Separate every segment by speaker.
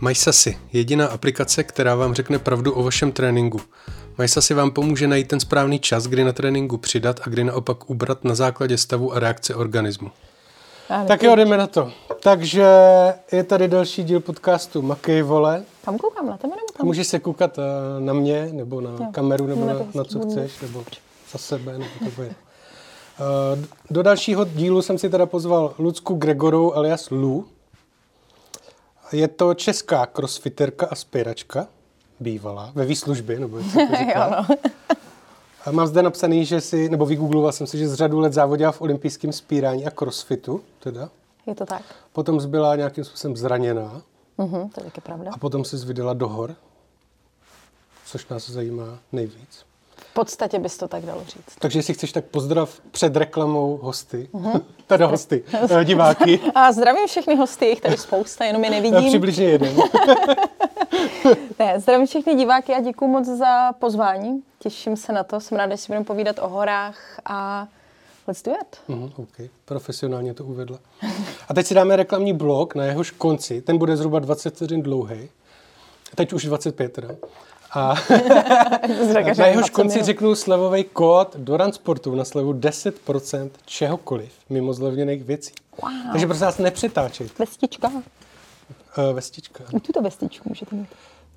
Speaker 1: MySasy, jediná aplikace, která vám řekne pravdu o vašem tréninku. MySasy vám pomůže najít ten správný čas, kdy na tréninku přidat a kdy naopak ubrat na základě stavu a reakce organismu.
Speaker 2: Tak jo, jdeme na to. Takže je tady další díl podcastu Makej vole.
Speaker 3: Kam koukám? Na tebe nebo
Speaker 2: A
Speaker 3: tam?
Speaker 2: můžeš se koukat eh, na mě, nebo na
Speaker 3: Jo.
Speaker 2: kameru, nebo
Speaker 3: Na
Speaker 2: na, co chceš, nebo za sebe, nebo to bude. Eh, Do dalšího dílu jsem si teda pozval Lucku Gregorovou alias Lu. Je to česká crossfiterka a spěračka, bývalá, ve výslužbě, nebo jak se to říká.
Speaker 3: Jo, no.
Speaker 2: A mám zde napsaný, že si, nebo vygoogloval jsem si, že z řadu let závodila v olympijském spírání a crossfitu, teda.
Speaker 3: Je to tak.
Speaker 2: Potom byla nějakým způsobem zraněná
Speaker 3: Mhm, to je taky pravda.
Speaker 2: a potom se vydala do hor, což nás zajímá nejvíc.
Speaker 3: V podstatě bys to tak dalo říct.
Speaker 2: Takže jestli chceš, tak pozdrav před reklamou hosty, teda hosty, eh, diváky,
Speaker 3: A zdravím všechny hosty, jich tady spousta, jenom je nevidím.
Speaker 2: přibližně jeden.
Speaker 3: Ne, zdravím všechny diváky a děkuji moc za pozvání. Těším se na to, jsem ráda, že si budeme povídat o horách a let's do it.
Speaker 2: Mhm, OK, profesionálně to uvedla. A teď si dáme reklamní blok, na jehož konci, ten bude zhruba 20 vteřin dlouhý, teď už 25 teda. A na jehož konci řeknu slevový kód do Ransportu na slevu 10% čehokoliv, mimo zlevněných věcí.
Speaker 3: Wow.
Speaker 2: Takže prosím vás, nepřetáčejte.
Speaker 3: Vestička.
Speaker 2: Uh, vestička.
Speaker 3: I tuto vestičku můžete mít.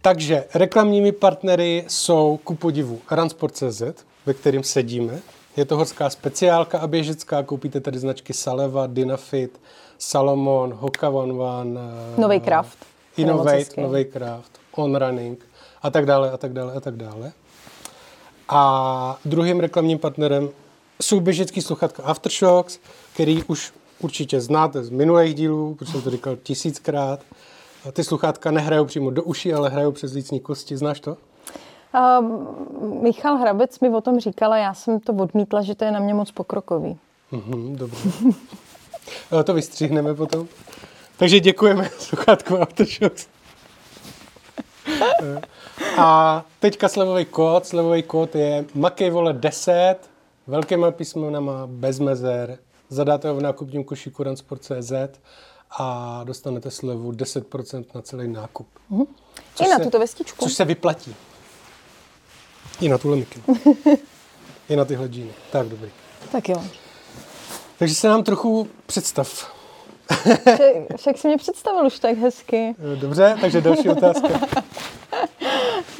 Speaker 2: Takže reklamními partnery jsou ku podivu Ransport.cz, ve kterým sedíme. Je to horská speciálka a běžecká. Koupíte tady značky Saleva, Dynafit, Salomon, Hoka One One, eh,
Speaker 3: Craft. Ten je moc
Speaker 2: Innovate. Novej Craft, On Running a tak dále a tak dále a tak dále. A druhým reklamním partnerem jsou běžecký sluchátka Aftershocks, který už určitě znáte z minulých dílů, protože jsem to říkal tisíckrát. A Ty sluchátka nehrajou přímo do uší, ale hrajou přes lícní kosti. Znáš to?
Speaker 3: Um, Michal Hrabec mi o tom říkala, já jsem to odmítla, že to je na mě moc pokrokový.
Speaker 2: Mhm, dobře. To vystříhneme potom. Takže děkujeme sluchátku Aftershocks. A teďka slevový kód. Slevový kód je Makejvole 10, velkýma písmenama, bez mezer. Zadáte ho v nákupním košíku Ransport.cz a dostanete slevu 10% na celý nákup.
Speaker 3: I na
Speaker 2: se-
Speaker 3: tuto vestičku.
Speaker 2: Což se vyplatí. I na tuhle mikinu. I na tyhle džíny. Tak, dobrý.
Speaker 3: Tak jo.
Speaker 2: Takže se nám trochu představ.
Speaker 3: Však- si mě představil už tak hezky.
Speaker 2: Dobře, takže další otázka.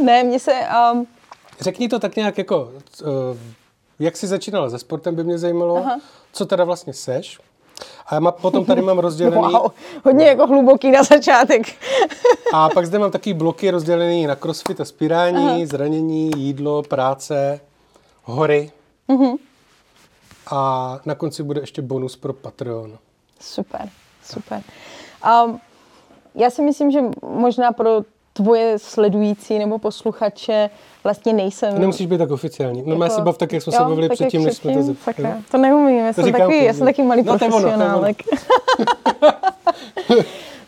Speaker 3: Ne, mně se... Um,
Speaker 2: Řekni to tak nějak jako, uh, jak jsi začínala se sportem, by mě zajímalo, Aha. co teda vlastně seš. A já má, potom tady mám rozdělený,
Speaker 3: wow, hodně jako hluboký na začátek.
Speaker 2: a pak zde mám taky bloky rozdělený na crossfit a spírání, Aha. zranění, jídlo, práce, hory.
Speaker 3: Mhm.
Speaker 2: A na konci bude ještě bonus pro Patreon.
Speaker 3: Super, super. Um, já si myslím, že možná pro tvoje sledující nebo posluchače vlastně nejsem...
Speaker 2: Nemusíš být tak oficiální. No, jako, si bav tak, jak jsme
Speaker 3: jo,
Speaker 2: se bavili předtím, než jsme to zeptali.
Speaker 3: To neumím, já jsem, taky, já jsem taky malý
Speaker 2: No,
Speaker 3: profesionálek.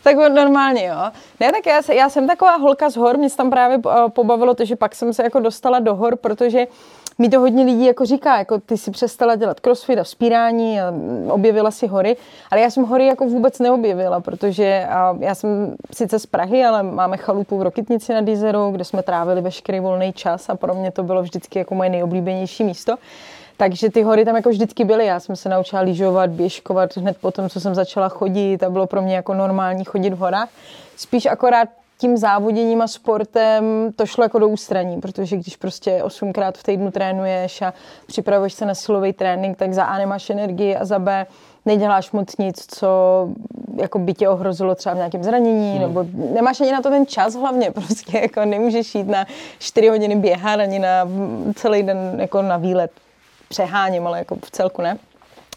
Speaker 3: tak normálně, jo. Ne, tak já, já jsem taková holka z hor, mě se tam právě eh, pobavilo to, že pak jsem se jako dostala do hor, protože mi to hodně lidí jako říká, jako ty si přestala dělat crossfit a vzpírání a mm, objevila si hory, ale já jsem hory jako vůbec neobjevila, protože a já jsem sice z Prahy, ale máme chalupu v Rokitnici nad Jizerou, kde jsme trávili veškerý volný čas a pro mě to bylo vždycky jako moje nejoblíbenější místo. Takže ty hory tam jako vždycky byly. Já jsem se naučila lyžovat, běžkovat hned potom, co jsem začala chodit a bylo pro mě jako normální chodit v horách. Spíš akorát tím závoděním a sportem to šlo jako do ústraní, protože když prostě osmkrát v týdnu trénuješ a připravuješ se na silový trénink, tak za A nemáš energii a za B neděláš moc nic, co jako by tě ohrozilo třeba v nějakém zranění, hmm. nebo nemáš ani na to ten čas hlavně, prostě jako nemůžeš jít na 4 hodiny běhat ani na celý den jako na výlet přeháním, ale jako v celku ne.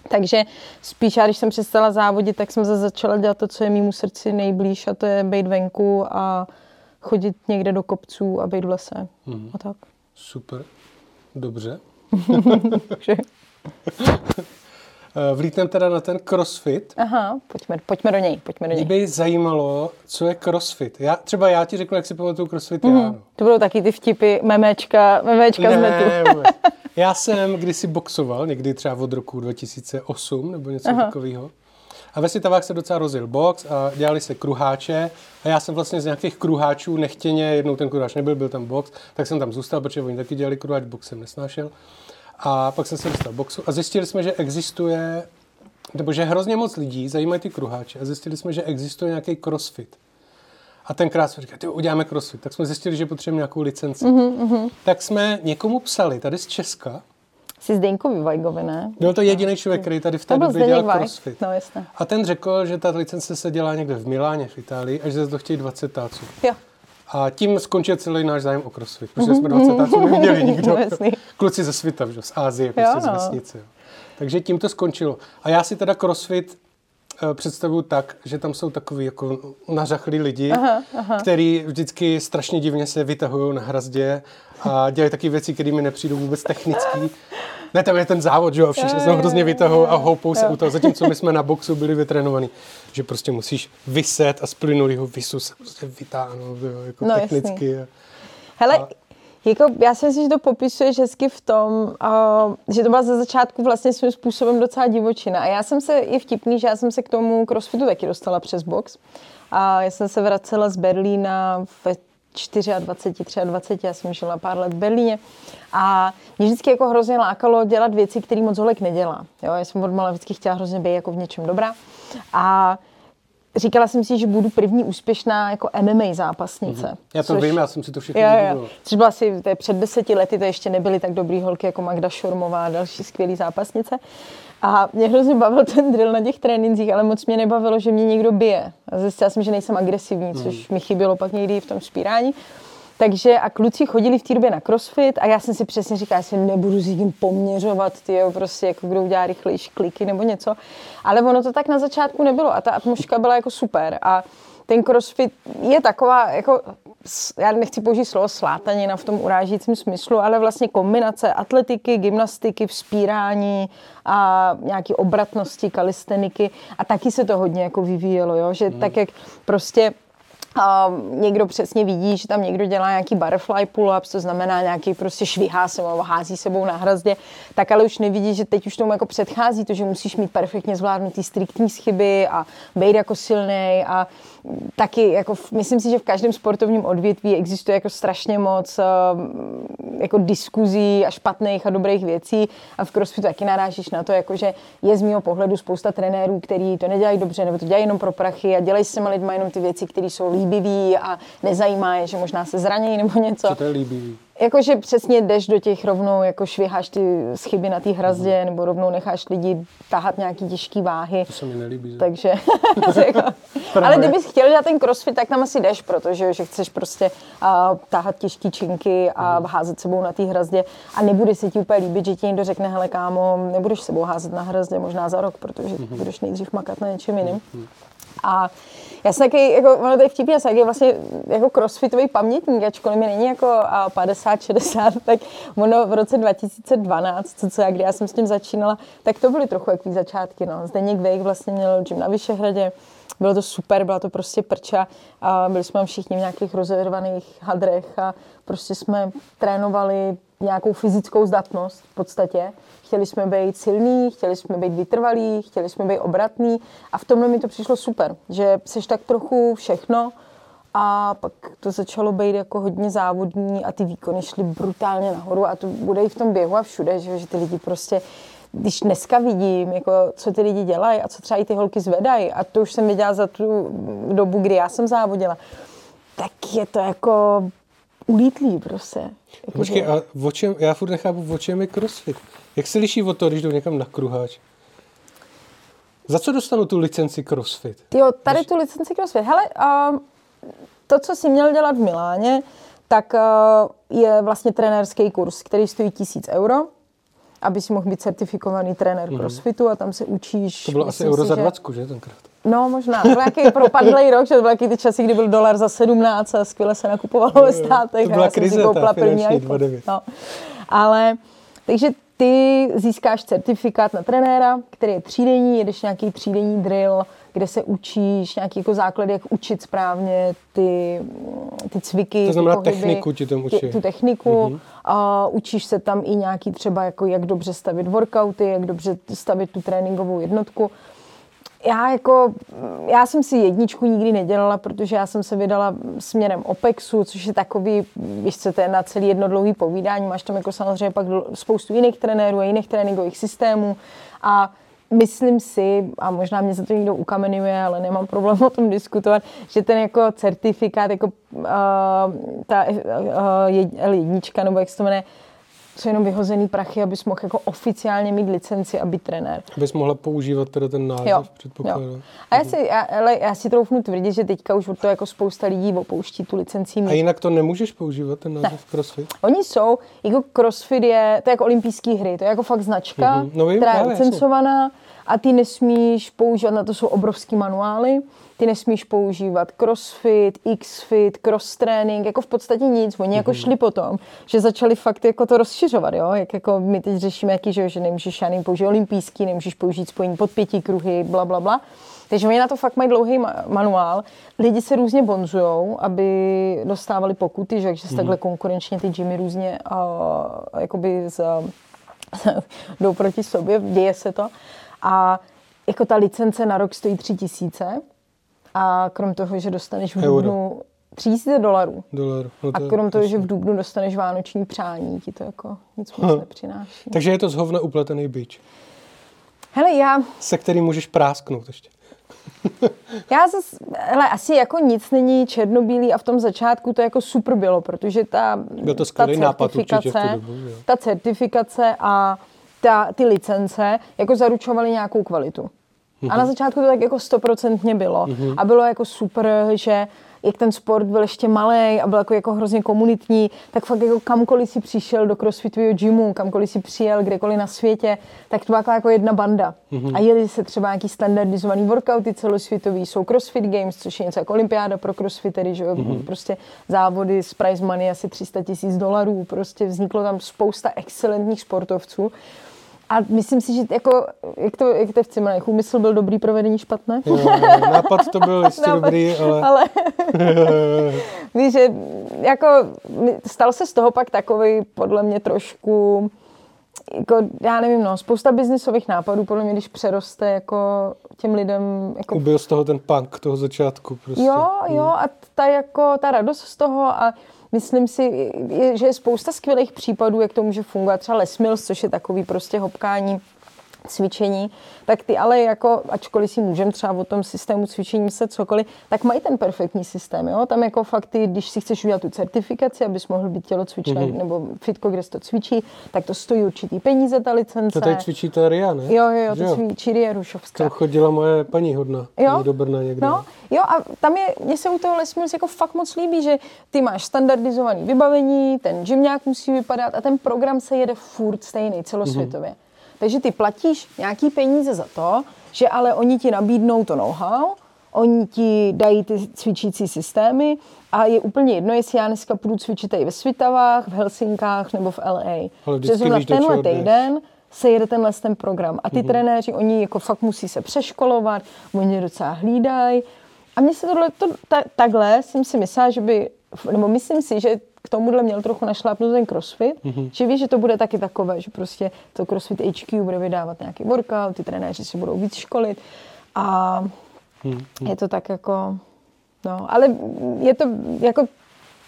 Speaker 3: Takže spíš já, když jsem přestala závodit, tak jsem zase začala dělat to, co je mýmu srdci nejblíž a to je být venku a chodit někde do kopců a být v lese. Mm. A tak.
Speaker 2: Super, dobře. Eh, Vlítneme teda na ten crossfit.
Speaker 3: aha, pojďme, pojďme do něj, pojďme do
Speaker 2: Mě
Speaker 3: něj.
Speaker 2: by zajímalo, co je crossfit. Já, třeba já ti řeknu, jak si pamatuju crossfit mm. já. No.
Speaker 3: To budou taky ty vtipy, memečka, memečka z.
Speaker 2: Ne, vůbec. já jsem kdysi boxoval, někdy třeba od roku 2008 nebo něco Aha. takového. A ve Svitavách se docela rozjel box a dělali se kruháče a já jsem vlastně z nějakých kruháčů nechtěně, jednou ten kruháč nebyl, byl tam box, tak jsem tam zůstal, protože oni taky dělali kruháč, box jsem nesnášel. A pak jsem se dostal boxu a zjistili jsme, že existuje, nebo že hrozně moc lidí zajímají ty kruháče a zjistili jsme, že existuje nějaký crossfit. A tenkrát jsme říkali, "Tyjo, uděláme crossfit. Tak jsme zjistili, že potřebujeme nějakou licenci. Mm-hmm. Tak jsme někomu psali tady z Česka.
Speaker 3: Jsi Zdeňkovi Vajgovi, ne?
Speaker 2: Byl to jediný člověk, který tady v té době dělal
Speaker 3: Vajg.
Speaker 2: crossfit.
Speaker 3: No jasně.
Speaker 2: A ten řekl, že ta licence se dělá někde v Miláně v Itálii a že za to chtějí 20 táců.
Speaker 3: Jo.
Speaker 2: A tím skončil celý náš zájem o crossfit, protože jsme 20 táců neviděli nikdo. Kluci ze světa, že? z Ázie, prostě z
Speaker 3: no.
Speaker 2: vesnice. Jo. Takže tím to skončilo. A já si teda crossfit představuju tak, že tam jsou takový jako nařachlí lidi, aha, aha. který vždycky strašně divně se vytahují na hrazdě a dělají taky věci, které mi nepřijdou vůbec technický. Ne, tam je ten závod, že jo, všichni se hrozně vytahují a houpou se u toho, zatímco my jsme na boxu byli vytrénovaní, že prostě musíš vyset a z plynulýho visu se prostě vytáhnout, jo, jako
Speaker 3: No,
Speaker 2: technicky. A,
Speaker 3: Hele, jako, já si myslím, že to popisuje hezky v tom, uh, že to byla ze začátku vlastně svým způsobem docela divočina. A já jsem se, i vtipný, že já jsem se k tomu crossfitu taky dostala přes box. A já jsem se vracela z Berlína ve 24, 23, já jsem žila pár let v Berlíně. A mě vždycky jako hrozně lákalo dělat věci, které moc holek nedělá. Jo, já jsem od vždycky chtěla hrozně být jako v něčem dobrá. A říkala jsem si, že budu první úspěšná jako MMA zápasnice.
Speaker 2: Mhm. já to
Speaker 3: což-
Speaker 2: vím, já jsem si to všechno
Speaker 3: Jo. Což byla asi to je před deseti lety, to ještě nebyly tak dobrý holky jako Magda Šormová a další skvělý zápasnice. A mě hrozně bavil ten drill na těch trénincích, ale moc mě nebavilo, že mě někdo bije. A zjistila jsem, že nejsem agresivní, což mi chybělo pak někdy v tom spírání. Takže a kluci chodili v té době na crossfit a já jsem si přesně říkala, já si nebudu s někým poměřovat, ty prostě jako kdo udělá rychlejší kliky nebo něco. Ale ono to tak na začátku nebylo a ta atmosféra byla jako super. A ten crossfit je taková, jako, já nechci použít slovo slátanina v tom urážícím smyslu, ale vlastně kombinace atletiky, gymnastiky, vzpírání a nějaký obratnosti, kalisteniky a taky se to hodně jako vyvíjelo, jo? že tak jak prostě a někdo přesně vidí, že tam někdo dělá nějaký butterfly pull-ups, to znamená nějaký prostě švihá se nebo hází sebou na hrazdě, tak ale už nevidí, že teď už tomu jako předchází to, že musíš mít perfektně zvládnutý striktní schyby a být jako silný a taky jako myslím si, že v každém sportovním odvětví existuje jako strašně moc um, jako diskuzí a špatných a dobrých věcí a v crossfitu taky narážíš na to, jako že je z mého pohledu spousta trenérů, který to nedělají dobře nebo to dělají jenom pro prachy a dělají s těma lidma jenom ty věci, které jsou líbivé a nezajímá je, že možná se zranějí nebo něco.
Speaker 2: Co to je líbivý?
Speaker 3: Jakože přesně jdeš do těch rovnou, jako šviháš ty schyby na té hrazdě, nebo rovnou necháš lidi tahat nějaký těžké váhy.
Speaker 2: To se mi nelíbí. že?
Speaker 3: Takže, jako, ale kdybys chtěl dělat ten crossfit, tak tam asi jdeš, protože že chceš prostě uh, tahat těžký činky a házet sebou na té hrazdě a nebude se ti úplně líbit, že ti někdo řekne, hele kámo, nebudeš sebou házet na hrazdě možná za rok, protože budeš nejdřív makat na něčem jiným. A já jsem taky, jako, ono to je vtipně, já jsem taky vlastně jako crossfitový pamětník, ačkoliv mi není jako a, 50, 60, tak ono v roce 2012, co, co já, kdy já jsem s tím začínala, tak to byly trochu jaký začátky, no. Zdeněk Vejk vlastně měl gym na Vyšehradě, bylo to super, byla to prostě prča a byli jsme všichni v nějakých rozervaných hadrech a prostě jsme trénovali nějakou fyzickou zdatnost v podstatě. Chtěli jsme být silní, chtěli jsme být vytrvalí, chtěli jsme být obratní a v tomhle mi to přišlo super, že seš tak trochu všechno a pak to začalo být jako hodně závodní a ty výkony šly brutálně nahoru a to bude i v tom běhu a všude, že, že ty lidi prostě když dneska vidím, jako, co ty lidi dělají a co třeba i ty holky zvedají, a to už jsem viděla za tu dobu, kdy já jsem závodila, tak je to jako ulítlý prostě. Jako,
Speaker 2: Počkej,
Speaker 3: že-
Speaker 2: a o čem, já furt nechápu, o čem je crossfit. Jak se liší od toho, když jdou někam na kruháč? Za co dostanu tu licenci crossfit?
Speaker 3: Jo, tady tu licenci CrossFit. Hele, uh, to, co jsi měl dělat v Miláně, tak uh, je vlastně trenérský kurz, který stojí tisíc euro, aby si mohl být certifikovaný trenér CrossFitu a tam se učíš.
Speaker 2: Mhm. To bylo asi euro
Speaker 3: si,
Speaker 2: za
Speaker 3: že-
Speaker 2: 20, že tenkrát?
Speaker 3: No, možná. To byl nějaký propadlý rok, že to byly nějaký ty časy, kdy byl dolar za 17 a skvěle se nakupovalo ve státech.
Speaker 2: To
Speaker 3: a
Speaker 2: byla
Speaker 3: já jsem si
Speaker 2: krize, ta
Speaker 3: první
Speaker 2: finanční,
Speaker 3: iPhone.
Speaker 2: 2009.
Speaker 3: No. Ale, takže ty získáš certifikát na trenéra, který je třídenní, jedeš nějaký třídenní drill, kde se učíš nějaký jako základy, jak učit správně ty, ty cviky,
Speaker 2: To znamená
Speaker 3: ty pohyby,
Speaker 2: techniku ti tam učí.
Speaker 3: ty- tu techniku. Mm-hmm. A učíš se tam i nějaký třeba, jako jak dobře stavit workouty, jak dobře stavit tu tréninkovou jednotku. já jako, já jsem si jedničku nikdy nedělala, protože já jsem se vydala směrem OPEXu, což je takový, to je na celý jedno dlouhý povídání, máš tam jako samozřejmě pak spoustu jiných trenérů a jiných tréninkových systémů a myslím si, a možná mě se to někdo ukamenuje, ale nemám problém o tom diskutovat, že ten jako certifikát, jako uh, ta uh, jednička, nebo jak se to jmenuje, jsou jenom vyhozený prachy, abys mohl jako oficiálně mít licenci a být trenér.
Speaker 2: Abys mohla používat teda ten název,
Speaker 3: jo.
Speaker 2: předpokládám.
Speaker 3: Jo. A já si, já, ale já si troufnu tvrdit, že teďka už to jako spousta lidí opouští tu licenci.
Speaker 2: A jinak to nemůžeš používat, ten název ne. CrossFit?
Speaker 3: Oni jsou, jako CrossFit je, to je jako olympijské hry, to je jako fakt značka, mm-hmm. no, vím, která je licencovaná. A ty nesmíš používat, na to jsou obrovský manuály, ty nesmíš používat crossfit, xfit, cross training, jako v podstatě nic. Oni jako mhm. šli potom, že začali fakt jako to rozšiřovat, jo? Jak jako my teď řešíme, jaký, že, že nemůžeš žádný použít olympijský, nemůžeš použít spojení pod pěti kruhy, bla, bla, bla. Takže oni na to fakt mají dlouhý manuál. Lidi se různě bonzujou, aby dostávali pokuty, že, že se mm-hmm. takhle konkurenčně ty gymy různě uh, jakoby z, jdou proti sobě, děje se to. A jako ta licence na rok stojí tři tisíce a krom toho, že dostaneš v dubnu tři tisíce dolarů.
Speaker 2: Dolar. No
Speaker 3: a krom toho, že v dubnu dostaneš vánoční přání, ti to jako nic moc nepřináší.
Speaker 2: Takže je to z hovna upletený bič.
Speaker 3: Hele, já...
Speaker 2: Se kterým můžeš prásknout ještě.
Speaker 3: Já zase, hele, asi jako nic není černobílý a v tom začátku to jako super bylo, protože ta,
Speaker 2: Byl to
Speaker 3: ta
Speaker 2: certifikace, nápad
Speaker 3: dobu, ta certifikace a ta, ty licence jako zaručovaly nějakou kvalitu. Mm-hmm. A na začátku to tak jako stoprocentně bylo. Mm-hmm. A bylo jako super, že jak ten sport byl ještě malý a byl jako, jako hrozně komunitní, tak fakt jako kamkoliv si přišel do crossfitového gymu, kamkoliv si přijel kdekoliv na světě, tak to byla jako jedna banda. Mm-hmm. A jeli se třeba nějaký standardizovaný workouty celosvětový, jsou crossfit games, což je něco jako olympiáda pro crossfitery, že jo, mm-hmm. prostě závody s prize money asi 300 tisíc dolarů, prostě vzniklo tam spousta excelentních sportovců. A myslím si, že jako, jak to, jak to v Cimrajch, úmysl byl dobrý, provedení špatné?
Speaker 2: Jo, nápad to byl jistě nápad, dobrý, ale...
Speaker 3: ale víš, že jako stal se z toho pak takový podle mě trošku jako, já nevím, no, spousta biznisových nápadů, podle mě, když přeroste jako těm lidem... Jako...
Speaker 2: Ubil z toho ten punk toho začátku prostě.
Speaker 3: Jo, jo, a ta, jako, ta radost z toho a myslím si, že je spousta skvělých případů, jak to může fungovat. Třeba Les Mills, což je takový prostě hopkání cvičení, tak ty ale jako, ačkoliv si můžeme třeba o tom systému cvičení se cokoliv, tak mají ten perfektní systém, jo? Tam jako fakt ty, když si chceš udělat tu certifikaci, abys mohl být tělocvičný mm-hmm. nebo fitko, kde se to cvičí, tak to stojí určitý peníze, ta licence.
Speaker 2: To tady cvičí ta Ria, ne?
Speaker 3: Jo, jo, to jo? cvičí Ria Rušovská.
Speaker 2: To chodila moje paní hodna jo? do Brna někde.
Speaker 3: No, jo a tam je, mně se u toho Les Mills jako fakt moc líbí, že ty máš standardizovaný vybavení, ten gym nějak musí vypadat a ten program se jede furt stejný celosvětově. Mm-hmm. Takže ty platíš nějaký peníze za to, že ale oni ti nabídnou to know-how, oni ti dají ty cvičící systémy a je úplně jedno, jestli já dneska půjdu cvičit i ve Svitavách, v Helsinkách nebo v LA. Protože v tenhle týden se jede tenhle ten program. A ty mm-hmm. trenéři, oni jako fakt musí se přeškolovat, oni docela hlídají. A mně se tohle, to, ta, takhle jsem si myslela, že by, nebo myslím si, že k tomuhle měl trochu našlápnout ten crossfit, mm-hmm. že víš, že to bude taky takové, že prostě to crossfit HQ bude vydávat nějaký workout, ty trenéři si budou víc školit a mm-hmm. je to tak jako, no, ale je to jako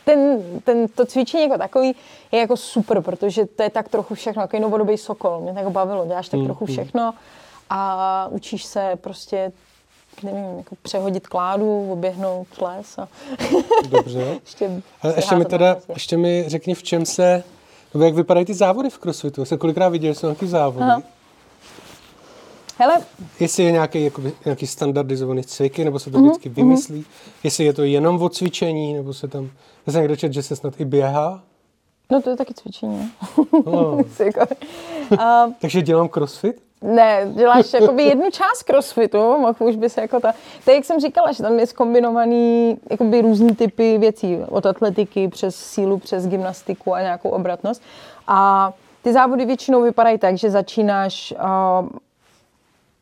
Speaker 3: ten, ten, to cvičení jako takový je jako super, protože to je tak trochu všechno, jako novodobý sokol, mě tak bavilo, děláš tak mm, trochu všechno a učíš se prostě nevím, jako přehodit kládu, oběhnout les a...
Speaker 2: Dobře. ještě, Ale ještě mi teda, ještě mi řekni, v čem se, nebo jak vypadají ty závody v crossfitu? Jsem kolikrát viděl, jsou nějaký závody. Aha.
Speaker 3: Hele.
Speaker 2: Jestli je nějaký, jakoby, nějaký standardizovaný cviky, nebo se to mm-hmm. vždycky mhm. vymyslí. Mm-hmm. Jestli je to jenom o cvičení, nebo se tam... Já jsem někdo čet, že se snad i běhá.
Speaker 3: No to je taky cvičení. No.
Speaker 2: Takže dělám crossfit?
Speaker 3: Ne, děláš jakoby jednu část crossfitu, mohl už by se jako ta... To jak jsem říkala, že tam je zkombinovaný jakoby různý typy věcí, od atletiky přes sílu, přes gymnastiku a nějakou obratnost. A ty závody většinou vypadají tak, že začínáš, uh,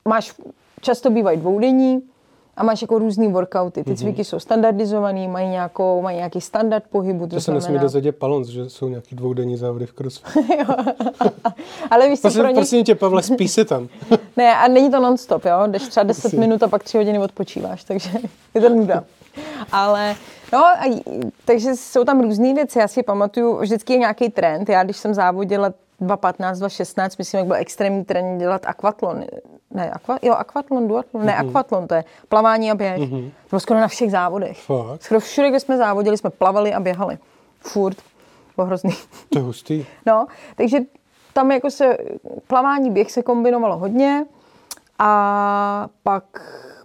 Speaker 3: máš, často bývají dvoudenní, a máš jako různý workouty. Ty cviky jsou standardizovaný, mají, nějakou, mají nějaký standard pohybu. To,
Speaker 2: To se nesmí dozvědět palons, že jsou nějaký dvoudenní závody v crossfit.
Speaker 3: Ale víš
Speaker 2: Prosím,
Speaker 3: pro ně...
Speaker 2: prosím tě, Pavle, spí se tam.
Speaker 3: Ne, a není to non-stop, jo? Jdeš třeba 10
Speaker 2: Jasně.
Speaker 3: minut a pak 3 hodiny odpočíváš, takže je to nuda. Ale, no, a, takže jsou tam různé věci. Já si pamatuju, vždycky je nějaký trend. Já, když jsem závodila 2015, 2016, myslím, jak byl extrémní trend dělat akvatlon. Ne, aqua, jo, akvatlon, duatlon, ne, akvatlon, to je plavání a běh. To bylo skoro na všech závodech.
Speaker 2: Fakt?
Speaker 3: Skoro všude, kde jsme závodili, jsme plavali a běhali. Furt. Bylo hrozný.
Speaker 2: To je hustý.
Speaker 3: No, takže tam jako se plavání, běh se kombinovalo hodně a pak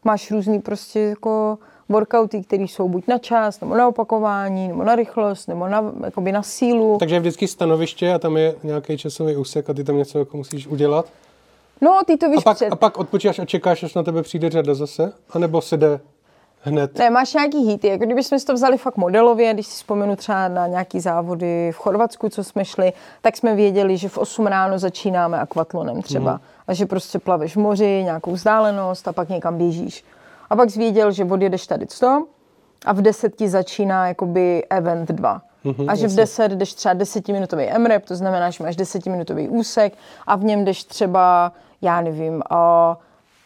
Speaker 3: máš různý prostě jako workouty, které jsou buď na čas, nebo na opakování, nebo na rychlost, nebo na, jakoby na sílu.
Speaker 2: Takže je vždycky stanoviště a tam je nějaký časový úsek a ty tam něco jako musíš udělat.
Speaker 3: No, ty to víš
Speaker 2: A pak,
Speaker 3: před...
Speaker 2: a pak odpočíváš a čekáš, až na tebe přijde řada zase? A nebo se jde hned?
Speaker 3: Ne, máš nějaký hity, jako kdybychom si to vzali fakt modelově, když si vzpomenu třeba na nějaký závody v Chorvatsku, co jsme šli, tak jsme věděli, že v 8 ráno začínáme akvatlonem třeba. Mm. A že prostě plaveš v moři, nějakou vzdálenost a pak někam běžíš. A pak jsi věděl, že odjedeš tady 100 a v 10 ti začíná jakoby event 2. Mm-hmm, a že v 10 jdeš třeba 10-minutový MREP, to znamená, že máš 10-minutový úsek a v něm jdeš třeba, já nevím, a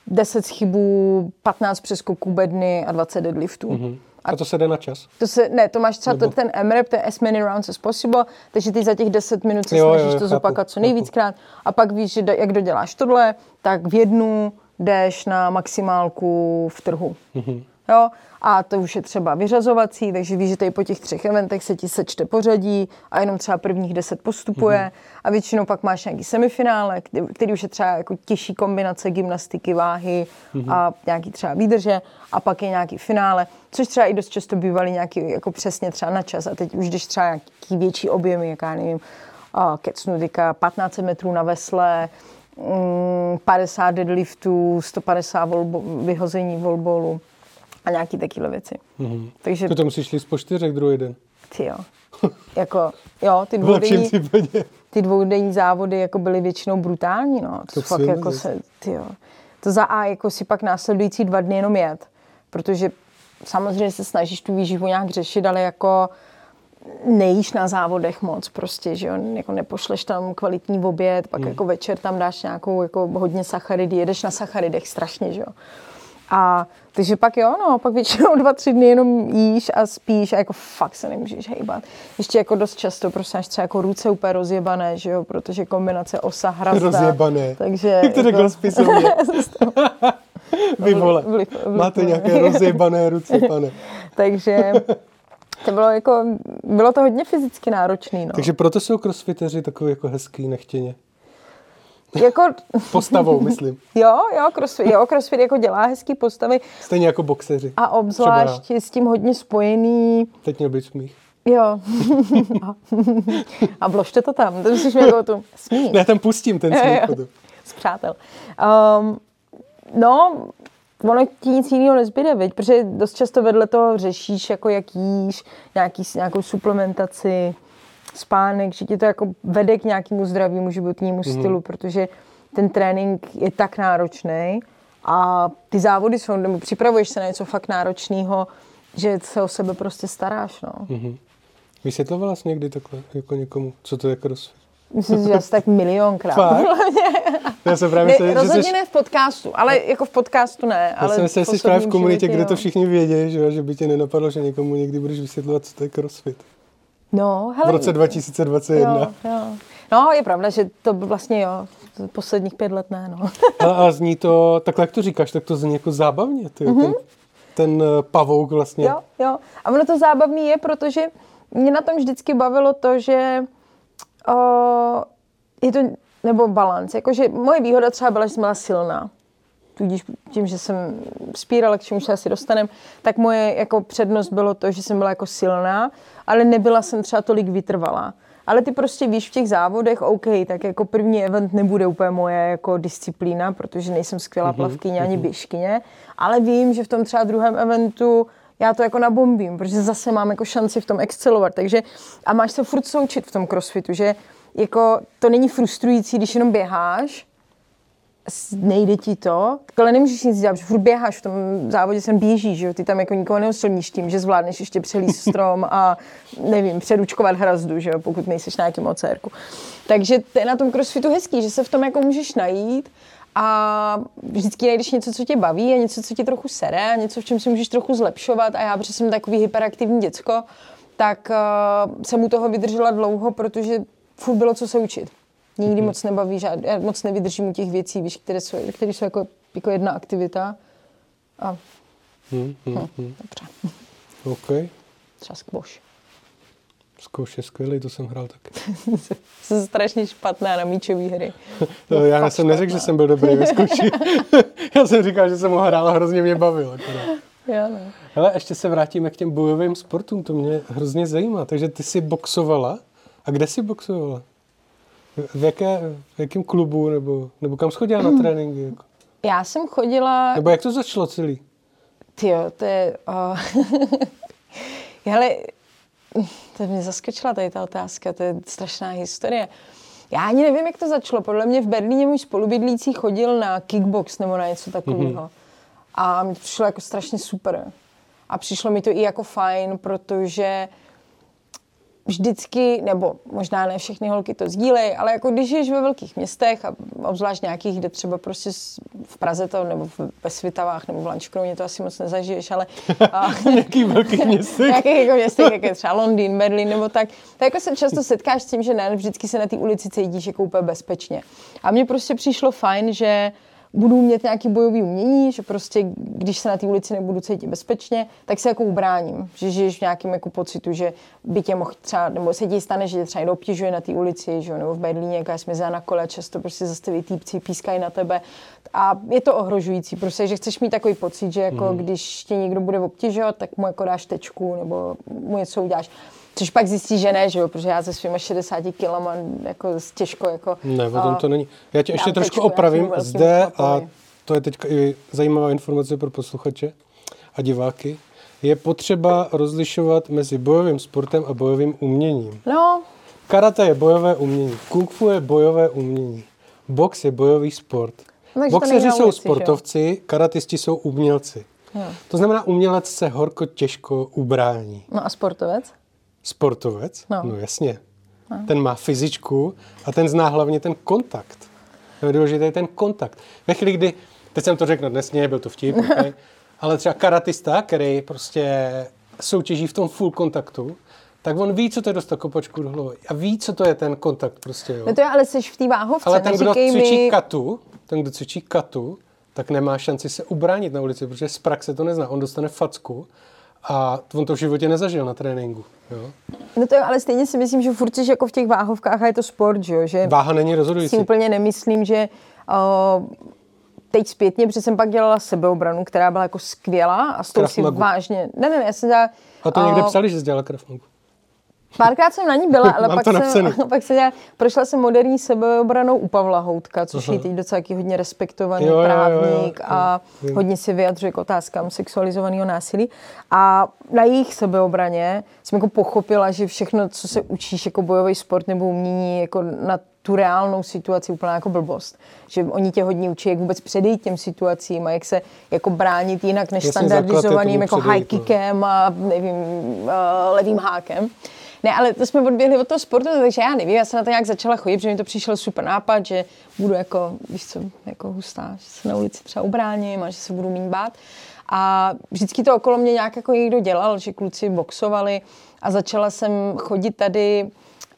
Speaker 3: 10 schybů, 15 přeskoků bedny a 20 deadliftů. Mm-hmm.
Speaker 2: A to se jde na čas?
Speaker 3: To se, ne, to máš třeba
Speaker 2: Nebo-
Speaker 3: ten MREP, to je as many rounds as possible, takže ty za těch 10 minut se
Speaker 2: Jo, jo,
Speaker 3: snažíš
Speaker 2: jo,
Speaker 3: to
Speaker 2: chápu,
Speaker 3: zopakovat co nejvíckrát a pak víš, že jak doděláš tohle, tak v jednu jdeš na maximálku v trhu.
Speaker 2: Mhm.
Speaker 3: Jo? A to už je třeba vyřazovací, takže víš, že tady po těch třech eventech se ti sečte pořadí a jenom třeba prvních deset postupuje
Speaker 2: Mhm.
Speaker 3: a většinou pak máš nějaký semifinále, který, který už je třeba jako těžší kombinace gymnastiky, váhy
Speaker 2: Mhm.
Speaker 3: a nějaký třeba výdrže a pak je nějaký finále, což třeba i dost často bývaly nějaký jako přesně třeba na čas a teď už jdeš třeba nějaký větší objemy, jak já nevím, a kecnu teďka 15 metrů na vesle, 50 deadliftů, 150 volbo, vyhození volbolu a nějaký takovéhle věci. Mm-hmm. Takže
Speaker 2: To musíš jít po čtyřech druhý den.
Speaker 3: ty jo. jako, jo, ty dvoudenní, ty dvoudenní závody jako byly většinou brutální, no. To,
Speaker 2: To
Speaker 3: fakt
Speaker 2: si
Speaker 3: jako se, ty jo. To za A jako si pak následující dva dny jenom jet, protože samozřejmě se snažíš tu výživu nějak řešit, ale jako nejíš na závodech moc prostě, že jo, jako nepošleš tam kvalitní oběd, pak
Speaker 2: Hmm.
Speaker 3: jako večer tam dáš nějakou jako hodně sacharidy, jedeš na sacharidech strašně, že jo. A takže pak jo, no, pak většinou dva, tři dny jenom jíš a spíš a jako fakt se nemůžeš hejbat. Ještě jako dost často prostě máš třeba jako ruce úplně rozjebané, že jo, protože kombinace osa hrazda.
Speaker 2: Rozjebané.
Speaker 3: Takže
Speaker 2: Jak to řekl spisovně. Vy vole, máte nějaké rozjebané ruce, pane.
Speaker 3: takže to bylo jako, bylo to hodně fyzicky náročný, no.
Speaker 2: Takže proto jsou crossfiteři takový jako hezký, nechtěně.
Speaker 3: Jako,
Speaker 2: Postavou, myslím.
Speaker 3: jo, jo, crossfit, jo, crossfit jako dělá hezký postavy
Speaker 2: Stejně jako boxeři.
Speaker 3: a obzvlášť s tím hodně spojený
Speaker 2: Teď měl být smích.
Speaker 3: Jo. a, a vložte to tam, to musíš jako tu smích.
Speaker 2: Ne, já tam pustím ten
Speaker 3: Jo,
Speaker 2: smích
Speaker 3: jo.
Speaker 2: potom.
Speaker 3: Z přátel. Um, no, ono ti nic jiného nezbyde, viď? protože dost často vedle toho řešíš, jako jak jíš, nějaký, nějakou suplementaci, spánek, že ti to jako vede k nějakému zdravému životnímu stylu, protože ten trénink je tak náročný a ty závody jsou, nebo připravuješ se na něco fakt náročného, že se o sebe prostě staráš, no.
Speaker 2: Vysvětlovala jsi někdy takhle jako někomu, co to je crossfit?
Speaker 3: Myslím, že asi tak milionkrát.
Speaker 2: Já jsem právě
Speaker 3: Ne,
Speaker 2: že
Speaker 3: rozhodně
Speaker 2: jsi,
Speaker 3: ne v podcastu, ale jako v podcastu ne.
Speaker 2: já
Speaker 3: Ale
Speaker 2: jsem myslel, že jsi
Speaker 3: v
Speaker 2: právě v komunitě,
Speaker 3: životě,
Speaker 2: kde to všichni vědí, že, že by tě nenapadlo, že někomu někdy budeš vysvětlovat, co to je crossfit.
Speaker 3: No,
Speaker 2: V
Speaker 3: hele,
Speaker 2: roce 2021.
Speaker 3: jo, jo. No, je pravda, že to vlastně jo, posledních pět let ne, no.
Speaker 2: Ale a zní to, takhle jak to říkáš, tak to zní jako zábavně, ty, mm-hmm. ten, ten eh, pavouk vlastně.
Speaker 3: jo, jo. A ono to zábavný je, protože mě na tom vždycky bavilo to, že o, je to, nebo balans, jakože moje výhoda třeba byla, že jsem byla silná. Tudíž tím, že jsem spírala, k čemu se asi dostanem, tak moje jako přednost bylo to, že jsem byla jako silná, ale nebyla jsem třeba tolik vytrvalá. Ale ty prostě víš v těch závodech, OK, tak jako první event nebude úplně moje jako disciplína, protože nejsem skvělá plavkyně ani běžkyně, ale vím, že v tom třeba druhém eventu já to jako nabombím, protože zase mám jako šanci v tom excelovat. Takže a máš se furt součit v tom crossfitu, že jako to není frustrující, když jenom běháš, nejde ti to, tak ale nemůžeš nic dělat, protože furt běháš v tom závodě, sem běžíš, že jo? ty tam jako nikoho neosilníš tím, že zvládneš ještě přelíst strom a nevím, předučkovat hrazdu, že jo? pokud nejseš na nějakém océrku. Takže to je na tom crossfitu hezký, že se v tom jako můžeš najít a vždycky najdeš něco, co tě baví a něco, co tě trochu sere a něco, v čem si můžeš trochu zlepšovat a já, protože jsem takový hyperaktivní děcko, tak uh, jsem u toho vydržela dlouho, protože furt bylo co se učit. Nikdy moc nebaví, žád, já moc nevydržím u těch věcí, víš, které jsou, které jsou jako, jako jedna aktivita. A
Speaker 2: Hm, hm,
Speaker 3: dobře,
Speaker 2: OK.
Speaker 3: třeba.
Speaker 2: Zkouš je skvělý, to jsem hrál taky.
Speaker 3: Jsem strašně špatná na míčové hry.
Speaker 2: No, já jsem neřekl, že jsem byl dobrý ve zkouši. já jsem říkal, že jsem ho hrál a hrozně mě bavil. Akorát.
Speaker 3: Já no.
Speaker 2: Hele, ještě se vrátíme k těm bojovým sportům, to mě hrozně zajímá. Takže ty jsi boxovala. A kde jsi boxovala? V, jaké, v jakém klubu, nebo, nebo kam jsi chodila na tréninky? Jako?
Speaker 3: Já jsem chodila,
Speaker 2: Nebo jak to začalo celý?
Speaker 3: Tyjo, to je... Uh, hele, to mě zaskočila tady ta otázka, to je strašná historie. Já ani nevím, jak to začalo. Podle mě v Berlíně můj spolubydlící chodil na kickbox nebo na něco takového. Mm-hmm. A mi to přišlo jako strašně super. A přišlo mi to i jako fajn, protože vždycky, nebo možná ne všechny holky to sdílejí, ale jako když žiješ ve velkých městech a obzvlášť nějakých, kde třeba prostě v Praze to, nebo ve Svitavách, nebo v Lančkrouně to asi moc nezažiješ, ale a,
Speaker 2: Jaký velký městech?
Speaker 3: nějakých jako městech, jako je třeba Londýn, Berlín nebo tak, tak jako se často setkáš s tím, že ne, vždycky se na té ulici cítíš jako úplně bezpečně. A mně prostě přišlo fajn, že budu mít nějaký bojový umění, že prostě, když se na té ulici nebudu cítit bezpečně, tak se jako ubráním, že žiješ v nějakém jako pocitu, že by tě mohl třeba, nebo se ti stane, že tě třeba někdo obtěžuje na té ulici, že jo, nebo v Berlíně, jako já jsem jezdila na kole, často prostě zastaví týpci, pískají na tebe. A je to ohrožující, prostě, že chceš mít takový pocit, že jako když tě někdo bude obtěžovat, tak mu jako dáš tečku nebo mu něco uděláš. Což pak zjistíš, že ne, že jo, protože já se svýma 60 kilama jako těžko jako...
Speaker 2: Ne, o tom to není. Já tě ještě trošku
Speaker 3: tečku
Speaker 2: opravím. Zde, a to je teď i zajímavá informace pro posluchače a diváky, je potřeba rozlišovat mezi bojovým sportem a bojovým uměním.
Speaker 3: No,
Speaker 2: Karate je bojové umění, kung fu je bojové umění, box je bojový sport.
Speaker 3: No,
Speaker 2: Boxeři jsou
Speaker 3: ulici, že
Speaker 2: sportovci, karatisti jsou umělci.
Speaker 3: Jo.
Speaker 2: To znamená, umělec se horko těžko ubrání.
Speaker 3: no a sportovec?
Speaker 2: Sportovec?
Speaker 3: No.
Speaker 2: no jasně. Ten má fyzičku a ten zná hlavně ten kontakt. To je důležité ten kontakt. Ve chvíli, kdy, teď jsem to řekl nadnesně, byl to vtip, okay, ale třeba karatista, který prostě soutěží v tom full kontaktu, tak on ví, co to je dostat kopačku do hlavy. A ví, co to je ten kontakt prostě, jo.
Speaker 3: No to je ale jsi v té váhovce,
Speaker 2: Ale ten, kdo
Speaker 3: neříkej
Speaker 2: cvičí
Speaker 3: mi...
Speaker 2: katu, ten, kdo cvičí katu, tak nemá šanci se ubránit na ulici, protože z praxe to nezná. On dostane facku a on to v životě nezažil na tréninku. Jo?
Speaker 3: No to je, ale stejně si myslím, že furt jsi jako v těch váhovkách a je to sport, že jo? Že
Speaker 2: Váha není
Speaker 3: si
Speaker 2: rozhodující.
Speaker 3: úplně nemyslím, že uh, teď zpětně, protože jsem pak dělala sebeobranu, která byla jako skvělá a s tou si vážně... Ne, ne, ne, já jsem dělala...
Speaker 2: A to někde
Speaker 3: uh,
Speaker 2: psali, že jsi dělala Krav Magu.
Speaker 3: Párkrát jsem na ní byla, ale pak jsem, pak jsem dělala, prošla jsem moderní sebeobranou u Pavla Houtka, což je teď docela taky hodně respektovaný
Speaker 2: Jo, jo, jo, jo,
Speaker 3: právník
Speaker 2: jo,
Speaker 3: a
Speaker 2: vím.
Speaker 3: hodně si vyjadřuje k otázkám sexualizovaného násilí. A na jejich sebeobraně jsem jako pochopila, že všechno, co se učíš jako bojový sport nebo umění, jako na tu reálnou situaci úplná jako blbost. Že oni tě hodně učí, jak vůbec předejít těm situacím a jak se jako bránit jinak než
Speaker 2: Jasně, tomu
Speaker 3: standardizovaným jako high
Speaker 2: předejít, no.
Speaker 3: kickem a nevím, uh, levým hákem. Ne, ale to jsme odběhli od toho sportu, takže já nevím, já jsem na to nějak začala chodit, protože mi to přišel super nápad, že budu jako, víš co, jako hustá, že se na ulici třeba ubráním a že se budu méně bát. A vždycky to okolo mě nějak jako někdo dělal, že kluci boxovali a začala jsem chodit tady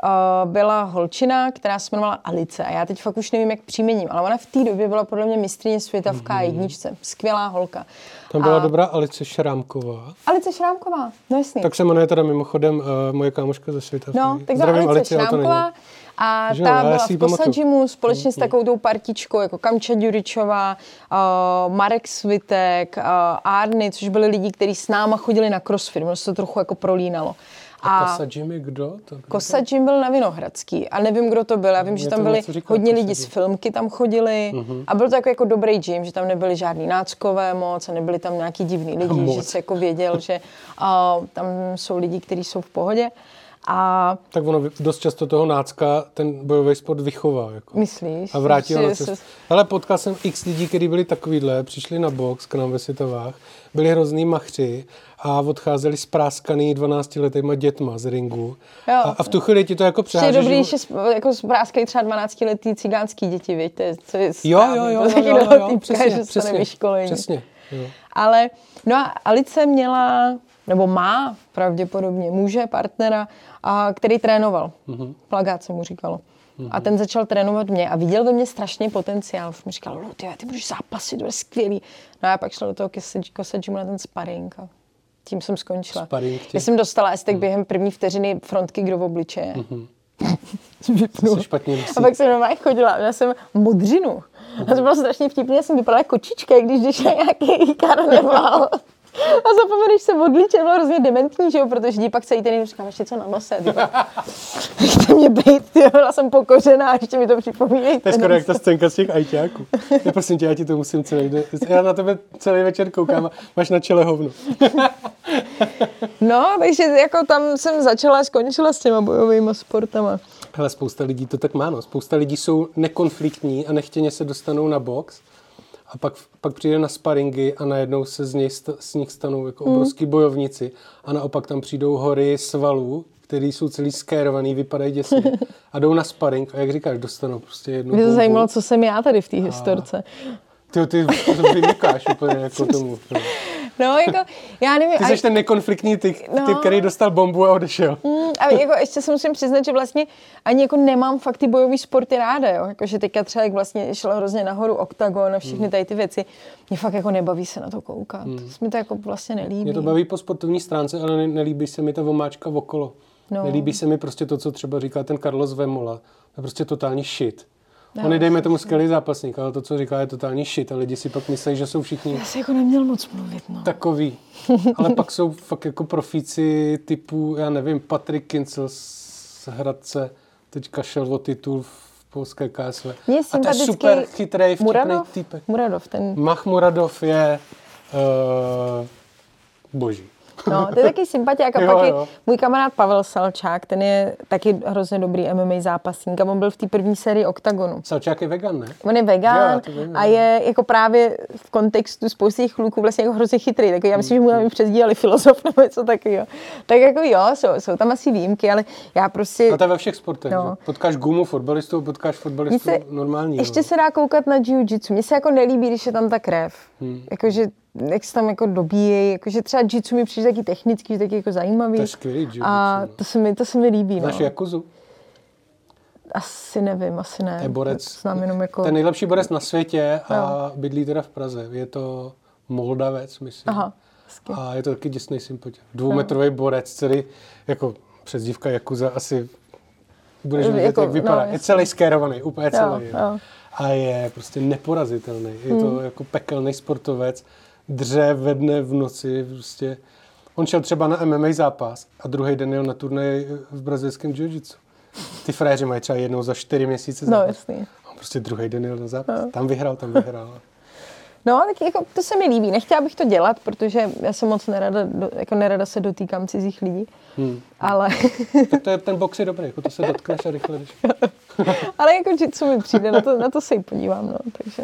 Speaker 3: Uh, byla holčina, která se jmenovala Alice a já teď fakt už nevím, jak příjmením, ale ona v té době byla podle mě mistrině světa v K1, skvělá holka.
Speaker 2: Tam byla
Speaker 3: A-
Speaker 2: dobrá Alice Šrámková.
Speaker 3: Alice Šrámková, no jasný.
Speaker 2: Tak se jmenuje teda mimochodem uh, moje kámoška ze světa.
Speaker 3: No, tak
Speaker 2: Zdravím
Speaker 3: Alice
Speaker 2: není.
Speaker 3: Šrámková. A
Speaker 2: jo,
Speaker 3: ta
Speaker 2: já
Speaker 3: byla v. Gymu společně s takovou tou partičkou, jako Kamča Ďuričová, uh, Marek Svitek, uh, Arny, což byli lidi, kteří s náma chodili na crossfit. Ono se to trochu jako prolínalo.
Speaker 2: A Kasa Jimmy kdo? To, kdo?
Speaker 3: Kosa Gym byl na Vinohradský a nevím, kdo to byl. Já vím, že
Speaker 2: Mě
Speaker 3: tam
Speaker 2: to
Speaker 3: byli
Speaker 2: říká,
Speaker 3: hodně
Speaker 2: Kosa
Speaker 3: lidí z filmky tam chodili a byl to jako, jako dobrý gym, že tam nebyli žádný náckové moc a nebyli tam nějaký divný lidi, že
Speaker 2: Moc.
Speaker 3: se jako věděl, že uh, tam jsou lidi, kteří jsou v pohodě. A
Speaker 2: Tak ono dost často toho nácka ten bojový sport vychová. Jako.
Speaker 3: myslíš?
Speaker 2: A vrátil
Speaker 3: že
Speaker 2: na. Ale potkal jsem x lidí, kteří byli takovýhle, přišli na box k nám ve Světovách, byli hrozný machři a odcházeli spráskaný 12 letýma dětma z ringu.
Speaker 3: Jo.
Speaker 2: A, a v tu chvíli ti to jako
Speaker 3: Ještě je dobrý,
Speaker 2: že-
Speaker 3: jako zpráskají třeba 12 letý cigánský děti, viď? To je, to je
Speaker 2: Jo,
Speaker 3: správný.
Speaker 2: jo, jo,
Speaker 3: To
Speaker 2: jo,
Speaker 3: taky
Speaker 2: jo,
Speaker 3: do
Speaker 2: jo,
Speaker 3: toho
Speaker 2: jo,
Speaker 3: týpka,
Speaker 2: přesně,
Speaker 3: že se
Speaker 2: přesně,
Speaker 3: nevyškolení.
Speaker 2: přesně, jo.
Speaker 3: Ale, no a Alice měla, nebo má pravděpodobně muže, partnera, a, který trénoval. Mm-hmm. Plagát se mu říkalo. Mm-hmm. A ten začal trénovat mě a viděl ve mně strašně potenciál. Už mi říkal, Lu, ty, ty budeš zápasit, to je skvělý. No a já pak šla do toho kose- kosačímu na ten sparring a tím jsem skončila.
Speaker 2: Sparring tě-
Speaker 3: Já jsem dostala estek během první vteřiny frontky do obličeje. Vypnul.
Speaker 2: Se špatně myslí.
Speaker 3: A pak jsem normálně chodila, měla jsem modřinu. A to bylo strašně vtipné, já jsem vypadala jako kočička, když když je nějaký karneval. A zapomeneš se odlíčit, bylo hrozně dementní, že jo, protože pak celý ten říkám, ještě co na nose. Nechte mě být, ty, byla jsem pokořená, ještě mi to připomínej.
Speaker 2: To je skoro jak ta scénka z těch ajťáků. Já prosím tě, já ti to musím celý. Já na tebe celý večer koukám a máš na čele hovno.
Speaker 3: No, takže jako tam jsem začala a skončila s těma bojovými sportama.
Speaker 2: Hele, spousta lidí to tak má, no. Spousta lidí jsou nekonfliktní a nechtěně se dostanou na box a pak, pak přijde na sparingy a najednou se z, něj, z nich stanou jako
Speaker 3: Hmm.
Speaker 2: obrovský bojovníci a naopak tam přijdou hory svalů, který jsou celý skérovaný, vypadají děsně a jdou na sparing a jak říkáš, dostanou prostě jednu
Speaker 3: Mě to zajímalo, co jsem já tady v té historce.
Speaker 2: Ty, ty to vymykáš úplně jako tomu. No.
Speaker 3: Jako, já nevím.
Speaker 2: Ty jsi ten nekonfliktní typ,
Speaker 3: No.
Speaker 2: typ, který dostal bombu a odešel.
Speaker 3: Mm, a jako ještě se musím přiznat, že vlastně ani jako nemám fakt ty bojové sporty ráda, jo. Jako, že teďka třeba jak vlastně šlo hrozně nahoru oktagon a všechny
Speaker 2: Hmm.
Speaker 3: tady ty věci, mě fakt jako nebaví se na to koukat. Mm. Mi to jako vlastně nelíbí.
Speaker 2: Mě to baví po sportovní stránce, ale ne- nelíbí se mi ta vomáčka okolo.
Speaker 3: No.
Speaker 2: Nelíbí se mi prostě to, co třeba říká ten Carlos Vemola. To je prostě totální shit. On je, dejme tomu skvělý zápasník, ale to, co říká, je totální shit. A lidi si pak myslí, že jsou všichni
Speaker 3: Já se jako neměl moc mluvit, no.
Speaker 2: takový. Ale pak jsou fakt jako profíci typu, já nevím, Patrick Kincel z Hradce, teďka šel o titul v polské KSV.
Speaker 3: Je
Speaker 2: A to je super chytrý, vtipný
Speaker 3: Muradov,
Speaker 2: typek.
Speaker 3: Muradov, ten,
Speaker 2: Mahmuradov je uh, boží.
Speaker 3: No, to je taky sympatiák. A
Speaker 2: Jo,
Speaker 3: pak je
Speaker 2: jo.
Speaker 3: můj kamarád Pavel Salčák, ten je taky hrozně dobrý MMA zápasník a on byl v té první sérii oktagonu.
Speaker 2: Salčák je vegan, ne?
Speaker 3: On je vegan
Speaker 2: Jo, vím,
Speaker 3: a
Speaker 2: jo.
Speaker 3: je jako právě v kontextu spousty těch kluků vlastně jako hrozně chytrý. Tak já myslím, že mu tam přezdíleli filozof nebo něco takového. Tak jako jo, jsou, jsou tam asi výjimky, ale já prostě...
Speaker 2: No to je ve všech sportech.
Speaker 3: No.
Speaker 2: No. Potkáš gumu fotbalistu, potkáš
Speaker 3: se,
Speaker 2: normální.
Speaker 3: ještě
Speaker 2: no.
Speaker 3: se dá koukat na jiu-jitsu. Mně se jako nelíbí, když je tam ta krev.
Speaker 2: Hmm.
Speaker 3: Jakože, jak se tam jako dobíjejí. Jakože třeba jiu-jitsu mi přijde taky technický, taky jako zajímavý.
Speaker 2: To je skvělý jiu-jitsu,
Speaker 3: A
Speaker 2: no.
Speaker 3: to se mi, to se mi líbí.
Speaker 2: Znáš
Speaker 3: No.
Speaker 2: Jakuzu?
Speaker 3: Asi nevím, asi ne.
Speaker 2: Je borec,
Speaker 3: Znám jenom jako...
Speaker 2: ten nejlepší borec na světě a bydlí teda v Praze. Je to Moldavec, myslím.
Speaker 3: Aha, hezky.
Speaker 2: A je to taky děsný sympatě. Dvoumetrový borec, celý jako přezdívka Jakuza asi budeš
Speaker 3: Jako-
Speaker 2: vidět, jak vypadá.
Speaker 3: no,
Speaker 2: je celý skérovaný, úplně celý.
Speaker 3: Jo,
Speaker 2: jo.
Speaker 3: jo.
Speaker 2: A je prostě neporazitelný. Je to jako pekelný sportovec. Dře ve dne v noci. Prostě. On šel třeba na MMA zápas a druhý den jel na turnaj v brazilském jiu-jitsu. Ty frajeři mají třeba jednou za čtyři měsíce
Speaker 3: No,
Speaker 2: zápas.
Speaker 3: jasný.
Speaker 2: On prostě druhý den jel na zápas. Tam vyhrál, tam vyhrál.
Speaker 3: No, tak jako to se mi líbí. Nechtěla bych to dělat, protože já se moc nerada, do- jako nerada se dotýkám cizích lidí.
Speaker 2: Hmm.
Speaker 3: Ale,
Speaker 2: Tak to je, ten box je dobrý, jako to se dotkneš a rychle jdeš.
Speaker 3: ale jako jitsu mi přijde, na to, na to se i podívám, no, takže.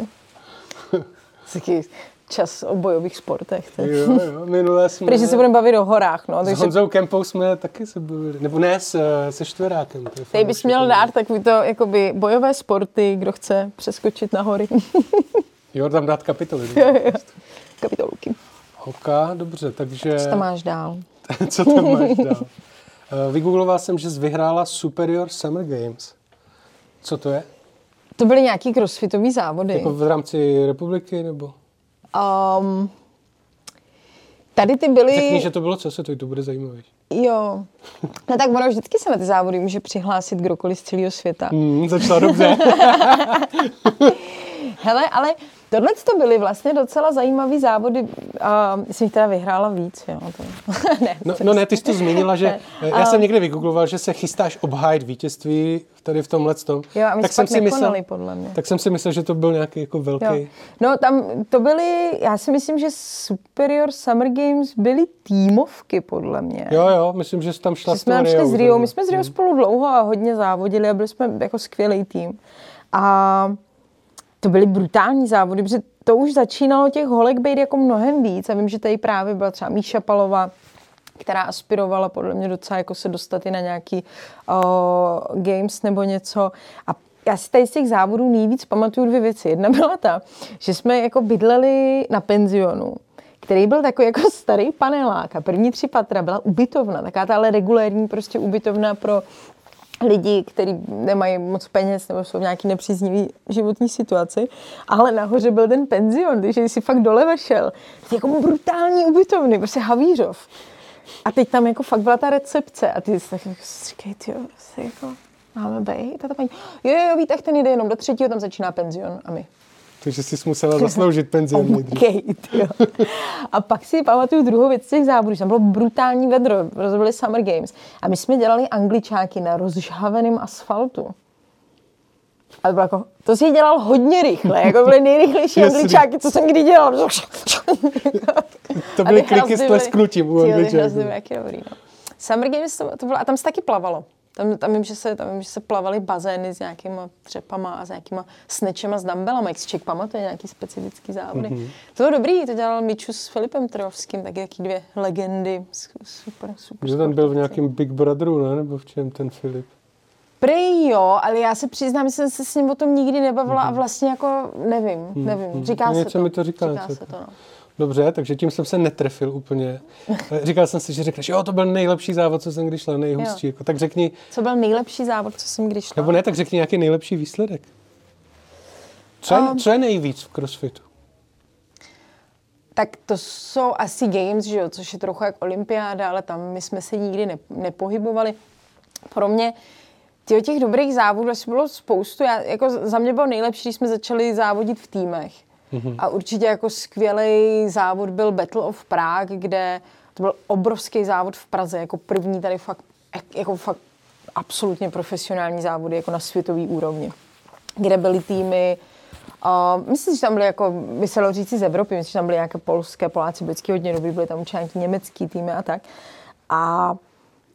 Speaker 3: Taky čas o bojových sportech. Tak.
Speaker 2: Jo, jo, minule jsme...
Speaker 3: Protože se budeme bavit o horách, no,
Speaker 2: S
Speaker 3: takže
Speaker 2: Honzou Kempou jsme taky se bavili. Nebo ne, s, se Štverákem.
Speaker 3: tady bys měl dát takový to, jakoby bojové sporty, kdo chce přeskočit na hory.
Speaker 2: Jo, tam dát kapitoly.
Speaker 3: Kapitolky.
Speaker 2: OK, dobře, takže...
Speaker 3: Co tam máš dál?
Speaker 2: Co tam máš dál? Eh, Vygoogloval jsem, že jsi vyhrála Superior Summer Games. Co to je?
Speaker 3: To byly nějaký crossfitový závody.
Speaker 2: Jako v rámci republiky, nebo?
Speaker 3: Um, tady ty byly...
Speaker 2: Řekni, že to bylo co se to, to bude zajímavé.
Speaker 3: Jo. No tak ono vždycky se na ty závody může přihlásit kdokoliv z celého světa.
Speaker 2: Hmm, začala dobře.
Speaker 3: Hele, ale tohle to byly vlastně docela zajímavý závody. A jsem jich teda vyhrála víc, jo. To...
Speaker 2: ne, no, no ne, ty jsi to zmínila, že já jsem někde vygoogloval, že se chystáš obhájit vítězství tady v tomhle tom.
Speaker 3: Jo, a my tak jsem si myslel, podle mě.
Speaker 2: Tak jsem si myslel, že to byl nějaký jako velký. Jo.
Speaker 3: No tam to byly, já si myslím, že Superior Summer Games byly týmovky, podle mě.
Speaker 2: Jo, jo, myslím, že jsi tam šla
Speaker 3: že jsme šli s Rio, my jsme s Rio hmm. spolu dlouho a hodně závodili a byli jsme jako skvělý tým. A to byly brutální závody, protože to už začínalo těch holek být jako mnohem víc. A vím, že tady právě byla třeba Míša Palová, která aspirovala podle mě docela jako se dostat i na nějaký uh, games nebo něco. A já si tady z těch závodů nejvíc pamatuju dvě věci. Jedna byla ta, že jsme jako bydleli na penzionu, který byl takový jako starý panelák a první tři patra byla ubytovna, taká ta ale regulérní prostě ubytovna pro lidi, kteří nemají moc peněz nebo jsou v nějaký nepříznivý životní situaci, ale nahoře byl ten penzion, takže jsi fakt dole vešel. Jako brutální ubytovny, prostě Havířov. A teď tam jako fakt byla ta recepce a ty jsi tak jako říkej, ty jako máme bejt a ta paní, jo, jo, výtah ten jde jenom do třetího, tam začíná penzion a my.
Speaker 2: Takže jsi musela zasloužit penzion
Speaker 3: okay, A pak si pamatuju druhou věc těch závodů, tam bylo brutální vedro, byly Summer Games. A my jsme dělali angličáky na rozžhaveném asfaltu. A to, bylo jako, to si dělal hodně rychle, jako byly nejrychlejší angličáky, co jsem kdy dělal.
Speaker 2: to byly kliky s tlesknutím u angličáků.
Speaker 3: dobrý, no. Summer Games, to, to bylo, a tam se taky plavalo. Tam, tam, vím, že se, tam vím, že se plavaly bazény s nějakýma třepama a s nějakýma snečema s dumbbellama. Jak si člověk pamatuje nějaký specifický závody. Mm-hmm. To bylo dobrý, to dělal Miču s Filipem Trojovským, taky jaký dvě legendy. Super, super.
Speaker 2: Že ten byl v nějakém Big Brotheru, ne? Nebo v čem ten Filip?
Speaker 3: Prý jo, ale já se přiznám, že jsem se s ním o tom nikdy nebavila mm-hmm. a vlastně jako nevím, mhm. nevím. Říká
Speaker 2: mm-hmm. se
Speaker 3: to.
Speaker 2: mi to říká.
Speaker 3: říká se to, no.
Speaker 2: Dobře, takže tím jsem se netrefil úplně. Říkal jsem si, že řekneš, jo, to byl nejlepší závod, co jsem kdy šla, nejhustší. Jako, tak řekni...
Speaker 3: Co byl nejlepší závod, co jsem kdy šla?
Speaker 2: Nebo ne, tak řekni nějaký nejlepší výsledek. Co je, um, co je nejvíc v crossfitu?
Speaker 3: Tak to jsou asi games, že jo, což je trochu jak olympiáda, ale tam my jsme se nikdy ne, nepohybovali. Pro mě těch, těch dobrých závodů asi bylo spoustu. Já, jako za mě bylo nejlepší, když jsme začali závodit v týmech Mm-hmm. A určitě jako skvělý závod byl Battle of Prague, kde to byl obrovský závod v Praze, jako první tady fakt, jako fakt absolutně profesionální závody, jako na světový úrovni, kde byly týmy, Uh, myslím, že tam byly jako, by se říct z Evropy, myslím, že tam byly nějaké polské, Poláci, vždycky hodně dobrý, byly tam určitě německý týmy a tak. A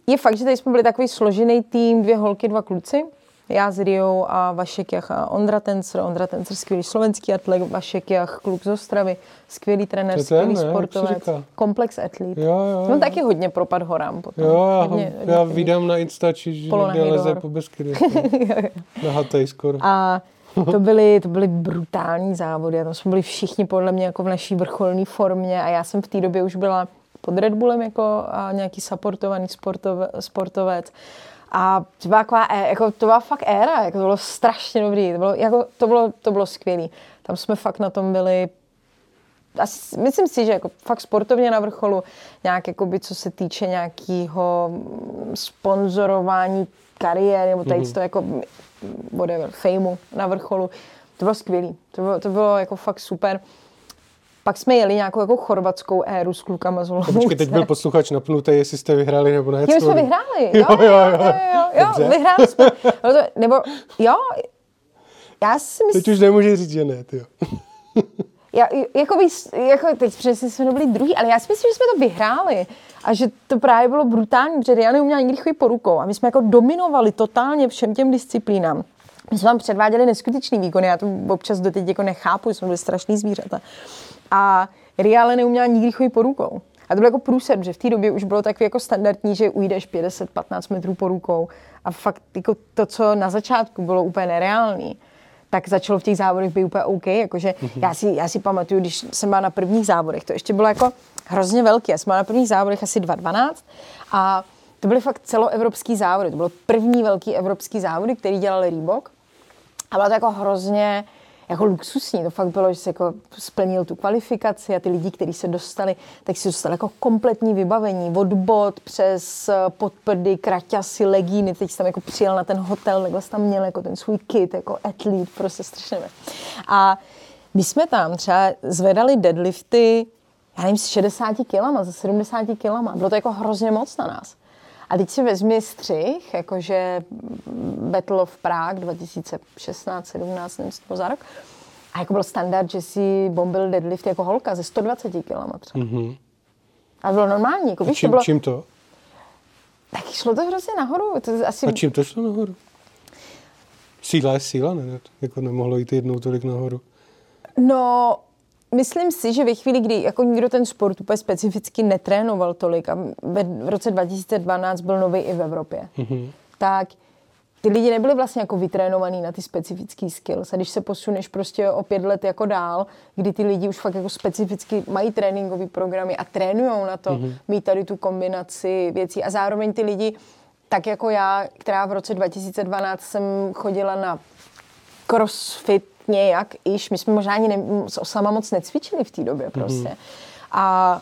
Speaker 3: je fakt, že tady jsme byli takový složený tým, dvě holky, dva kluci, já s Riou a Vašek Jach a Ondra Tencer. Ondra Tencer, skvělý slovenský atlet, Vašek Jach, kluk z Ostravy, skvělý trenér, to skvělý ten, sportovec, komplex atlet.
Speaker 2: Jo, jo,
Speaker 3: On taky hodně propad horám potom.
Speaker 2: Jo, já, hodně, já vydám na Instači, že někde leze po Beskydy. na hatej skoro.
Speaker 3: A to byly, to byly brutální závody a tam jsme byli všichni podle mě jako v naší vrcholné formě a já jsem v té době už byla pod Red Bullem jako nějaký supportovaný sportove, sportovec. A to byla, taková, jako, to byla fakt éra, jako, to bylo strašně dobrý, to bylo, jako, to bylo, to bylo skvělé. Tam jsme fakt na tom byli asi, myslím si, že jako fakt sportovně na vrcholu, nějak jakoby, co se týče nějakého sponzorování kariéry, nebo tady mm-hmm. to jako whatever, fameu na vrcholu. To bylo skvělý. To bylo, to bylo jako fakt super. Pak jsme jeli nějakou jako chorvatskou éru s klukama z Olomouce.
Speaker 2: Počkej, teď byl posluchač napnutý, jestli jste vyhráli nebo ne.
Speaker 3: Jo, jsme vyhráli. Jo, jo, jo, jo, jo, jo, jo vyhráli jsme. Nebo, jo, já si myslím...
Speaker 2: Teď už nemůžeš říct, že ne, ty jo.
Speaker 3: Já, jako, víš, jako teď přesně jsme byli druhý, ale já si myslím, že jsme to vyhráli a že to právě bylo brutální, protože Riany uměla nikdy chodit po rukou a my jsme jako dominovali totálně všem těm disciplínám. My jsme vám předváděli neskutečný výkon, já to občas doteď jako nechápu, jsme byli strašný zvířata. A Ria ale neuměla nikdy chodit po rukou. A to bylo jako průser, že v té době už bylo tak jako standardní, že ujdeš 50-15 metrů po rukou. A fakt jako to, co na začátku bylo úplně nereálný, tak začalo v těch závodech být úplně OK. Jakože mm-hmm. já, si, já si pamatuju, když jsem byla na prvních závodech, to ještě bylo jako hrozně velké. Já jsem byla na prvních závodech asi 2.12 a to byly fakt celoevropský závody. To bylo první velký evropský závody, který dělali Reebok. A bylo to jako hrozně, jako luxusní. To fakt bylo, že se jako splnil tu kvalifikaci a ty lidi, kteří se dostali, tak si dostali jako kompletní vybavení. Od bod přes eh, podprdy, kraťasy, legíny. Teď jsem jako přijel na ten hotel, takhle tam měl jako ten svůj kit, jako athlete, prostě strašně. A my jsme tam třeba zvedali deadlifty, já nevím, s 60 kilama, za 70 kilama. Bylo to jako hrozně moc na nás. A teď si vezmi střih, jakože Battle of Prague 2016, 17, nevím, co za rok. A jako byl standard, že si bombil deadlift jako holka ze 120 kg třeba. Mm-hmm. A bylo normální. Jako, víš,
Speaker 2: čím,
Speaker 3: to bylo,
Speaker 2: čím to?
Speaker 3: tak šlo to hrozně nahoru. To asi,
Speaker 2: A čím to šlo nahoru? Síla je síla, ne? Jako nemohlo jít jednou tolik nahoru.
Speaker 3: No, myslím si, že ve chvíli, kdy jako nikdo ten sport úplně specificky netrénoval tolik a v roce 2012 byl nový i v Evropě, mm-hmm. tak ty lidi nebyli vlastně jako vytrénovaný na ty specifické skills. A když se posuneš prostě o pět let jako dál, kdy ty lidi už fakt jako specificky mají tréninkové programy a trénují na to, mm-hmm. mít tady tu kombinaci věcí. A zároveň ty lidi, tak jako já, která v roce 2012 jsem chodila na crossfit nějak, iž my jsme možná ani ne, s osama moc necvičili v té době prostě. Mm-hmm. A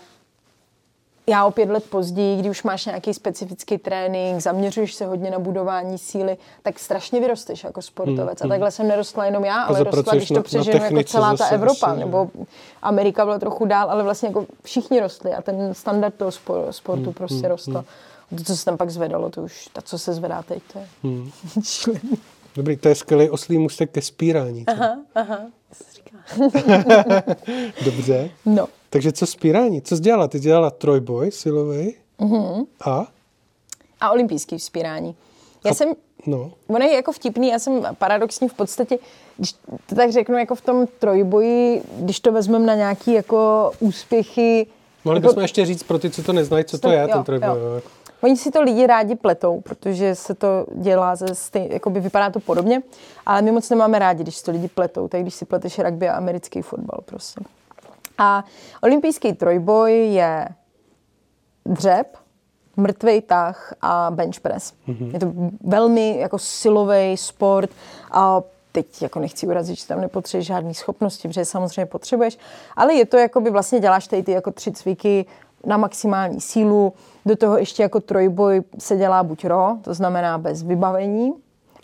Speaker 3: já o pět let později, kdy už máš nějaký specifický trénink, zaměřuješ se hodně na budování síly, tak strašně vyrosteš jako sportovec. Mm, a takhle jsem nerostla jenom já, ale rostla, když to přeženu jako celá ta Evropa, asi, nebo Amerika byla trochu dál, ale vlastně jako všichni rostli a ten standard toho sportu mm, prostě mm, rostl. Mm. To, co se tam pak zvedalo, to už, ta, co se zvedá teď, to je mm.
Speaker 2: Dobrý, to je skvělý oslý můstek ke spírání. Co?
Speaker 3: Aha, aha, se říká.
Speaker 2: Dobře.
Speaker 3: No.
Speaker 2: Takže co spírání? Co jsi dělala? Ty jsi dělala trojboj silový mm-hmm. a?
Speaker 3: A olympijský vzpírání. Já a, jsem,
Speaker 2: no.
Speaker 3: ono je jako vtipný, já jsem paradoxně v podstatě, když to tak řeknu, jako v tom trojboji, když to vezmeme na nějaký jako úspěchy.
Speaker 2: Mohli
Speaker 3: jako,
Speaker 2: bychom ještě říct pro ty, co to neznají, co to, to je, jo, ten trojboj. Jo.
Speaker 3: Oni si to lidi rádi pletou, protože se to dělá ze stejn, jakoby vypadá to podobně, ale my moc nemáme rádi, když si to lidi pletou, tak když si pleteš rugby a americký fotbal prostě. A olympijský trojboj je dřep, mrtvej tah a bench press. Mm-hmm. Je to velmi jako silový sport a teď jako nechci urazit, že tam nepotřebuješ žádné schopnosti, protože samozřejmě potřebuješ, ale je to jako by vlastně děláš tady ty jako tři cviky na maximální sílu, do toho ještě jako trojboj se dělá buď ro, to znamená bez vybavení,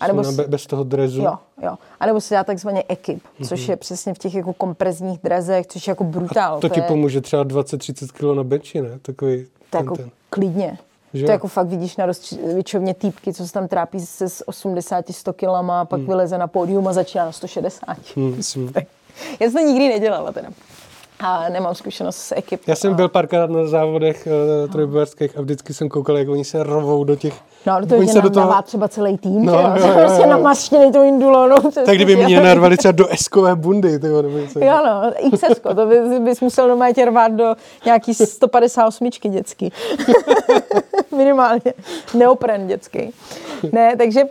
Speaker 2: a nebo s... bez toho drezu?
Speaker 3: Jo, jo. A nebo se dá takzvaně ekip, mm-hmm. což je přesně v těch jako komprezních drezech, což je jako brutál.
Speaker 2: A to,
Speaker 3: to
Speaker 2: ti
Speaker 3: je...
Speaker 2: pomůže třeba 20-30 kg na benči, ne? Takový
Speaker 3: to jako ten. klidně. Že? To jako fakt vidíš na rozcvičovně týpky, co se tam trápí se s 80-100 kilama, pak hmm. vyleze na pódium a začíná na 160. Hmm. Já jsem to nikdy nedělala teda a nemám zkušenost s ekipou.
Speaker 2: Já jsem byl párkrát na závodech uh, trojbojarských a vždycky jsem koukal, jak oni se rovou do těch...
Speaker 3: No, do toho se do toho... třeba celý tým, no, jo, jo, jo, prostě namaštěný tou indulonou.
Speaker 2: Tak kdyby mě narvali třeba do eskové bundy. Tyjo, nebo něco.
Speaker 3: Jo, no, XS, to bys, bys musel doma tě rvát do nějaký 158 dětský. Minimálně. Neopren dětský. Ne, takže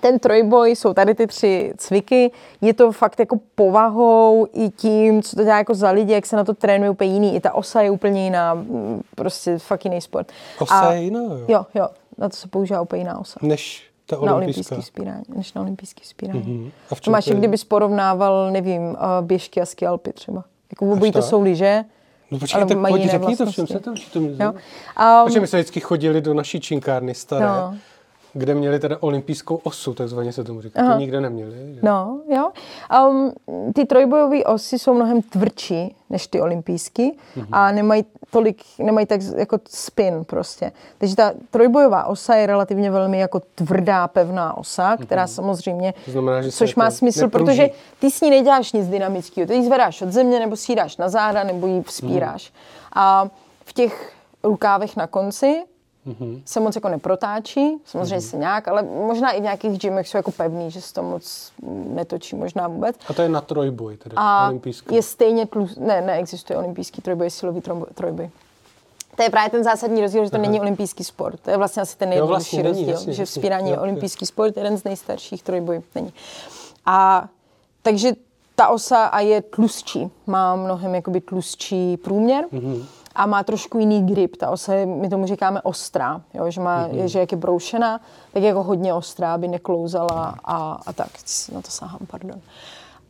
Speaker 3: ten trojboj, jsou tady ty tři cviky, je to fakt jako povahou i tím, co to dělá jako za lidi, jak se na to trénuje úplně jiný, i ta osa je úplně jiná, mm, prostě fakt jiný sport.
Speaker 2: Osa je jiná, jo?
Speaker 3: Jo, jo, na to se používá úplně jiná osa.
Speaker 2: Než ta.
Speaker 3: Na olympijský vzpírání, než na olympijský vzpírání. Mm-hmm.
Speaker 2: A v
Speaker 3: to máš, jak kdybys porovnával, nevím, běžky a skialpy třeba. Jako obojí to jsou lyže,
Speaker 2: No počkej, ale tak pojď, řekni to všem, se to to jo. Um, Protože my jsme vždycky chodili do naší činkárny staré. No kde měli teda olympijskou osu, takzvaně se tomu říká. Aha. To nikde neměli. Že?
Speaker 3: No, jo. Um, ty trojbojové osy jsou mnohem tvrdší než ty olympijský mm-hmm. a nemají tolik, nemají tak jako spin prostě. Takže ta trojbojová osa je relativně velmi jako tvrdá, pevná osa, která mm-hmm. samozřejmě,
Speaker 2: to znamená, že
Speaker 3: což má
Speaker 2: jako
Speaker 3: smysl, nepruží. protože ty s ní neděláš nic dynamického. Ty ji zvedáš od země, nebo si ji dáš na záda, nebo ji vzpíráš. Mm. A v těch rukávech na konci mm-hmm. se moc jako neprotáčí, samozřejmě mm-hmm. se nějak, ale možná i v nějakých gymech jsou jako pevný, že se to moc netočí možná vůbec.
Speaker 2: A to je na trojboj, tedy
Speaker 3: a
Speaker 2: olympijský.
Speaker 3: je stejně tlus, ne, neexistuje olympijský trojboj, je silový trojboj. To je právě ten zásadní rozdíl, že to Aha. není olympijský sport. To je vlastně asi ten nejdůležitější vlastně rozdíl, jasně, že vzpírání je olympijský sport, jeden z nejstarších trojboj není. A takže ta osa a je tlustší, má mnohem jakoby tlustší průměr. Mm-hmm a má trošku jiný grip. Ta osa je, my tomu říkáme ostrá, jo? že, má, mm-hmm. je, že jak je broušená, tak je jako hodně ostrá, aby neklouzala a, a tak. Na to sahám, pardon.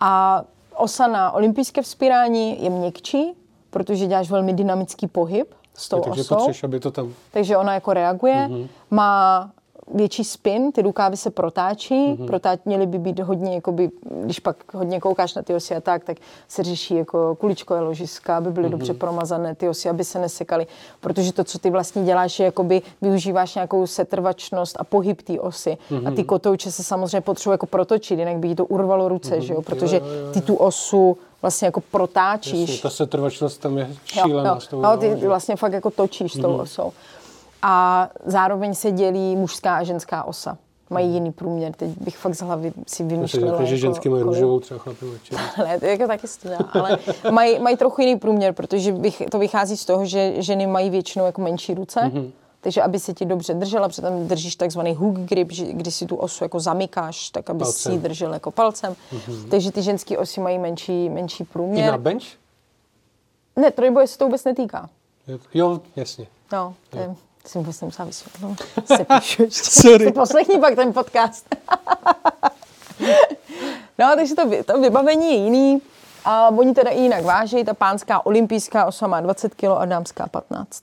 Speaker 3: A osa na olympijské vzpírání je měkčí, protože děláš velmi dynamický pohyb s tou
Speaker 2: Takže
Speaker 3: osou.
Speaker 2: potřebuješ, aby to tam...
Speaker 3: Takže ona jako reaguje,
Speaker 2: Mhm.
Speaker 3: mm-hmm. má větší spin, ty rukávy se protáčí,
Speaker 2: Mhm.
Speaker 3: mm-hmm. protá- měly by být hodně, jakoby, když pak hodně koukáš na ty osy a tak, tak se řeší jako kuličkové ložiska, aby
Speaker 2: Mhm.
Speaker 3: byly mm-hmm. dobře promazané ty osy, aby se nesekaly, protože to, co ty vlastně děláš, je jakoby využíváš nějakou setrvačnost a pohyb té osy mm-hmm. a
Speaker 2: Mhm.
Speaker 3: ty kotouče se samozřejmě potřebují jako protočit, jinak by jí to urvalo ruce, mm-hmm. že jo, protože ty tu osu vlastně jako protáčíš.
Speaker 2: Jasně, ta setrvačnost tam je
Speaker 3: Jo,
Speaker 2: šílená
Speaker 3: jo.
Speaker 2: s tou
Speaker 3: No, ty vlastně fakt jako točíš s tou
Speaker 2: Mhm.
Speaker 3: osou. A zároveň se dělí mužská a ženská osa. Mají jiný průměr. Teď bych fakt z hlavy si
Speaker 2: si
Speaker 3: vymýšlela.
Speaker 2: řekl, že
Speaker 3: jako-
Speaker 2: ženský mají
Speaker 3: kolik-
Speaker 2: růžovou, třeba chlapi večer.
Speaker 3: ne, to jako taky dělá, ale mají, mají trochu jiný průměr, protože bych, to vychází z toho, že ženy mají většinou jako menší ruce,
Speaker 2: Mhm.
Speaker 3: mm-hmm. takže aby se ti dobře držela, protože tam držíš takzvaný hook grip, kdy si tu osu jako zamykáš, tak aby si
Speaker 2: Palcem.
Speaker 3: ji držel jako palcem.
Speaker 2: Mhm.
Speaker 3: Mm-hmm. Takže ty ženské osy mají menší, menší
Speaker 2: I
Speaker 3: průměr.
Speaker 2: na bench?
Speaker 3: Ne, trojboje se to vůbec netýká.
Speaker 2: Jo, jasně.
Speaker 3: No, to je, si vůbec nemusela vysvětlit. Se píšu ještě.
Speaker 2: Sorry.
Speaker 3: Si poslechni pak ten podcast. no, takže to, to vybavení je jiný. A oni teda i jinak váží. Ta pánská olympijská osa má 20 kg a dámská 15.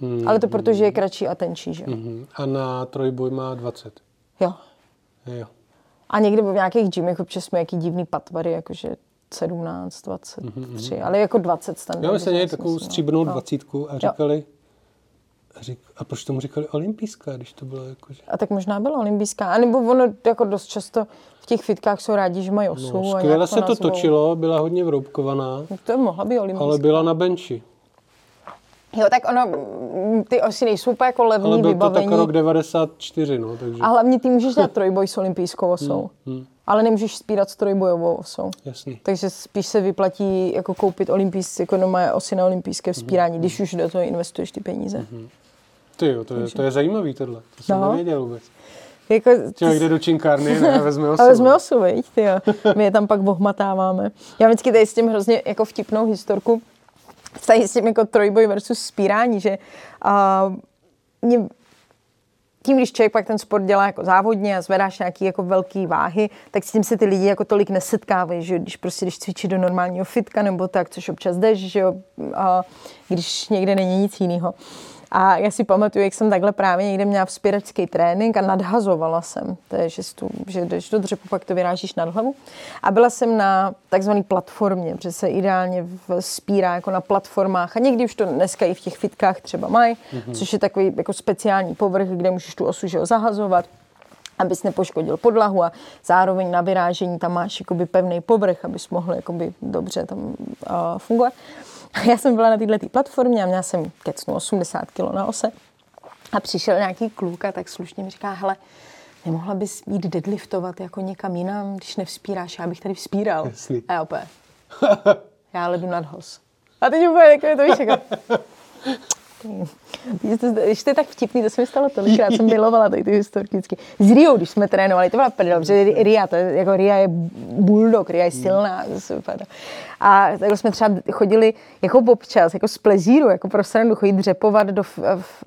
Speaker 3: Hmm. Ale to protože je kratší a tenčí, že? Hmm.
Speaker 2: A na trojboj má 20.
Speaker 3: Jo.
Speaker 2: Jo.
Speaker 3: A někde v nějakých gymech občas jsme jaký divný patvary, jakože 17, 23, ale jako 20 standardně.
Speaker 2: Jo, my jsme měli takovou
Speaker 3: no.
Speaker 2: stříbrnou
Speaker 3: No.
Speaker 2: dvacítku a říkali, a, řík, a proč tomu říkali olympijská, když to bylo jako, že...
Speaker 3: A tak možná byla olympijská. A nebo ono jako dost často v těch fitkách jsou rádi, že mají osu.
Speaker 2: No, skvěle se to
Speaker 3: nazvou.
Speaker 2: točilo, byla hodně vroubkovaná,
Speaker 3: To je mohla být olympijská.
Speaker 2: ale byla na benči.
Speaker 3: Jo, tak ono, ty osy nejsou úplně jako levný
Speaker 2: Ale byl to
Speaker 3: vybavení.
Speaker 2: tak rok 94, no, takže
Speaker 3: A hlavně ty můžeš dát trojboj s olympijskou osou.
Speaker 2: hmm,
Speaker 3: Ale nemůžeš spírat s trojbojovou osou.
Speaker 2: jasný.
Speaker 3: Takže spíš se vyplatí jako koupit olympijské, jako doma osy na olympijské
Speaker 2: Mhm.
Speaker 3: vzpírání, když už do toho investuješ ty peníze.
Speaker 2: Ty jo, to je, to je zajímavý tohle, to jsem
Speaker 3: No.
Speaker 2: nevěděl vůbec.
Speaker 3: Jako,
Speaker 2: Člověk jde do činkárny, ne, vezme osu.
Speaker 3: Ale jsme osu, viď, ty jo. My je tam pak vohmatáváme. Já vždycky tady s tím hrozně jako vtipnou historku, tady s tím jako trojboj versus spírání, že a, mě, tím, když člověk pak ten sport dělá jako závodně a zvedáš nějaký jako velký váhy, tak s tím se ty lidi jako tolik nesetkávají, že když prostě když cvičí do normálního fitka nebo tak, což občas jdeš, že jo, a když někde není nic jiného. A já si pamatuju, jak jsem takhle právě někde měla vzpěračský trénink a nadhazovala jsem. To je, že, tu, že jdeš do dřepu, pak to vyrážíš nad hlavu. A byla jsem na takzvané platformě, protože se ideálně spírá jako na platformách. A někdy už to dneska i v těch fitkách třeba mají, mm-hmm. což je takový jako speciální povrch, kde můžeš tu osu že zahazovat abys nepoškodil podlahu a zároveň na vyrážení tam máš jakoby pevný povrch, abys mohl jakoby dobře tam uh, fungovat. Já jsem byla na této platformě a měla jsem kecnu 80 kg na ose a přišel nějaký kluk a tak slušně mi říká, hele, nemohla bys jít deadliftovat jako někam jinam, když nevzpíráš, já bych tady vzpíral.
Speaker 2: Jasný.
Speaker 3: A já opět, já ale jdu nad hos. A teď úplně takové to víš, jako, To, když je tak vtipný, to se mi stalo tolikrát, jsem milovala tady ty historky vždycky. S Riou, když jsme trénovali, to byla prdel, protože Ria, to je, jako Ria je bulldog, Ria je silná, to se vypadá. A takhle jsme třeba chodili jako občas, jako z plezíru, jako pro srandu, chodit dřepovat do f, f,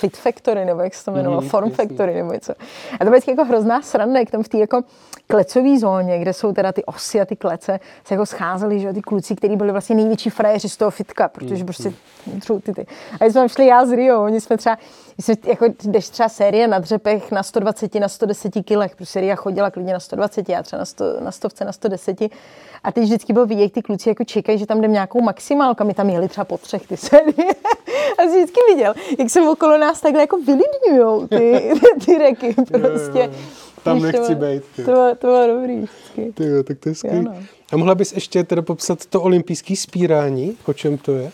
Speaker 3: Fit Factory, nebo jak se to jmenovalo,
Speaker 2: Mhm,
Speaker 3: Form
Speaker 2: jasný.
Speaker 3: Factory, nebo něco. A to byla jako hrozná sranda, jak tam v té jako klecové zóně, kde jsou teda ty osy a ty klece, se jako scházeli, že ty kluci, kteří byli vlastně největší frajeři z toho fitka, protože prostě třou ty ty. A když jsme šli já s Rio, oni jsme třeba, jsme, jako jdeš třeba série na dřepech na 120, na 110 kilech, protože Ria chodila klidně na 120, já třeba na, 100, na stovce, na 110. A teď vždycky bylo vidět, jak ty kluci jako čekají, že tam jdem nějakou maximálku. My tam jeli třeba po třech ty série. A jsi vždycky viděl, jak se okolo nás takhle jako vylidňujou ty, ty reky prostě.
Speaker 2: Tam
Speaker 3: Víš, to
Speaker 2: nechci
Speaker 3: bylo-
Speaker 2: bejt, ty.
Speaker 3: To bylo, to bylo dobrý vždycky.
Speaker 2: Ty jo, tak to je skvělý.
Speaker 3: no.
Speaker 2: A mohla bys ještě teda popsat to olympijské spírání, o čem to je?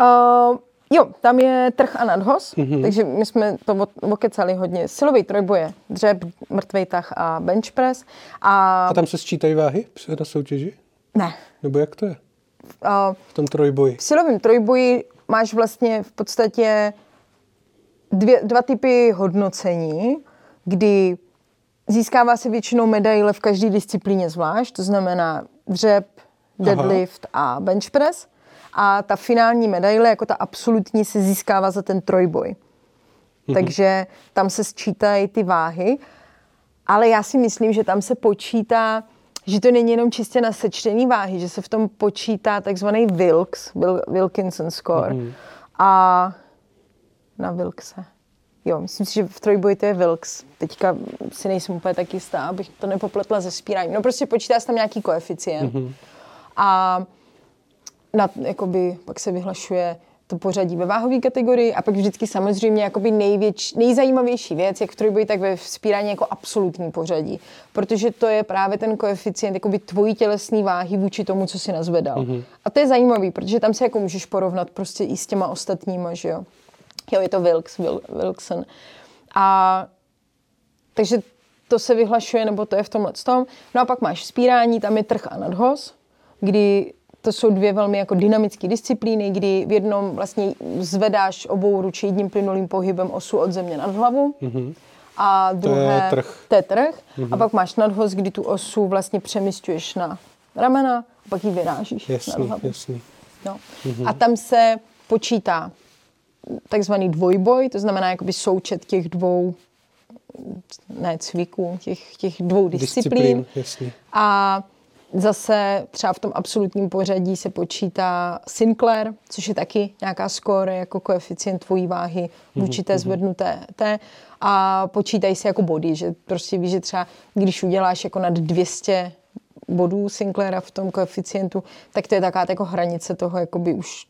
Speaker 3: Uh, jo, tam je trh a nadhoz,
Speaker 2: Mhm.
Speaker 3: mm-hmm. takže my jsme to okecali hodně. Silový trojboje, dřep, mrtvej tah a bench press. A,
Speaker 2: A tam se sčítají váhy na soutěži?
Speaker 3: ne,
Speaker 2: Nebo jak to je?
Speaker 3: uh,
Speaker 2: V tom trojboji.
Speaker 3: v silovém trojboji máš vlastně v podstatě dvě, dva typy hodnocení, kdy získává se většinou medaile v každé disciplíně zvlášť, to znamená dřep, deadlift a bench press. A ta finální medaile, jako ta absolutní, se získává za ten trojboj. Takže tam se sčítají ty váhy. ale já si myslím, že tam se počítá, že to není jenom čistě na sečtení váhy, že se v tom počítá takzvaný Wilks, Wil, Wilkinson score. Mm-hmm. A na Wilkse. Jo, myslím si, že v trojboji to je Wilks. Teďka si nejsem úplně tak jistá, abych to nepopletla ze spíráním. No prostě počítá se tam nějaký koeficient. Mm-hmm. A na, jakoby, pak se vyhlašuje to pořadí ve váhové kategorii a pak vždycky samozřejmě jakoby největš, nejzajímavější věc, jak v trojboji, tak ve vzpírání jako absolutní pořadí. Protože to je právě ten koeficient jakoby tvojí tělesný váhy vůči tomu, co si nazvedal. Mm-hmm. A to je zajímavý, protože tam se jako můžeš porovnat prostě i s těma ostatníma, že jo. Jo, je to Wilks, Wil, Wilkson. A takže to se vyhlašuje, nebo to je v tomhle tom. No a pak máš spírání, tam je trh a nadhoz, kdy to jsou dvě velmi jako dynamické disciplíny, kdy v jednom vlastně zvedáš obou ruči jedním plynulým pohybem osu od země nad hlavu. Mm-hmm. A druhé,
Speaker 2: to je trh.
Speaker 3: To je trh. Mm-hmm. A pak máš nadhoz, kdy tu osu vlastně přemysťuješ na ramena a pak ji vyrážíš
Speaker 2: jasný,
Speaker 3: nad hlavu.
Speaker 2: Jasný.
Speaker 3: No. Mm-hmm. A tam se počítá takzvaný dvojboj, to znamená jakoby součet těch dvou ne cviků, těch, těch dvou disciplín.
Speaker 2: disciplín
Speaker 3: a Zase třeba v tom absolutním pořadí se počítá Sinclair, což je taky nějaká skóre jako koeficient tvojí váhy vůči té zvednuté té. A počítají se jako body, že prostě víš, že třeba když uděláš jako nad 200 bodů Sinclaira v tom koeficientu, tak to je taková jako hranice toho jakoby už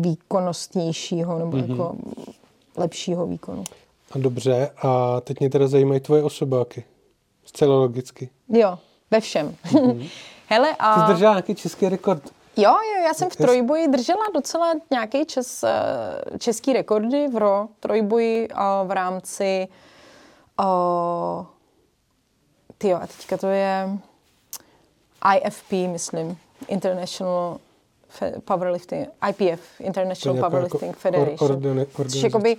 Speaker 3: výkonnostnějšího nebo mm-hmm. jako lepšího výkonu.
Speaker 2: A dobře, a teď mě teda zajímají tvoje osobáky. Zcela logicky.
Speaker 3: Jo, ve všem. Mm-hmm. Hele, a...
Speaker 2: Ty držela nějaký český rekord.
Speaker 3: Jo, jo, já jsem v trojboji držela docela nějaký čes, eh, český rekordy v RO trojboji v rámci o, tyjo, a teďka to je IFP, myslím, International Powerlifting, IPF, International Powerlifting jako Federation. Or, jakoby,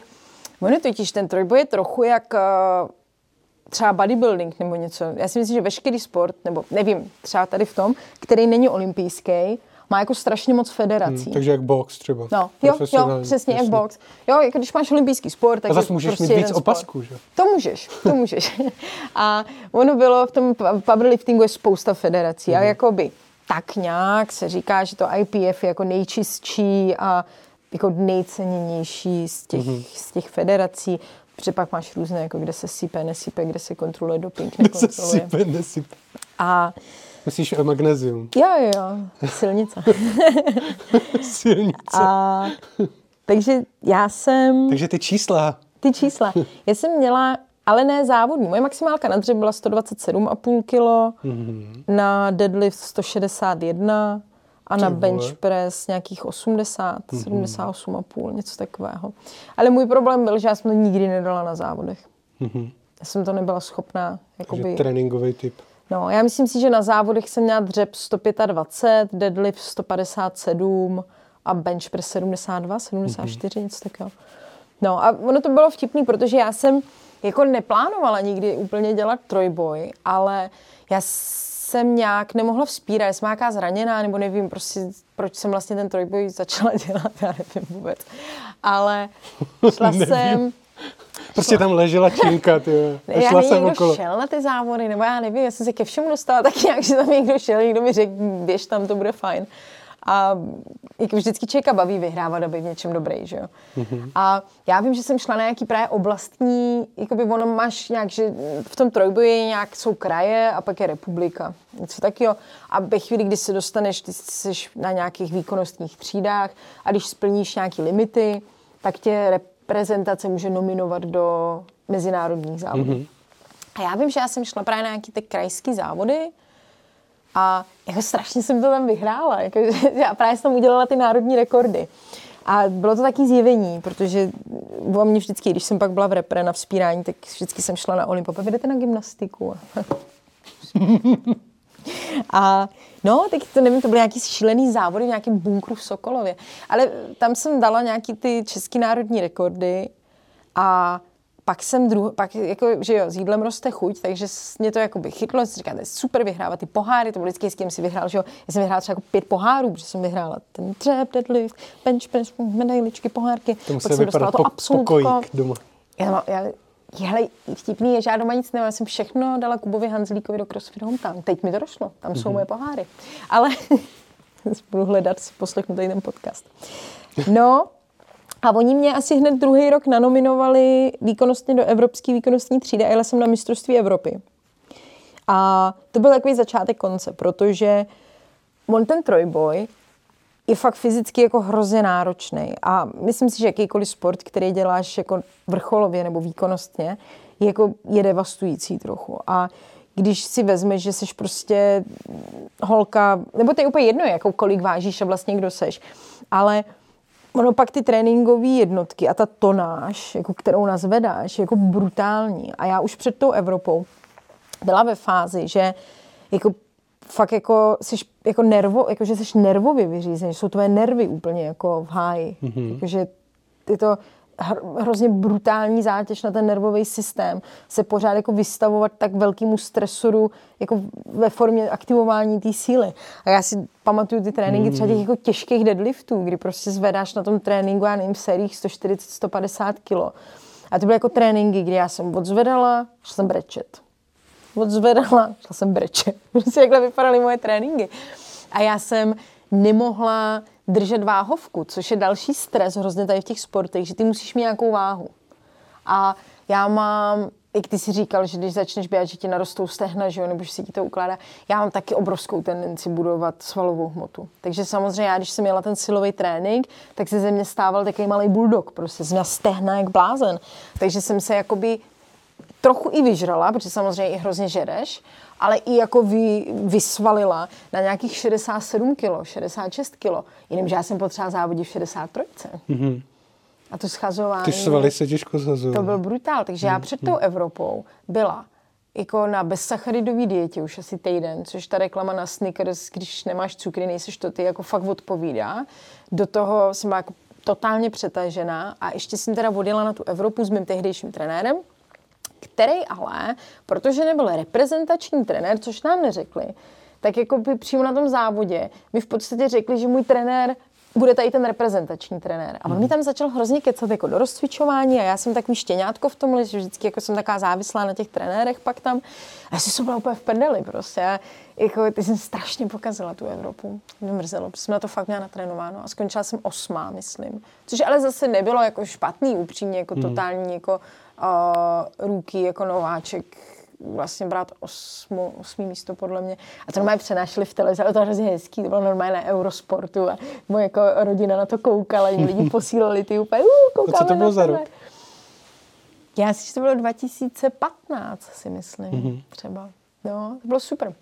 Speaker 3: ono totiž ten trojboj je trochu jak uh, třeba bodybuilding nebo něco. Já si myslím, že veškerý sport, nebo nevím, třeba tady v tom, který není olympijský, má jako strašně moc federací. Hmm,
Speaker 2: takže jak box třeba.
Speaker 3: No, jo, jo, přesně jak box. Jo, jako když máš olympijský sport, tak
Speaker 2: A zase můžeš
Speaker 3: prostě
Speaker 2: mít víc opasků, že?
Speaker 3: To můžeš, to můžeš. a ono bylo, v tom powerliftingu je spousta federací hmm. a jakoby tak nějak se říká, že to IPF je jako nejčistší a jako nejceněnější z těch, mm-hmm. z těch federací. Protože pak máš různé, jako kde se sype, nesype, kde se kontroluje doping, nekontroluje.
Speaker 2: Kde se sype, nesype.
Speaker 3: A
Speaker 2: Myslíš o magnézium?
Speaker 3: Jo, jo, jo. Silnice.
Speaker 2: Silnice.
Speaker 3: A, takže já jsem...
Speaker 2: Takže ty čísla.
Speaker 3: Ty čísla. Já jsem měla, ale ne závodní. Moje maximálka na dřep byla 127,5 kg, mm-hmm. na deadlift 161, a na bench press nějakých 80, mm-hmm. 78,5, něco takového. Ale můj problém byl, že já jsem to nikdy nedala na závodech. Mm-hmm. Já jsem to nebyla schopná. Jakoby...
Speaker 2: Takže tréninkový typ.
Speaker 3: No, já myslím si, že na závodech jsem měla dřep 125, deadlift 157 a bench press 72, 74, mm-hmm. něco takového. No a ono to bylo vtipný, protože já jsem jako neplánovala nikdy úplně dělat trojboj, ale já jsem nějak nemohla vzpírat, jsem nějaká zraněná, nebo nevím, prostě, proč jsem vlastně ten trojboj začala dělat, já nevím vůbec. Ale šla jsem...
Speaker 2: Prostě tam ležela činka, ty.
Speaker 3: Já nevím, jsem okolo. šel na ty závody, nebo já nevím, já jsem se ke všemu dostala tak nějak, že tam někdo šel, někdo mi řekl, běž tam, to bude fajn. A jako vždycky člověka baví vyhrávat a být v něčem dobrý, že jo. Mm-hmm. A já vím, že jsem šla na nějaký právě oblastní, jakoby ono máš nějak, že v tom trojboji nějak jsou kraje a pak je republika. Něco takyho. A ve chvíli, kdy se dostaneš, ty jsi na nějakých výkonnostních třídách a když splníš nějaký limity, tak tě reprezentace může nominovat do mezinárodních závodů. Mm-hmm. A já vím, že já jsem šla právě na nějaký ty krajské závody, a jako strašně jsem to tam vyhrála. Jako, já právě jsem tam udělala ty národní rekordy. A bylo to taky zjevení, protože bylo mě vždycky, když jsem pak byla v repre na vzpírání, tak vždycky jsem šla na Olympo. Jdete na gymnastiku. A no, tak to nevím, to byly nějaký šílený závody v nějakém bunkru v Sokolově. Ale tam jsem dala nějaký ty český národní rekordy a pak jsem druh, pak jako, že jo, s jídlem roste chuť, takže mě to jako by chytlo, si říkáte, super vyhrávat ty poháry, to bylo vždycky s kým si vyhrál, že jo, já jsem vyhrála třeba jako pět pohárů, protože jsem vyhrála ten dřep, deadlift, bench press, medailičky, pohárky,
Speaker 2: to pak jsem dostala to po, absolutko. Doma.
Speaker 3: Já, já, Hele, vtipný je, že já doma nic nemám. Já jsem všechno dala Kubovi Hanzlíkovi do CrossFit Hometown. Teď mi to došlo. Tam jsou moje poháry. Ale budu hledat, si poslechnu tady ten podcast. No, a oni mě asi hned druhý rok nanominovali výkonnostně do Evropské výkonnostní třídy a jela jsem na mistrovství Evropy. A to byl takový začátek konce, protože on ten trojboj je fakt fyzicky jako hrozně náročný. A myslím si, že jakýkoliv sport, který děláš jako vrcholově nebo výkonnostně, je, jako, je devastující trochu. A když si vezmeš, že jsi prostě holka, nebo to je úplně jedno, jako kolik vážíš a vlastně kdo seš, ale ono pak ty tréninkové jednotky a ta tonáž, jako kterou nazvedáš, je jako brutální. A já už před tou Evropou byla ve fázi, že jako fakt jako jsi jako nervo, jako že jsi nervově vyřízený, jsou tvoje nervy úplně jako v háji. Mm-hmm. Jakože je to hrozně brutální zátěž na ten nervový systém, se pořád jako vystavovat tak velkému stresoru jako ve formě aktivování té síly. A já si pamatuju ty tréninky třeba těch jako těžkých deadliftů, kdy prostě zvedáš na tom tréninku, já nevím, sériích 140-150 kilo. A to byly jako tréninky, kdy já jsem odzvedala, šla jsem brečet. Odzvedala, šla jsem brečet. Prostě jakhle vypadaly moje tréninky. A já jsem nemohla držet váhovku, což je další stres hrozně tady v těch sportech, že ty musíš mít nějakou váhu. A já mám, jak ty si říkal, že když začneš běhat, že ti narostou stehna, že jo, nebo že si ti to ukládá, já mám taky obrovskou tendenci budovat svalovou hmotu. Takže samozřejmě já, když jsem měla ten silový trénink, tak se ze mě stával takový malý bulldog, prostě jsem měla stehna jak blázen. Takže jsem se jakoby trochu i vyžrala, protože samozřejmě i hrozně žereš, ale i jako vy, vysvalila na nějakých 67 kilo, 66 kilo. Jenomže já jsem potřeba závodit v 63. Mm-hmm. A to schazování...
Speaker 2: Ty svaly se těžko zhazují.
Speaker 3: To byl brutál. Takže já před tou Evropou byla jako na bezsacharidový dietě už asi týden, což ta reklama na Snickers, když nemáš cukry, nejseš to ty, jako fakt odpovídá. Do toho jsem byla jako totálně přetažená a ještě jsem teda vodila na tu Evropu s mým tehdejším trenérem, který ale, protože nebyl reprezentační trenér, což nám neřekli, tak jako by přímo na tom závodě mi v podstatě řekli, že můj trenér bude tady ten reprezentační trenér. A on mi tam začal hrozně kecat jako do rozcvičování a já jsem takový štěňátko v tomhle, že vždycky jako jsem taková závislá na těch trenérech pak tam. A já jsem byla úplně v prdeli prostě. A jako, ty jsem strašně pokazila tu Evropu. Mě mrzelo, protože jsem na to fakt měla natrénováno a skončila jsem osmá, myslím. Což ale zase nebylo jako špatný, upřímně, jako hmm. totální jako uh, ruky jako nováček vlastně brát osmo, osmý místo podle mě. A to normálně přenášeli v televizi, ale to hrozně hezký, to bylo normálně na Eurosportu a moje jako rodina na to koukala, lidi posílali ty úplně, uh, koukáme
Speaker 2: co to bylo za rok?
Speaker 3: Já si, že to bylo 2015, si myslím, mm-hmm. třeba. No, to bylo super.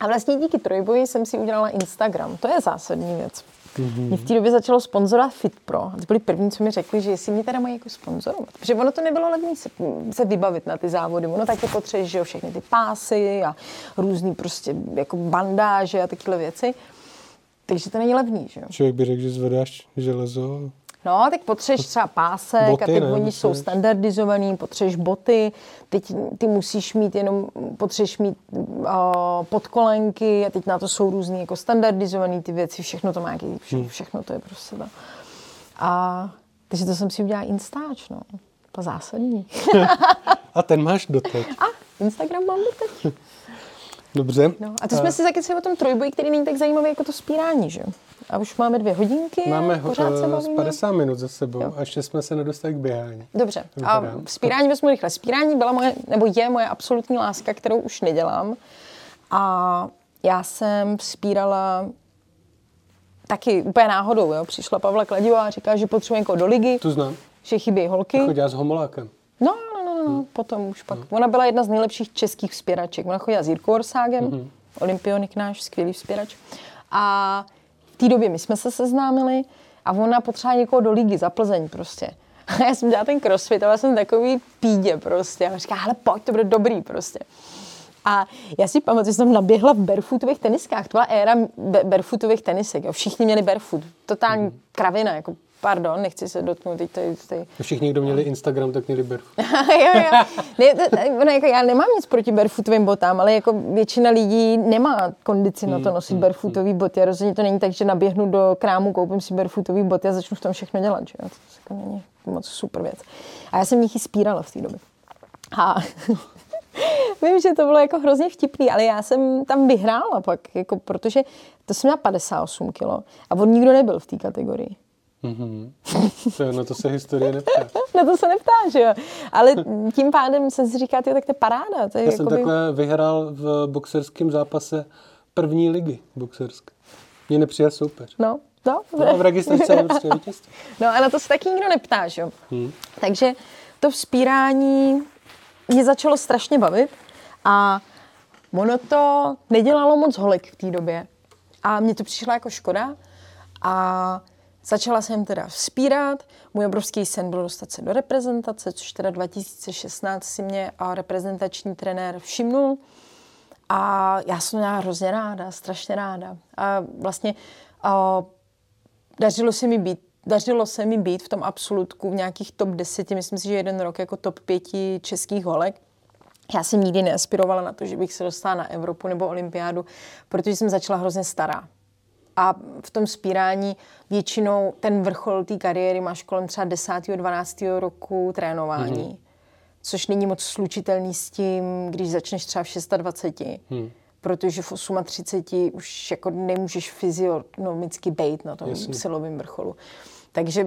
Speaker 3: A vlastně díky trojboji jsem si udělala Instagram. To je zásadní věc. Mm-hmm. Mě v té době začalo sponzorovat FitPro. A to byli první, co mi řekli, že jestli mě teda mají jako sponzorovat. Protože ono to nebylo levné se, se, vybavit na ty závody. Ono taky potřebuje, že jo, všechny ty pásy a různý prostě jako bandáže a takové věci. Takže to není levný, že jo.
Speaker 2: Člověk by řekl, že zvedáš železo
Speaker 3: No, tak potřebuješ třeba pásek boty, a ty ne, oni jsou standardizovaný, potřebuješ boty, teď ty musíš mít jenom, potřebuješ mít uh, podkolenky a teď na to jsou různý jako standardizovaný ty věci, všechno to má nějaký, vše, hmm. všechno to je prostě to. A takže to jsem si udělala Instač, no. To zásadní.
Speaker 2: a ten máš doteď.
Speaker 3: A Instagram mám doteď.
Speaker 2: Dobře.
Speaker 3: No, a to jsme a... si taky o tom trojboji, který není tak zajímavý jako to spírání, že? A už máme dvě hodinky.
Speaker 2: Máme pořád se bavíme. 50 minut za sebou jo. a ještě jsme se nedostali k běhání.
Speaker 3: Dobře. A spírání vezmu rychle. Spírání byla moje, nebo je moje absolutní láska, kterou už nedělám. A já jsem spírala taky úplně náhodou. Jo. Přišla Pavla Kladivá a říká, že potřebuje někoho do ligy.
Speaker 2: Tu znám.
Speaker 3: Že chybí holky.
Speaker 2: Chodila s Homolákem.
Speaker 3: No, no, no, hmm. potom už pak. Hmm. Ona byla jedna z nejlepších českých vzpěraček. Ona chodila s Jirkou Orságem, hmm. olympionik náš, skvělý vzpěrač. A v té době my jsme se seznámili a ona potřeba někoho do ligy za Plzeň prostě. A já jsem dělala ten crossfit a já jsem takový pídě prostě. A říká, hele pojď, to bude dobrý prostě. A já si pamatuju, že jsem naběhla v barefootových teniskách. To byla éra barefootových tenisek. Jo. Všichni měli barefoot. Totální mm. kravina, jako Pardon, nechci se dotknout teď tady. tady.
Speaker 2: Všichni, kdo měli Instagram, tak měli barefoot.
Speaker 3: jo, jo. Ne, to, to, jako já nemám nic proti barefootovým botám, ale jako většina lidí nemá kondici na to hmm, nosit mm, barefootový boty. A rozhodně to není tak, že naběhnu do krámu, koupím si barefootový boty a začnu v tom všechno dělat. Že? To jako není moc super věc. A já jsem jich spírala v té době. A vím, že to bylo jako hrozně vtipný, ale já jsem tam vyhrála pak, jako, protože to jsem měla 58 kilo a on nikdo nebyl v té kategorii.
Speaker 2: Mm-hmm. To, na to se historie neptá.
Speaker 3: na to se neptá, že jo. Ale tím pádem jsem si říká, tak to je paráda. To je
Speaker 2: Já
Speaker 3: jakoby...
Speaker 2: jsem takhle vyhrál v boxerském zápase první ligy boxerské. Mě nepřijel soupeř.
Speaker 3: No, no.
Speaker 2: No, v registraci je prostě vítězství.
Speaker 3: No a na to se taky nikdo neptá, že jo. Hmm. Takže to vzpírání mě začalo strašně bavit a ono to nedělalo moc holek v té době. A mně to přišlo jako škoda a začala jsem teda vzpírat. Můj obrovský sen byl dostat se do reprezentace, což teda 2016 si mě a reprezentační trenér všimnul. A já jsem měla hrozně ráda, strašně ráda. A vlastně a dařilo se mi být dařilo se mi být v tom absolutku v nějakých top 10, myslím si, že jeden rok jako top 5 českých holek. Já jsem nikdy neaspirovala na to, že bych se dostala na Evropu nebo olympiádu, protože jsem začala hrozně stará. A v tom spírání většinou ten vrchol té kariéry máš kolem třeba 10. 12. roku trénování. Mm-hmm. Což není moc slučitelný s tím, když začneš třeba v 26. Hmm protože v 38 už jako nemůžeš fyzionomicky být na tom Jasně. silovém vrcholu. Takže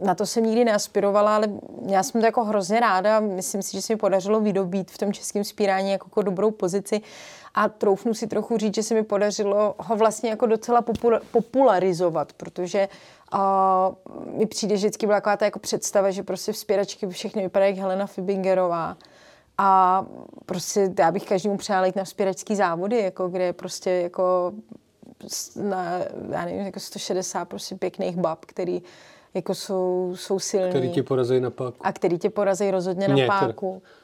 Speaker 3: na to jsem nikdy neaspirovala, ale já jsem to jako hrozně ráda. Myslím si, že se mi podařilo vydobít v tom českém spírání jako, jako dobrou pozici a troufnu si trochu říct, že se mi podařilo ho vlastně jako docela popularizovat, protože uh, mi přijde, že vždycky byla taková ta jako představa, že prostě v spíračky všechny vypadají jak Helena Fibingerová a prostě já bych každému přála jít na vzpěračský závody, jako, kde prostě jako na, já nevím, jako 160 prostě pěkných bab, který jako jsou, jsou silní.
Speaker 2: Který tě porazí na páku.
Speaker 3: A který tě porazí rozhodně Mě, na páku. Teda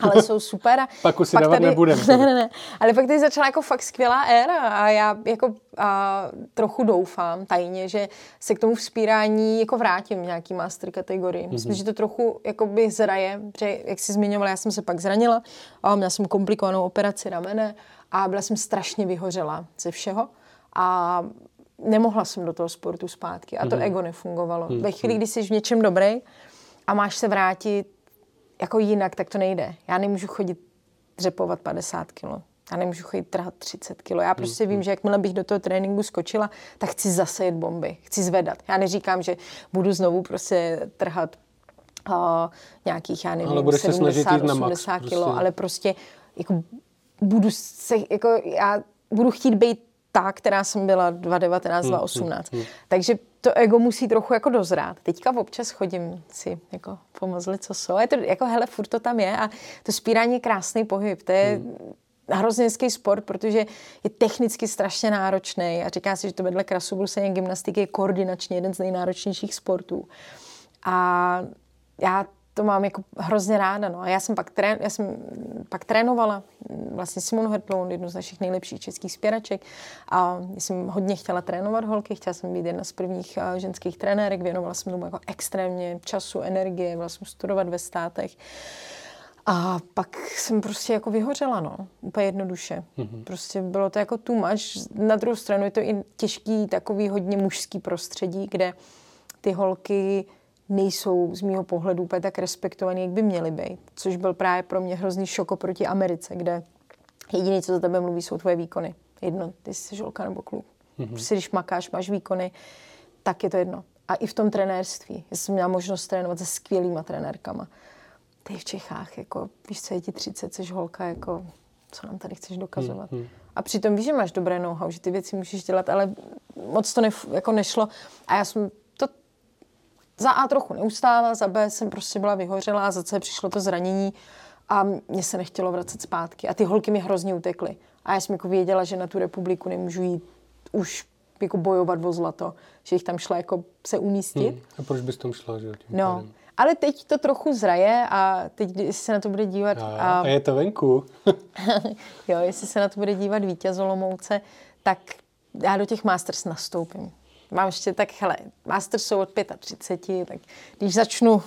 Speaker 3: ale jsou super.
Speaker 2: Pak už si dávat tady, nebudem.
Speaker 3: Ne, ne, ne. Ale pak tady začala jako fakt skvělá éra a já jako a trochu doufám tajně, že se k tomu vzpírání jako vrátím v nějaký master kategorii. Mm-hmm. Myslím, že to trochu jako by zraje, že jak jsi zmiňovala, já jsem se pak zranila a měla jsem komplikovanou operaci ramene a byla jsem strašně vyhořela ze všeho a nemohla jsem do toho sportu zpátky a to mm-hmm. ego nefungovalo. Mm-hmm. Ve chvíli, kdy jsi v něčem dobrý a máš se vrátit jako jinak, tak to nejde. Já nemůžu chodit dřepovat 50 kilo. Já nemůžu chodit trhat 30 kilo. Já prostě vím, že jakmile bych do toho tréninku skočila, tak chci zase jet bomby. Chci zvedat. Já neříkám, že budu znovu prostě trhat uh, nějakých, já nevím, ale 70, 80 kilo, prostě. ale prostě jako budu se, jako já budu chtít být ta, která jsem byla 2019, hmm, 2018. Hmm, hmm. Takže to ego musí trochu jako dozrát. Teďka občas chodím si jako pomozlit, co jsou. Je to jako, hele, furt to tam je a to spírání je krásný pohyb. To je hmm. hrozně hezký sport, protože je technicky strašně náročný a říká se, že to vedle krasobruslení gymnastiky je koordinačně jeden z nejnáročnějších sportů. A já to mám jako hrozně ráda. No. A já jsem pak, trén, já jsem pak trénovala vlastně Simonu Hertlou, jednu z našich nejlepších českých spěraček. A jsem hodně chtěla trénovat holky, chtěla jsem být jedna z prvních ženských trenérek, věnovala jsem tomu jako extrémně času, energie, byla jsem studovat ve státech. A pak jsem prostě jako vyhořela, no, úplně jednoduše. Mm-hmm. Prostě bylo to jako tu much. Na druhou stranu je to i těžký, takový hodně mužský prostředí, kde ty holky nejsou z mýho pohledu úplně tak respektovaný, jak by měly být. Což byl právě pro mě hrozný šok oproti Americe, kde jediné, co za tebe mluví, jsou tvoje výkony. Jedno, ty jsi žolka nebo kluk. Mm-hmm. Prostě když makáš, máš výkony, tak je to jedno. A i v tom trenérství. Já jsem měla možnost trénovat se skvělýma trenérkama. Ty v Čechách, jako, víš, co je ti 30, jsi holka, jako, co nám tady chceš dokazovat. Mm-hmm. A přitom víš, že máš dobré know-how, že ty věci můžeš dělat, ale moc to ne, jako nešlo. A já jsem za A trochu neustála, za B jsem prostě byla vyhořela, za C přišlo to zranění a mě se nechtělo vracet zpátky. A ty holky mi hrozně utekly. A já jsem jako věděla, že na tu republiku nemůžu jít už jako bojovat o zlato, že jich tam šla jako se umístit. Hmm.
Speaker 2: A proč bys tam šla, že?
Speaker 3: No, pádem. ale teď to trochu zraje a teď, jestli se na to bude dívat...
Speaker 2: A, a, a je to venku.
Speaker 3: jo, jestli se na to bude dívat vítěz Olomouce, tak já do těch Masters nastoupím mám ještě tak, hele, master jsou od 35, tak když začnu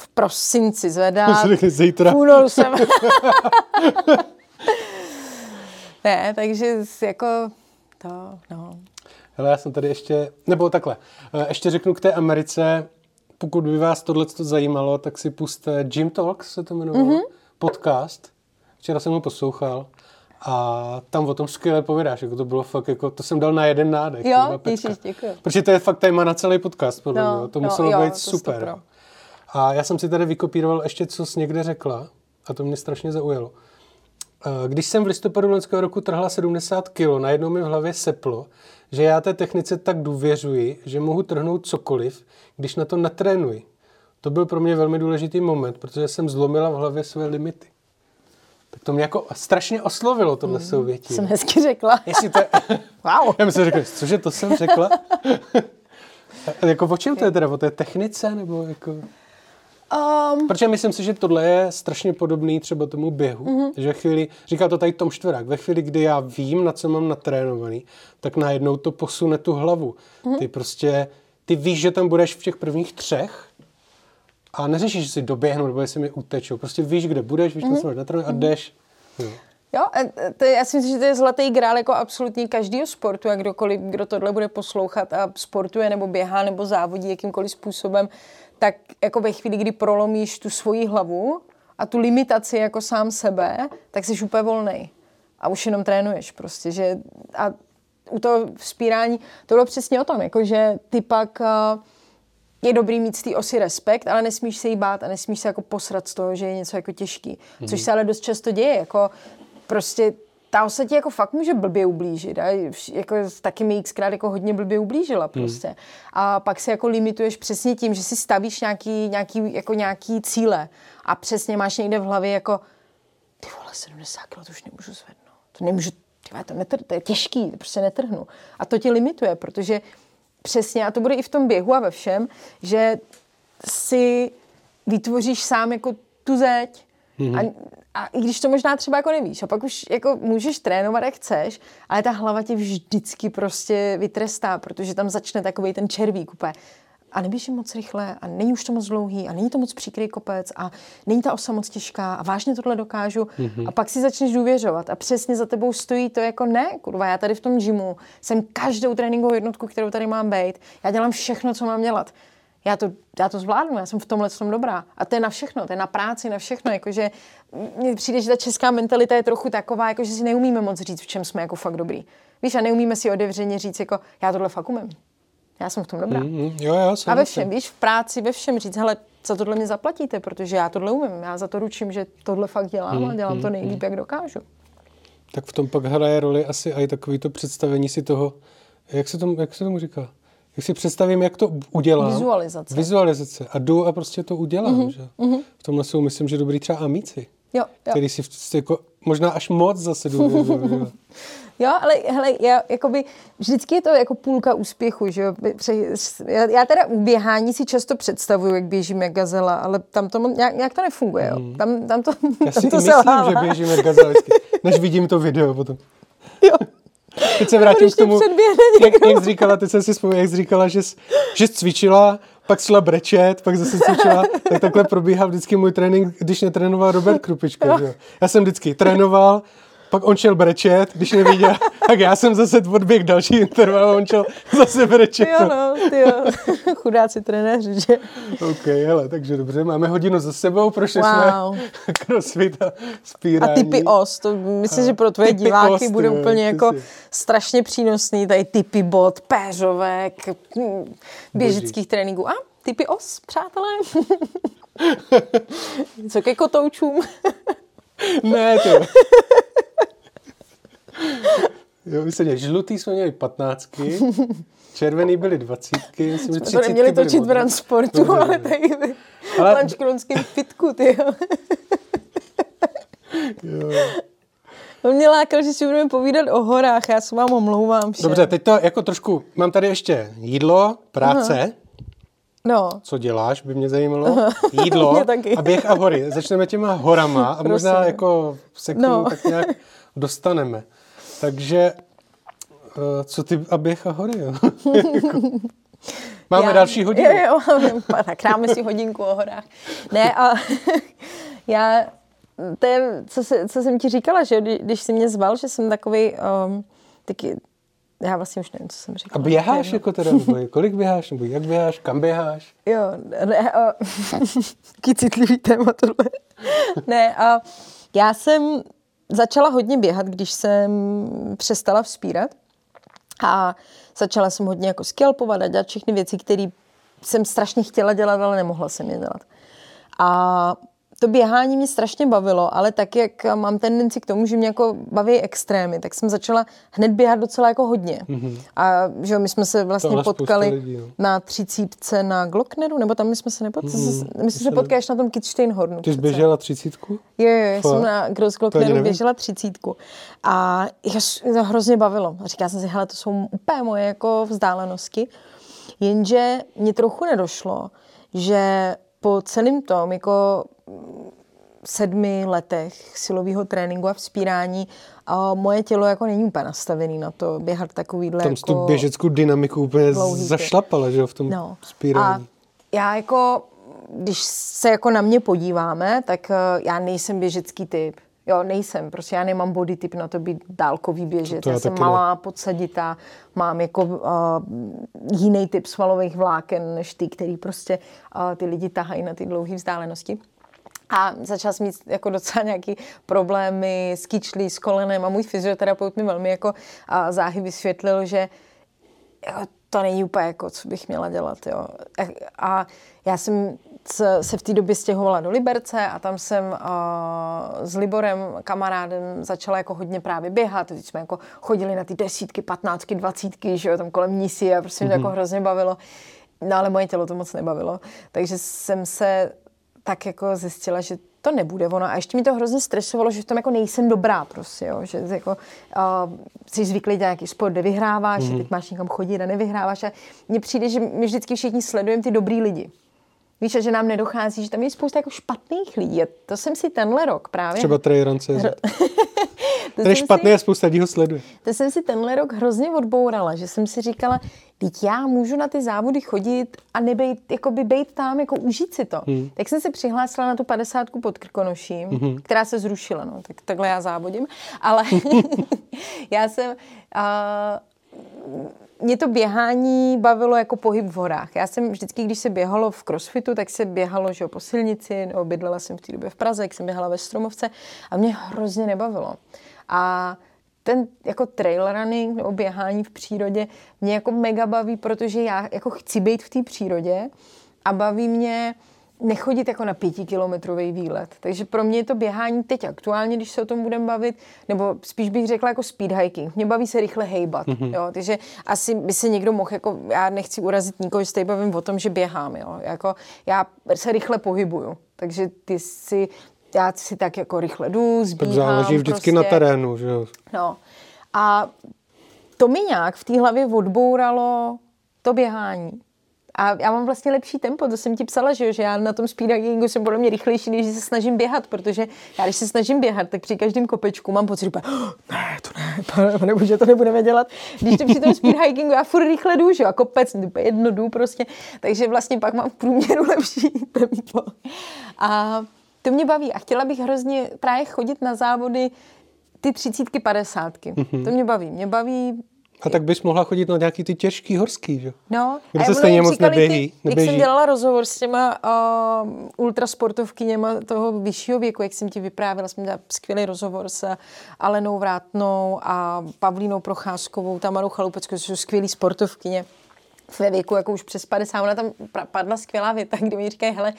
Speaker 3: v prosinci zvedat,
Speaker 2: zítra.
Speaker 3: v jsem... ne, takže jako to, no.
Speaker 2: Hele, já jsem tady ještě, nebo takhle, eh, ještě řeknu k té Americe, pokud by vás tohle zajímalo, tak si puste Jim Talks, se to jmenovalo, mm-hmm. podcast. Včera jsem ho poslouchal. A tam o tom skvěle povídáš, jako to bylo fakt, jako, to jsem dal na jeden nádech.
Speaker 3: Jo, ježiš, děkuji.
Speaker 2: Protože to je fakt téma na celý podcast, podle no, mě. To no, muselo jo, být to super. Stopro. A já jsem si tady vykopíroval ještě, co jsi někde řekla, a to mě strašně zaujalo. Eh, když jsem v listopadu loňského roku trhla 70 kg, najednou mi v hlavě seplo, že já té technice tak důvěřuji, že mohu trhnout cokoliv, když na to natrénuji. To byl pro mě velmi důležitý moment, protože jsem zlomila v hlavě své limity. Tak to mě jako strašně oslovilo, tohle mm, souvětí.
Speaker 3: Jsem hezky řekla.
Speaker 2: Jestli to je...
Speaker 3: wow.
Speaker 2: Já myslím, že cože to jsem řekla? jako o čem to je teda? O té technice? Nebo jako... Um, Protože myslím si, že tohle je strašně podobný třeba tomu běhu. Uh-huh. Že chvíli, říká to tady Tom Štvrák, ve chvíli, kdy já vím, na co mám natrénovaný, tak najednou to posune tu hlavu. Uh-huh. Ty prostě, ty víš, že tam budeš v těch prvních třech a neřešíš, že si doběhnu, nebo jestli mi utečou. Prostě víš, kde budeš, víš, mm-hmm. na co máš natrénovat a jdeš. Jo.
Speaker 3: Jo, to, já si myslím, že to je zlatý grál jako absolutně každého sportu a kdokoliv, kdo tohle bude poslouchat a sportuje nebo běhá nebo závodí jakýmkoliv způsobem, tak jako ve chvíli, kdy prolomíš tu svoji hlavu a tu limitaci jako sám sebe, tak jsi úplně volný. A už jenom trénuješ prostě, že a u toho vzpírání, to bylo přesně o tom, jako že ty pak uh, je dobrý mít z té osy respekt, ale nesmíš se jí bát a nesmíš se jako posrat z toho, že je něco jako těžký. Mm-hmm. Což se ale dost často děje, jako prostě ta osa ti jako fakt může blbě ublížit. A jako taky mi xkrát jako hodně blbě ublížila hmm. prostě. Mm. A pak se jako limituješ přesně tím, že si stavíš nějaký, nějaký, jako nějaký cíle a přesně máš někde v hlavě jako ty vole, 70 kg to už nemůžu zvednout. To nemůžu, ty to, netr, to je těžký, to prostě netrhnu. A to tě limituje, protože přesně, a to bude i v tom běhu a ve všem, že si vytvoříš sám jako tu zeď mm-hmm. a a i když to možná třeba jako nevíš, a pak už jako můžeš trénovat, jak chceš, ale ta hlava tě vždycky prostě vytrestá, protože tam začne takový ten červík úplně. A neběží moc rychle a není už to moc dlouhý a není to moc příkrý kopec a není ta osa moc těžká a vážně tohle dokážu. Mm-hmm. A pak si začneš důvěřovat a přesně za tebou stojí to jako ne, kurva, já tady v tom gymu jsem každou tréninkovou jednotku, kterou tady mám být, já dělám všechno, co mám dělat já to, já to zvládnu, já jsem v tomhle jsem dobrá. A to je na všechno, to je na práci, na všechno. Jakože mně přijde, že ta česká mentalita je trochu taková, jako že si neumíme moc říct, v čem jsme jako fakt dobrý. Víš, a neumíme si otevřeně říct, jako já tohle fakt umím. Já jsem v tom dobrá.
Speaker 2: Mm, mm, jo, jo,
Speaker 3: a ve všem, víš, v práci, ve všem říct, hele, za tohle mě zaplatíte, protože já tohle umím. Já za to ručím, že tohle fakt dělám mm, a dělám to nejlíp, mm. jak dokážu.
Speaker 2: Tak v tom pak hraje roli asi i takový to představení si toho, jak se tomu, jak se tomu říká? jak si představím, jak to udělám.
Speaker 3: Vizualizace.
Speaker 2: Vizualizace. A jdu a prostě to udělám. Mm-hmm. Že? Mm-hmm. V tomhle jsou, myslím, že dobrý třeba amíci.
Speaker 3: Jo, jo.
Speaker 2: Který si jako, možná až moc zase důvěřují.
Speaker 3: Jo, ale hele, já, jakoby, vždycky je to jako půlka úspěchu, že jo. Já, já teda u běhání si často představuju, jak běžím jak gazela, ale tam to nějak, nějak to nefunguje, jo. Hmm. Tam, tam to,
Speaker 2: já
Speaker 3: tam
Speaker 2: si
Speaker 3: to
Speaker 2: myslím, že běžím jak gazela než vidím to video potom.
Speaker 3: Jo.
Speaker 2: Teď se vrátím k tomu, jak, jak, jsi říkala, teď jsem si vzpomněla, jak jsi říkala, že, jsi, že jsi cvičila, pak šla brečet, pak zase cvičila, tak takhle probíhá vždycky můj trénink, když netrénoval Robert Krupička. Já jsem vždycky trénoval, pak on šel brečet, když neviděl, tak já jsem zase odběh další interval a on šel zase brečet.
Speaker 3: Jo, no, ty jo. Chudáci trenéři, že?
Speaker 2: OK, hele, takže dobře, máme hodinu za sebou, prošli wow. jsme crossfit a spírání.
Speaker 3: A typy os, to myslím, a že pro tvoje diváky ost, bude jo, úplně jako si. strašně přínosný, tady typy bod, péřovek, hm, běžických tréninků. A typy os, přátelé. Co ke kotoučům?
Speaker 2: ne, to Jo, myslím, žlutý jsme měli patnáctky, červený byly dvacítky, myslím, že
Speaker 3: třicítky byly točit v transportu, no, ale tady ale... lančkronským fitku, ty jo. jo. On mě lákal, že si budeme povídat o horách, já se vám omlouvám. Všem.
Speaker 2: Dobře, teď to jako trošku, mám tady ještě jídlo, práce. Aha.
Speaker 3: No.
Speaker 2: Co děláš, by mě zajímalo. Jídlo mě a běh a hory. Začneme těma horama a možná jako se k tomu no. tak nějak dostaneme. Takže eh, co ty a běh a hory, jo? Máme já, další hodinu.
Speaker 3: Jo, jo, tak dáme si hodinku o horách. Ne, a já, to je, co, se, co jsem ti říkala, že když jsi mě zval, že jsem takový um, taky Já vlastně už nevím, co jsem
Speaker 2: A
Speaker 3: říkala.
Speaker 2: běháš
Speaker 3: Jedno.
Speaker 2: jako teda, nebo kolik běháš, nebo jak běháš, kam běháš?
Speaker 3: Jo, ne, a, jaký citlivý téma tohle. ne, a já jsem začala hodně běhat, když jsem přestala vzpírat a začala jsem hodně jako skalpovat a dělat všechny věci, které jsem strašně chtěla dělat, ale nemohla jsem je dělat. A to běhání mě strašně bavilo, ale tak, jak mám tendenci k tomu, že mě jako baví extrémy, tak jsem začala hned běhat docela jako hodně. Mm-hmm. A že jo, my jsme se vlastně
Speaker 2: spousta
Speaker 3: potkali
Speaker 2: lidí, no.
Speaker 3: na třicítce na Glockneru, nebo tam my jsme se nepotkali, mm, my jsme se
Speaker 2: ne-
Speaker 3: potkáš na tom Kitzsteinhornu.
Speaker 2: Ty jsi
Speaker 3: přece.
Speaker 2: běžela třicítku?
Speaker 3: Jo, jo, já jsem na Grossglockneru běžela třicítku. A já, to hrozně bavilo. A říkala jsem si, hele, to jsou úplně moje jako vzdálenosti. Jenže mě trochu nedošlo, že po celém tom, jako mm, sedmi letech silového tréninku a vzpírání, a moje tělo jako není úplně nastavené na to běhat takovýhle
Speaker 2: Tam
Speaker 3: jako...
Speaker 2: tu běžeckou dynamiku úplně
Speaker 3: dlouhý
Speaker 2: zašlapala, že jo, v tom
Speaker 3: No. A
Speaker 2: spírání.
Speaker 3: já jako, když se jako na mě podíváme, tak eh, já nejsem běžecký typ. Jo, nejsem, prostě já nemám body typ na to být dálkový běžec.
Speaker 2: To já
Speaker 3: já jsem
Speaker 2: taky ne.
Speaker 3: malá, podsaditá, mám jako uh, jiný typ svalových vláken, než ty, který prostě uh, ty lidi tahají na ty dlouhé vzdálenosti. A začala jsem mít jako docela nějaký problémy s kyčlí, s kolenem a můj fyzioterapeut mi velmi jako a, záhy vysvětlil, že jako, to není úplně jako, co bych měla dělat. Jo. A- A já jsem se se v té době stěhovala do Liberce a tam jsem uh, s Liborem, kamarádem, začala jako hodně právě běhat. Teď jsme jako chodili na ty desítky, patnáctky, dvacítky, že jo, tam kolem Nisy a prostě mě to jako hrozně bavilo. No ale moje tělo to moc nebavilo. Takže jsem se tak jako zjistila, že to nebude ono. A ještě mi to hrozně stresovalo, že v tom jako nejsem dobrá prostě, jo. Že jako, uh, jsi zvyklý dělat nějaký sport, kde vyhráváš, mm. teď máš někam chodit a nevyhráváš. A mně přijde, že my vždycky všichni sledujeme ty dobrý lidi. Víš, že nám nedochází, že tam je spousta jako špatných lidí. A to jsem si tenhle rok právě...
Speaker 2: Třeba Trailrun.cz.
Speaker 3: to
Speaker 2: Ten je špatný
Speaker 3: si-
Speaker 2: a spousta lidí ho sleduje.
Speaker 3: to jsem si tenhle rok hrozně odbourala, že jsem si říkala, teď já můžu na ty závody chodit a nebejt, jakoby bejt tam, jako užít si to. Hmm. Tak jsem se přihlásila na tu padesátku pod Krkonoším, hmm. která se zrušila, no, tak takhle já závodím, ale já jsem... Uh, mě to běhání bavilo jako pohyb v horách. Já jsem vždycky, když se běhalo v crossfitu, tak se běhalo že jo, po silnici, nebo bydlela jsem v té době v Praze, jak jsem běhala ve Stromovce a mě hrozně nebavilo. A ten jako trail running nebo běhání v přírodě mě jako mega baví, protože já jako chci být v té přírodě a baví mě nechodit jako na pětikilometrový výlet. Takže pro mě je to běhání teď aktuálně, když se o tom budeme bavit, nebo spíš bych řekla jako speed hiking. Mě baví se rychle hejbat. Mm-hmm. Jo? Takže asi by se někdo mohl, jako, já nechci urazit nikoho, že se tady bavím o tom, že běhám. Jo? Jako, já se rychle pohybuju. Takže ty si, já si tak jako rychle jdu,
Speaker 2: Tak
Speaker 3: zbíhám.
Speaker 2: záleží vždycky na terénu, že jo.
Speaker 3: No. A to mi nějak v té hlavě odbouralo to běhání. A já mám vlastně lepší tempo, to jsem ti psala, že, jo, že já na tom speedhackingu jsem podle mě rychlejší, než se snažím běhat, protože já když se snažím běhat, tak při každém kopečku mám pocit, že "Oh, ne, to ne, nebo že to nebudeme dělat. Když to při tom speedhackingu, já furt rychle jdu, že jo, a kopec, jedno jdu prostě, takže vlastně pak mám v průměru lepší tempo. A to mě baví a chtěla bych hrozně právě chodit na závody ty třicítky, padesátky. Mm-hmm. To mě baví. Mě baví
Speaker 2: A tak bys mohla chodit na nějaký ty těžký horský, že?
Speaker 3: No,
Speaker 2: Kde se stejně moc neběhí,
Speaker 3: Ty, jak
Speaker 2: neběží.
Speaker 3: jsem dělala rozhovor s těma uh, ultrasportovkyněma toho vyššího věku, jak jsem ti vyprávěla, jsem dělala skvělý rozhovor s Alenou Vrátnou a Pavlínou Procházkovou, Tamarou Chalupeckou, jsou skvělý sportovkyně ve věku jako už přes 50. Ona tam padla skvělá věta, kdy mi říkají, hele,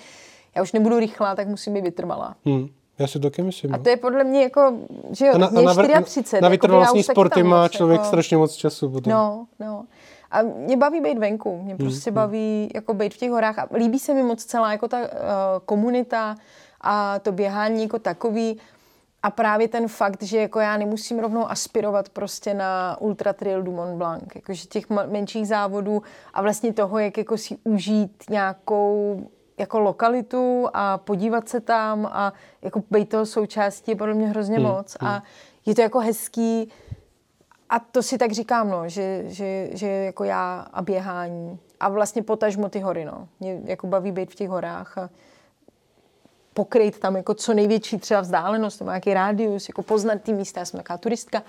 Speaker 3: já už nebudu rychlá, tak musím být vytrvalá.
Speaker 2: Hm. Já si taky myslím.
Speaker 3: A
Speaker 2: no.
Speaker 3: to je podle mě jako, že jo,
Speaker 2: A na,
Speaker 3: mě je
Speaker 2: na, vr-
Speaker 3: 34.
Speaker 2: na
Speaker 3: já
Speaker 2: vytrvalostní
Speaker 3: taky
Speaker 2: sporty má
Speaker 3: moc,
Speaker 2: člověk
Speaker 3: jako-
Speaker 2: strašně moc času potom.
Speaker 3: No, no. A mě baví být venku, mě prostě baví jako být v těch horách a líbí se mi moc celá jako ta uh, komunita a to běhání jako takový a právě ten fakt, že jako já nemusím rovnou aspirovat prostě na Ultra Trail du Mont Blanc, jakože těch menších závodů a vlastně toho, jak jako si užít nějakou jako lokalitu a podívat se tam a jako být toho součástí je podle mě hrozně moc a je to jako hezký, a to si tak říkám, no, že, že, že jako já a běhání. A vlastně potažmo ty hory, no. Mě jako baví být v těch horách a pokryt tam jako co největší třeba vzdálenost, nebo nějaký rádius, jako poznat ty místa, já jsem taková turistka.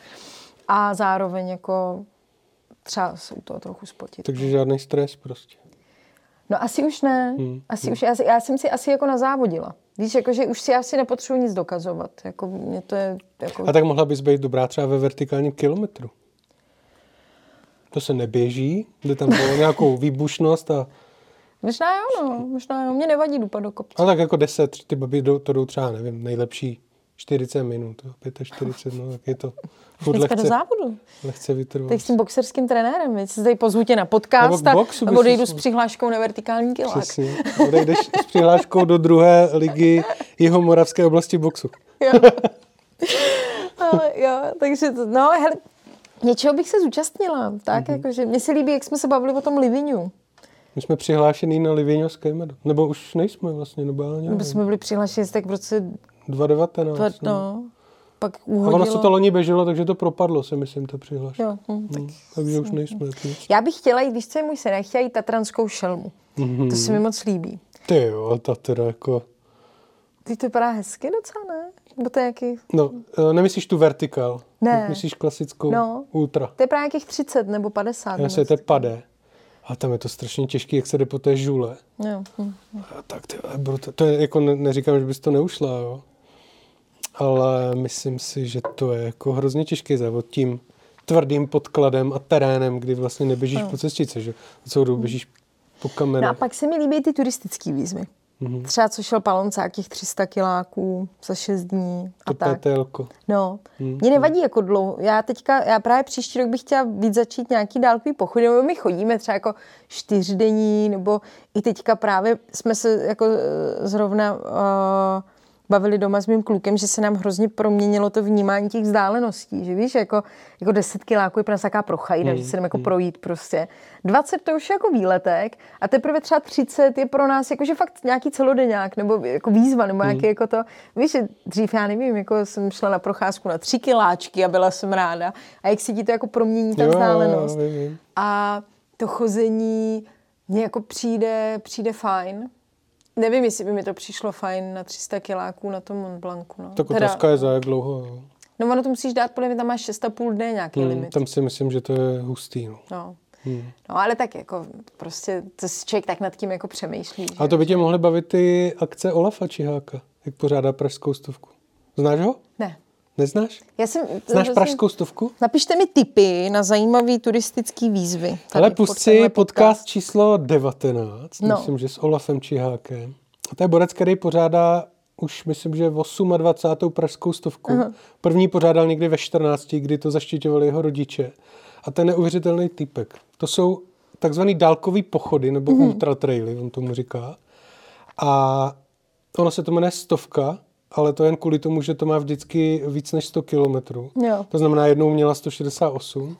Speaker 3: A zároveň jako třeba se u toho trochu spotit.
Speaker 2: Takže žádný stres prostě.
Speaker 3: No asi už ne.
Speaker 2: Hmm.
Speaker 3: Asi už, já, já jsem si asi jako nazávodila. Víš, jako, že už si asi nepotřebuji nic dokazovat. Jako, mě to je, jako...
Speaker 2: A tak mohla bys být dobrá třeba ve vertikálním kilometru. To se neběží, jde tam o nějakou výbušnost a,
Speaker 3: Možná jo, no. Možná jo. Mě nevadí dupat do kopce.
Speaker 2: a tak jako 10, ty babi to jdou třeba, nevím, nejlepší 40 minut, jo, 45, no, tak je to furt
Speaker 3: jsme do
Speaker 2: lehce,
Speaker 3: závodu.
Speaker 2: lehce vytrvat.
Speaker 3: Teď s tím boxerským trenérem, víc. Se tady pozvu tě na podcast
Speaker 2: Nebo
Speaker 3: a odejdu s přihláškou na vertikální kilák.
Speaker 2: Přesně. Odejdeš s přihláškou do druhé ligy jeho moravské oblasti boxu.
Speaker 3: Jo. Ale jo, takže to, no, hele, něčeho bych se zúčastnila. Tak,
Speaker 2: Mhm.
Speaker 3: mm-hmm. jakože, mně se líbí, jak jsme se bavili o tom Livinu.
Speaker 2: My jsme přihlášený na Livěňovské medo. Nebo už nejsme vlastně, nebo já nevím.
Speaker 3: Nebo jsme byli přihlášeni tak v roce
Speaker 2: 2019.
Speaker 3: dva,
Speaker 2: no.
Speaker 3: no, pak
Speaker 2: A
Speaker 3: uhodilo.
Speaker 2: ono se to loni běželo, takže to propadlo, se myslím, ta přihláška.
Speaker 3: Jo, hm, tak
Speaker 2: Hmm, takže už nejsme. Ty.
Speaker 3: Já bych chtěla jít, víš, co je můj sen? Já chtěla jít tatranskou šelmu.
Speaker 2: Mhm.
Speaker 3: To se mi moc líbí.
Speaker 2: Ty jo, ta teda jako...
Speaker 3: Ty to vypadá hezky docela, ne? Nebo to je jaký...
Speaker 2: No, eh, nemyslíš tu vertikál?
Speaker 3: Ne.
Speaker 2: Myslíš klasickou
Speaker 3: No.
Speaker 2: ultra?
Speaker 3: To je právě nějakých 30 nebo 50.
Speaker 2: Já se to padé. A tam je to strašně těžké, jak se jde po té žule.
Speaker 3: Jo, hm.
Speaker 2: A tak ty, vole, brutal. to je jako, ne, neříkám, že bys to neušla, jo. Ale myslím si, že to je jako hrozně těžký závod tím tvrdým podkladem a terénem, kdy vlastně neběžíš po cestice, že celou dobu běžíš po
Speaker 3: No a
Speaker 2: kamenech.
Speaker 3: pak se mi líbí ty turistické výzvy.
Speaker 2: Mhm.
Speaker 3: Třeba co šel Paloncák, těch 300 kiláků za 6 dní a
Speaker 2: to
Speaker 3: tak.
Speaker 2: PTLko.
Speaker 3: No,
Speaker 2: Mhm.
Speaker 3: mě nevadí jako dlouho. Já teďka, já právě příští rok bych chtěla víc začít nějaký dálkový pochod, nebo my chodíme třeba jako čtyřdenní, nebo i teďka právě jsme se jako eh, zrovna uh, bavili doma s mým klukem, že se nám hrozně proměnilo to vnímání těch vzdáleností, že víš, jako, jako 10 kiláků je pro nás taková prochajda, že se jdeme jako projít prostě. 20 to už je jako výletek a teprve třeba 30 je pro nás jakože fakt nějaký celodenňák, nebo jako výzva, nebo nějaký jako to, víš, že dřív já nevím, jako jsem šla na procházku na tři kiláčky a byla jsem ráda a jak si ti to jako promění ta
Speaker 2: Jo, jo, jo,
Speaker 3: vzdálenost.
Speaker 2: vím, vím.
Speaker 3: A to chození mně jako přijde, přijde fajn. Nevím, jestli by mi to přišlo fajn na 300 kiláků na tom Mont Blancu. No.
Speaker 2: Tak otázka je za jak dlouho. Jo.
Speaker 3: no ono to musíš dát, podle mě tam máš 6,5 dne nějaký
Speaker 2: Hmm,
Speaker 3: limit.
Speaker 2: tam si myslím, že to je hustý. No.
Speaker 3: No.
Speaker 2: Hmm.
Speaker 3: no. ale tak jako prostě to si člověk tak nad tím jako přemýšlí.
Speaker 2: A to by tě mohly bavit ty akce Olafa Čiháka, jak pořádá pražskou stovku. Znáš ho?
Speaker 3: Ne.
Speaker 2: Neznáš?
Speaker 3: Já jsem,
Speaker 2: Znáš pražskou stovku?
Speaker 3: Napište mi tipy na zajímavé turistické výzvy. Tady
Speaker 2: Ale pust si
Speaker 3: tenhle
Speaker 2: podcast číslo 19,
Speaker 3: No.
Speaker 2: myslím, že s Olafem Čihákem. A to je borec, který pořádá už myslím, že 28. pražskou stovku. Uh-huh. První pořádal někdy ve 14, kdy to zaštiťovali jeho rodiče. A ten neuvěřitelný typek. To jsou takzvaný dálkový pochody, nebo uh-huh. ultratraily, on tomu říká. A ono se to jmenuje stovka, ale to jen kvůli tomu, že to má vždycky víc než 100 kilometrů. To znamená, jednou měla 168,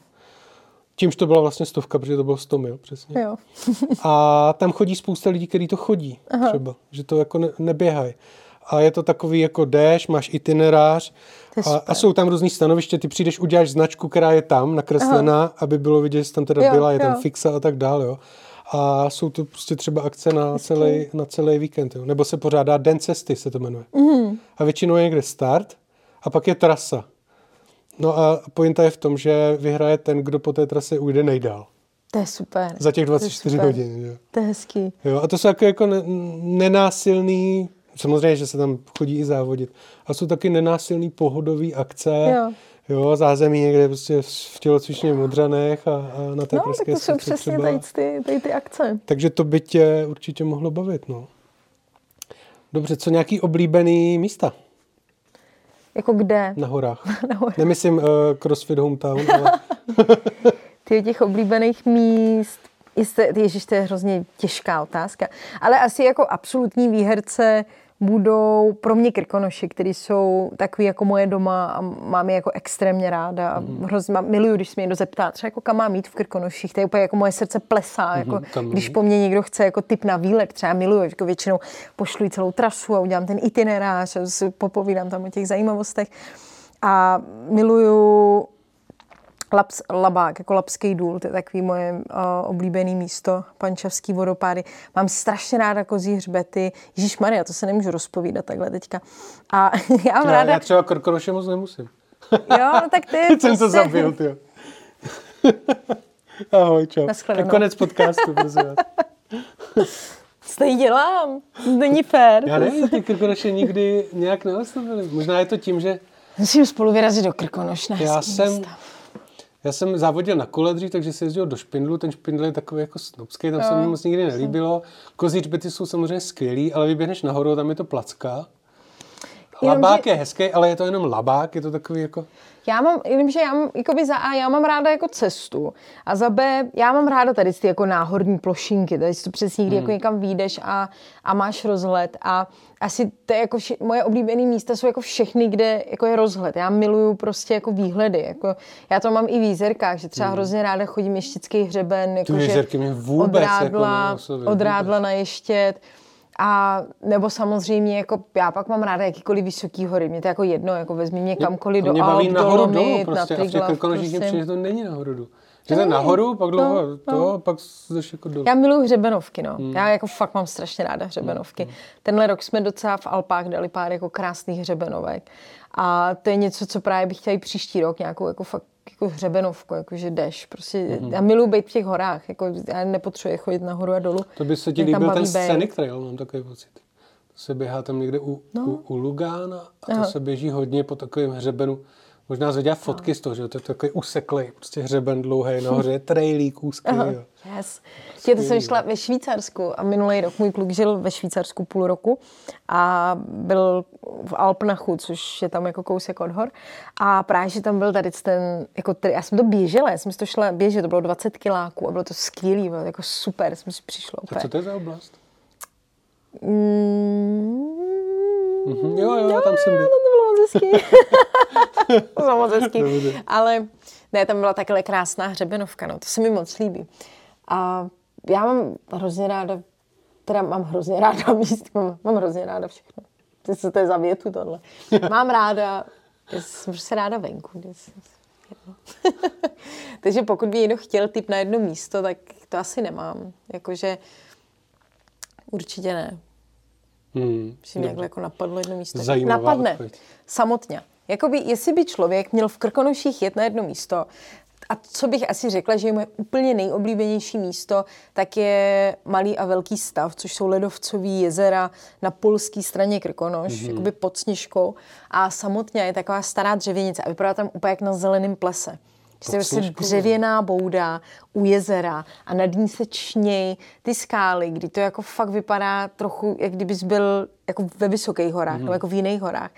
Speaker 2: čímž to byla vlastně stovka, protože to bylo 100 mil přesně.
Speaker 3: Jo.
Speaker 2: A tam chodí spousta lidí, kteří to chodí Aha. třeba, že to jako ne, neběhají. A je to takový jako jdeš, máš itinerář a, a jsou tam různý stanoviště, ty přijdeš, uděláš značku, která je tam nakreslená, Aha. aby bylo vidět, že tam teda
Speaker 3: Jo,
Speaker 2: byla, je tam
Speaker 3: jo.
Speaker 2: fixa a tak dále. Jo. A jsou to prostě třeba akce na celý, na celý víkend. Jo. Nebo se pořádá Den cesty, se to jmenuje. Mm. A většinou je někde start a pak je trasa. No a pointa je v tom, že vyhraje ten, kdo po té trase ujde nejdál.
Speaker 3: To je super.
Speaker 2: Za těch
Speaker 3: To je
Speaker 2: 24
Speaker 3: super.
Speaker 2: hodin. Jo.
Speaker 3: To je hezký.
Speaker 2: Jo, a to jsou jako, jako ne, nenásilný, samozřejmě, že se tam chodí i závodit, a jsou taky nenásilný pohodový akce,
Speaker 3: Jo.
Speaker 2: Jo zázemí někde prostě v tělocvičně v Modřanech a, a na té
Speaker 3: No, tak
Speaker 2: pražské
Speaker 3: to jsou přesně
Speaker 2: třeba.
Speaker 3: tady ty, tady ty akce.
Speaker 2: Takže to by tě určitě mohlo bavit, no. Dobře, co nějaký oblíbený místa
Speaker 3: Jako kde?
Speaker 2: na horách?
Speaker 3: Na horách.
Speaker 2: Nemyslím uh, CrossFit Hometown, ale
Speaker 3: Ty těch oblíbených míst, jste, ježiš, to je hrozně těžká otázka, ale asi jako absolutní výherce budou pro mě Krkonoši, který jsou takový jako moje doma a mám je jako extrémně ráda a
Speaker 2: Mhm.
Speaker 3: hrozně mám, miluju, když se mě někdo zeptá, třeba jako kam mám jít v Krkonoších, to je úplně jako moje srdce plesá, jako,
Speaker 2: Mhm, tam
Speaker 3: když po mně někdo chce jako tip na výlet, třeba miluju, jako většinou pošlu celou trasu a udělám ten itinerář a popovídám tam o těch zajímavostech a miluju Laps, Labák, jako Lapský důl, to je takový moje uh, oblíbené místo, pančavský vodopády. Mám strašně ráda kozí hřbety. Ježíš Maria, to se nemůžu rozpovídat takhle teďka. A já mám
Speaker 2: já,
Speaker 3: ráda...
Speaker 2: já třeba Krkonoše moc nemusím.
Speaker 3: Jo, no tak ty
Speaker 2: Teď jsem to
Speaker 3: prostě-
Speaker 2: zabil, ty. Ahoj, čau.
Speaker 3: Naschledanou.
Speaker 2: Konec podcastu, prosím vás.
Speaker 3: Co tady dělám? Není fér.
Speaker 2: Já nevím, ty krkonoše nikdy nějak neoslovili. Možná je to tím, že
Speaker 3: Musím spolu vyrazit do Krkonoš na
Speaker 2: já jsem,
Speaker 3: místa.
Speaker 2: Já jsem závodil na kole dřív, takže se jezdil do Špindlu. Ten Špindl je takový jako snobský, tam se mi moc nikdy nelíbilo. Kozí hřbety jsou samozřejmě skvělý, ale vyběhneš nahoru, tam je to placka.
Speaker 3: Jenom,
Speaker 2: Labák
Speaker 3: že-
Speaker 2: je hezký, ale je to jenom labák, je to takový jako...
Speaker 3: Já mám, jenom, že já mám, jakoby za A, já mám ráda jako cestu a za B, já mám ráda tady ty jako náhorní plošinky, tady to přesně
Speaker 2: Hmm.
Speaker 3: někdy jako někam výjdeš a, a máš rozhled a asi to je jako vše, moje oblíbené místa jsou jako všechny, kde jako je rozhled. Já miluju prostě jako výhledy, jako já to mám i v jízerkách, že třeba hrozně ráda chodím ještěcký hřeben, jako že
Speaker 2: Hmm. Jezerky mě vůbec jako
Speaker 3: Rádla,
Speaker 2: neoslovily,
Speaker 3: od
Speaker 2: vůbec.
Speaker 3: A nebo samozřejmě, jako já pak mám ráda jakýkoliv vysoký hory. Mě to jako jedno, jako vezmi mě kamkoliv do
Speaker 2: mě
Speaker 3: Alp,
Speaker 2: baví nahoru dolů
Speaker 3: Dolomit,
Speaker 2: prostě.
Speaker 3: na
Speaker 2: a v těch
Speaker 3: prostě.
Speaker 2: že to není nahoru dolů. Že
Speaker 3: To
Speaker 2: nahoru, pak dlouho
Speaker 3: No,
Speaker 2: to,
Speaker 3: no.
Speaker 2: a pak jdeš jako dolů.
Speaker 3: Já miluji hřebenovky, no.
Speaker 2: Hmm.
Speaker 3: Já jako fakt mám strašně ráda hřebenovky. Tenhle rok jsme docela v Alpách dali pár jako krásných hřebenovek. A to je něco, co právě bych chtěla i příští rok, nějakou jako fakt jako hřebenovku, jako že jdeš. Prostě,
Speaker 2: Mhm.
Speaker 3: Já miluji být v těch horách, jako já nepotřebuji chodit nahoru a dolů.
Speaker 2: To by se ti líbil ten. Scenic Trail, mám takový pocit. To se běhá tam někde u, no. u, u Lugána a to
Speaker 3: Aha.
Speaker 2: se běží hodně po takovém hřebenu. Možná se dělá fotky z toho, že to je takový useklej, prostě hřeben dlouhý nahoře, trailík úzký. jo.
Speaker 3: Yes. Tě, to jsem šla ve Švýcarsku a minulý rok můj kluk žil ve Švýcarsku půl roku a byl v Alpnachu, což je tam jako kousek od hor. A právě, že tam byl tady ten, jako tri, já jsem to běžela, já jsem si to šla běžet, to bylo 20 kiláků a bylo to skvělý, bylo jako super, jsem si přišla
Speaker 2: A
Speaker 3: úplně.
Speaker 2: co to je za oblast?
Speaker 3: Mm,
Speaker 2: Mhm, jo, jo, tam jsem byl.
Speaker 3: Moc hezký. to bylo moc hezký.
Speaker 2: Dobře.
Speaker 3: Ale ne, tam byla takhle krásná hřebenovka, no, to se mi moc líbí. A já mám hrozně ráda, teda mám hrozně ráda míst, mám, mám hrozně ráda všechno. To, co to je za větu tohle. Mám ráda, jsem prostě ráda venku. Takže pokud by někdo chtěl typ na jedno místo, tak to asi nemám. Jakože určitě ne.
Speaker 2: Hmm.
Speaker 3: Že mě jako napadlo jedno místo.
Speaker 2: Zajímavá
Speaker 3: Napadne.
Speaker 2: odpověď.
Speaker 3: Samotně. Jakoby, jestli by člověk měl v Krkonoších jet na jedno místo, a co bych asi řekla, že je moje úplně nejoblíbenější místo, tak je Malý a Velký stav, což jsou ledovcový jezera na polské straně Krkonoš, mm-hmm. jakoby pod Sněžkou. A samotně je taková stará dřevěnice a vypadá tam úplně jak na zeleném plese. Že to je prostě dřevěná bouda u jezera a nad ní se čněj ty skály, kdy to jako fakt vypadá trochu, jak kdybys byl jako ve vysokých horách, nebo jako v jiných horách.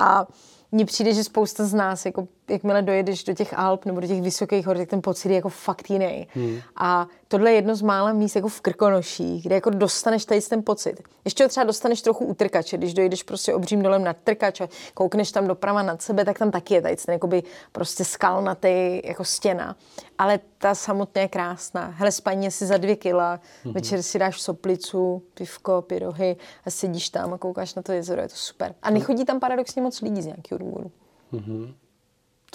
Speaker 3: A mně přijde, že spousta z nás, jako, jakmile dojedeš do těch Alp nebo do těch vysokých hor, tak ten pocit je jako fakt jiný. A tohle je jedno z mála míst jako v Krkonoších, kde jako dostaneš tady ten pocit. Ještě ho třeba dostaneš trochu u Trkače, když dojdeš prostě obřím dolem na Trkač a koukneš tam doprava nad sebe, tak tam taky je tady ten jakoby prostě skalnatý jako stěna. Ale ta samotně je krásná. Hele, spaní si za dvě kila, mm-hmm. večer si dáš soplicu, pivko, pyrohy a sedíš tam a koukáš na to jezero, je to super. A nechodí tam paradoxně moc lidí z nějakého důvodu.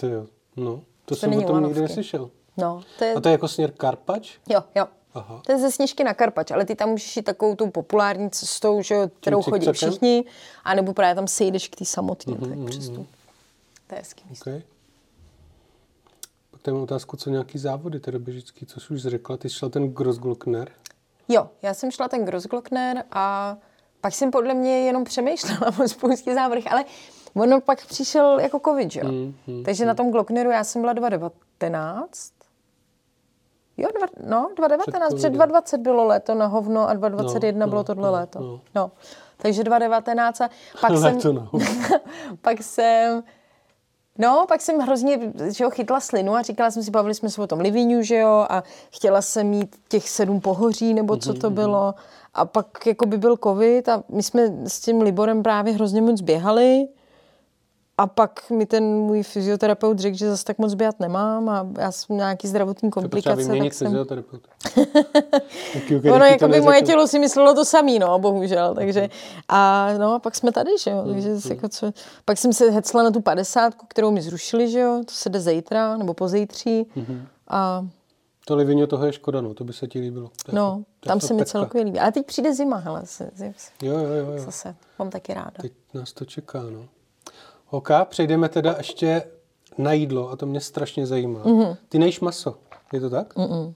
Speaker 2: Ty jo, no. To,
Speaker 3: To
Speaker 2: jsem o tom nikdy neslyšel.
Speaker 3: No, to je,
Speaker 2: A to je jako směr Karpač?
Speaker 3: jo, jo.
Speaker 2: Aha.
Speaker 3: To je ze Sněžky na Karpač, ale ty tam můžeš jít takovou tou populární cestou, že jo, kterou chodí
Speaker 2: cikcakem?
Speaker 3: všichni, anebo právě tam sejdeš k té samotně, mm-hmm, tak přes tu. To je hezký místo.
Speaker 2: Okay. Pak tady mám otázku, co nějaký závody teda běžický, co jsi už řekla. Ty jsi šla ten Grossglockner.
Speaker 3: Jo, já jsem šla ten Grossglockner a pak jsem podle mě jenom přemýšlela o spoustě závodech, ale ono pak přišel jako covid, jo?
Speaker 2: Mm, mm,
Speaker 3: Takže na tom Glockneru já jsem byla 2019. Jo, dva, no, 2019,
Speaker 2: Před
Speaker 3: před
Speaker 2: covidem.
Speaker 3: 2020 bylo léto na hovno a 2021
Speaker 2: No,
Speaker 3: bylo
Speaker 2: no,
Speaker 3: tohle
Speaker 2: no,
Speaker 3: léto.
Speaker 2: no.
Speaker 3: No. Takže 2019 a pak
Speaker 2: Léto
Speaker 3: jsem, pak jsem, no, pak jsem hrozně, že jo, chytla slinu a říkala jsem si, bavili jsme se o tom Livinu, že jo, a chtěla jsem mít těch sedm pohoří, nebo co
Speaker 2: Mhm,
Speaker 3: to bylo. A pak jako by byl covid a my jsme s tím Liborem právě hrozně moc běhali. A pak mi ten můj fyzioterapeut řekl, že zase tak moc běhat nemám a já jsem nějaký zdravotní
Speaker 2: To
Speaker 3: komplikace.
Speaker 2: vyměnit
Speaker 3: Tak jsem... Ono
Speaker 2: to
Speaker 3: jako by moje tělo si myslelo to samý, no, bohužel, takže a no, a pak jsme tady, že jo, takže zase jako co, pak jsem se hecla na tu padesátku, kterou mi zrušili, že jo, to se jde zítra, nebo pozítří
Speaker 2: Mhm.
Speaker 3: a
Speaker 2: To Livigno toho je škoda, no, to by se ti líbilo. To je
Speaker 3: no,
Speaker 2: to je
Speaker 3: tam se mi celkově líbí, ale teď přijde zima, hele, se, se,
Speaker 2: Jo, jo, jo, jo.
Speaker 3: zase, mám taky ráda.
Speaker 2: Teď nás to čeká, no. OK, přejdeme teda ještě na jídlo a to mě strašně zajímá.
Speaker 3: Mhm.
Speaker 2: Mm-hmm. Ty nejíš maso. Je to tak? Mm-mm.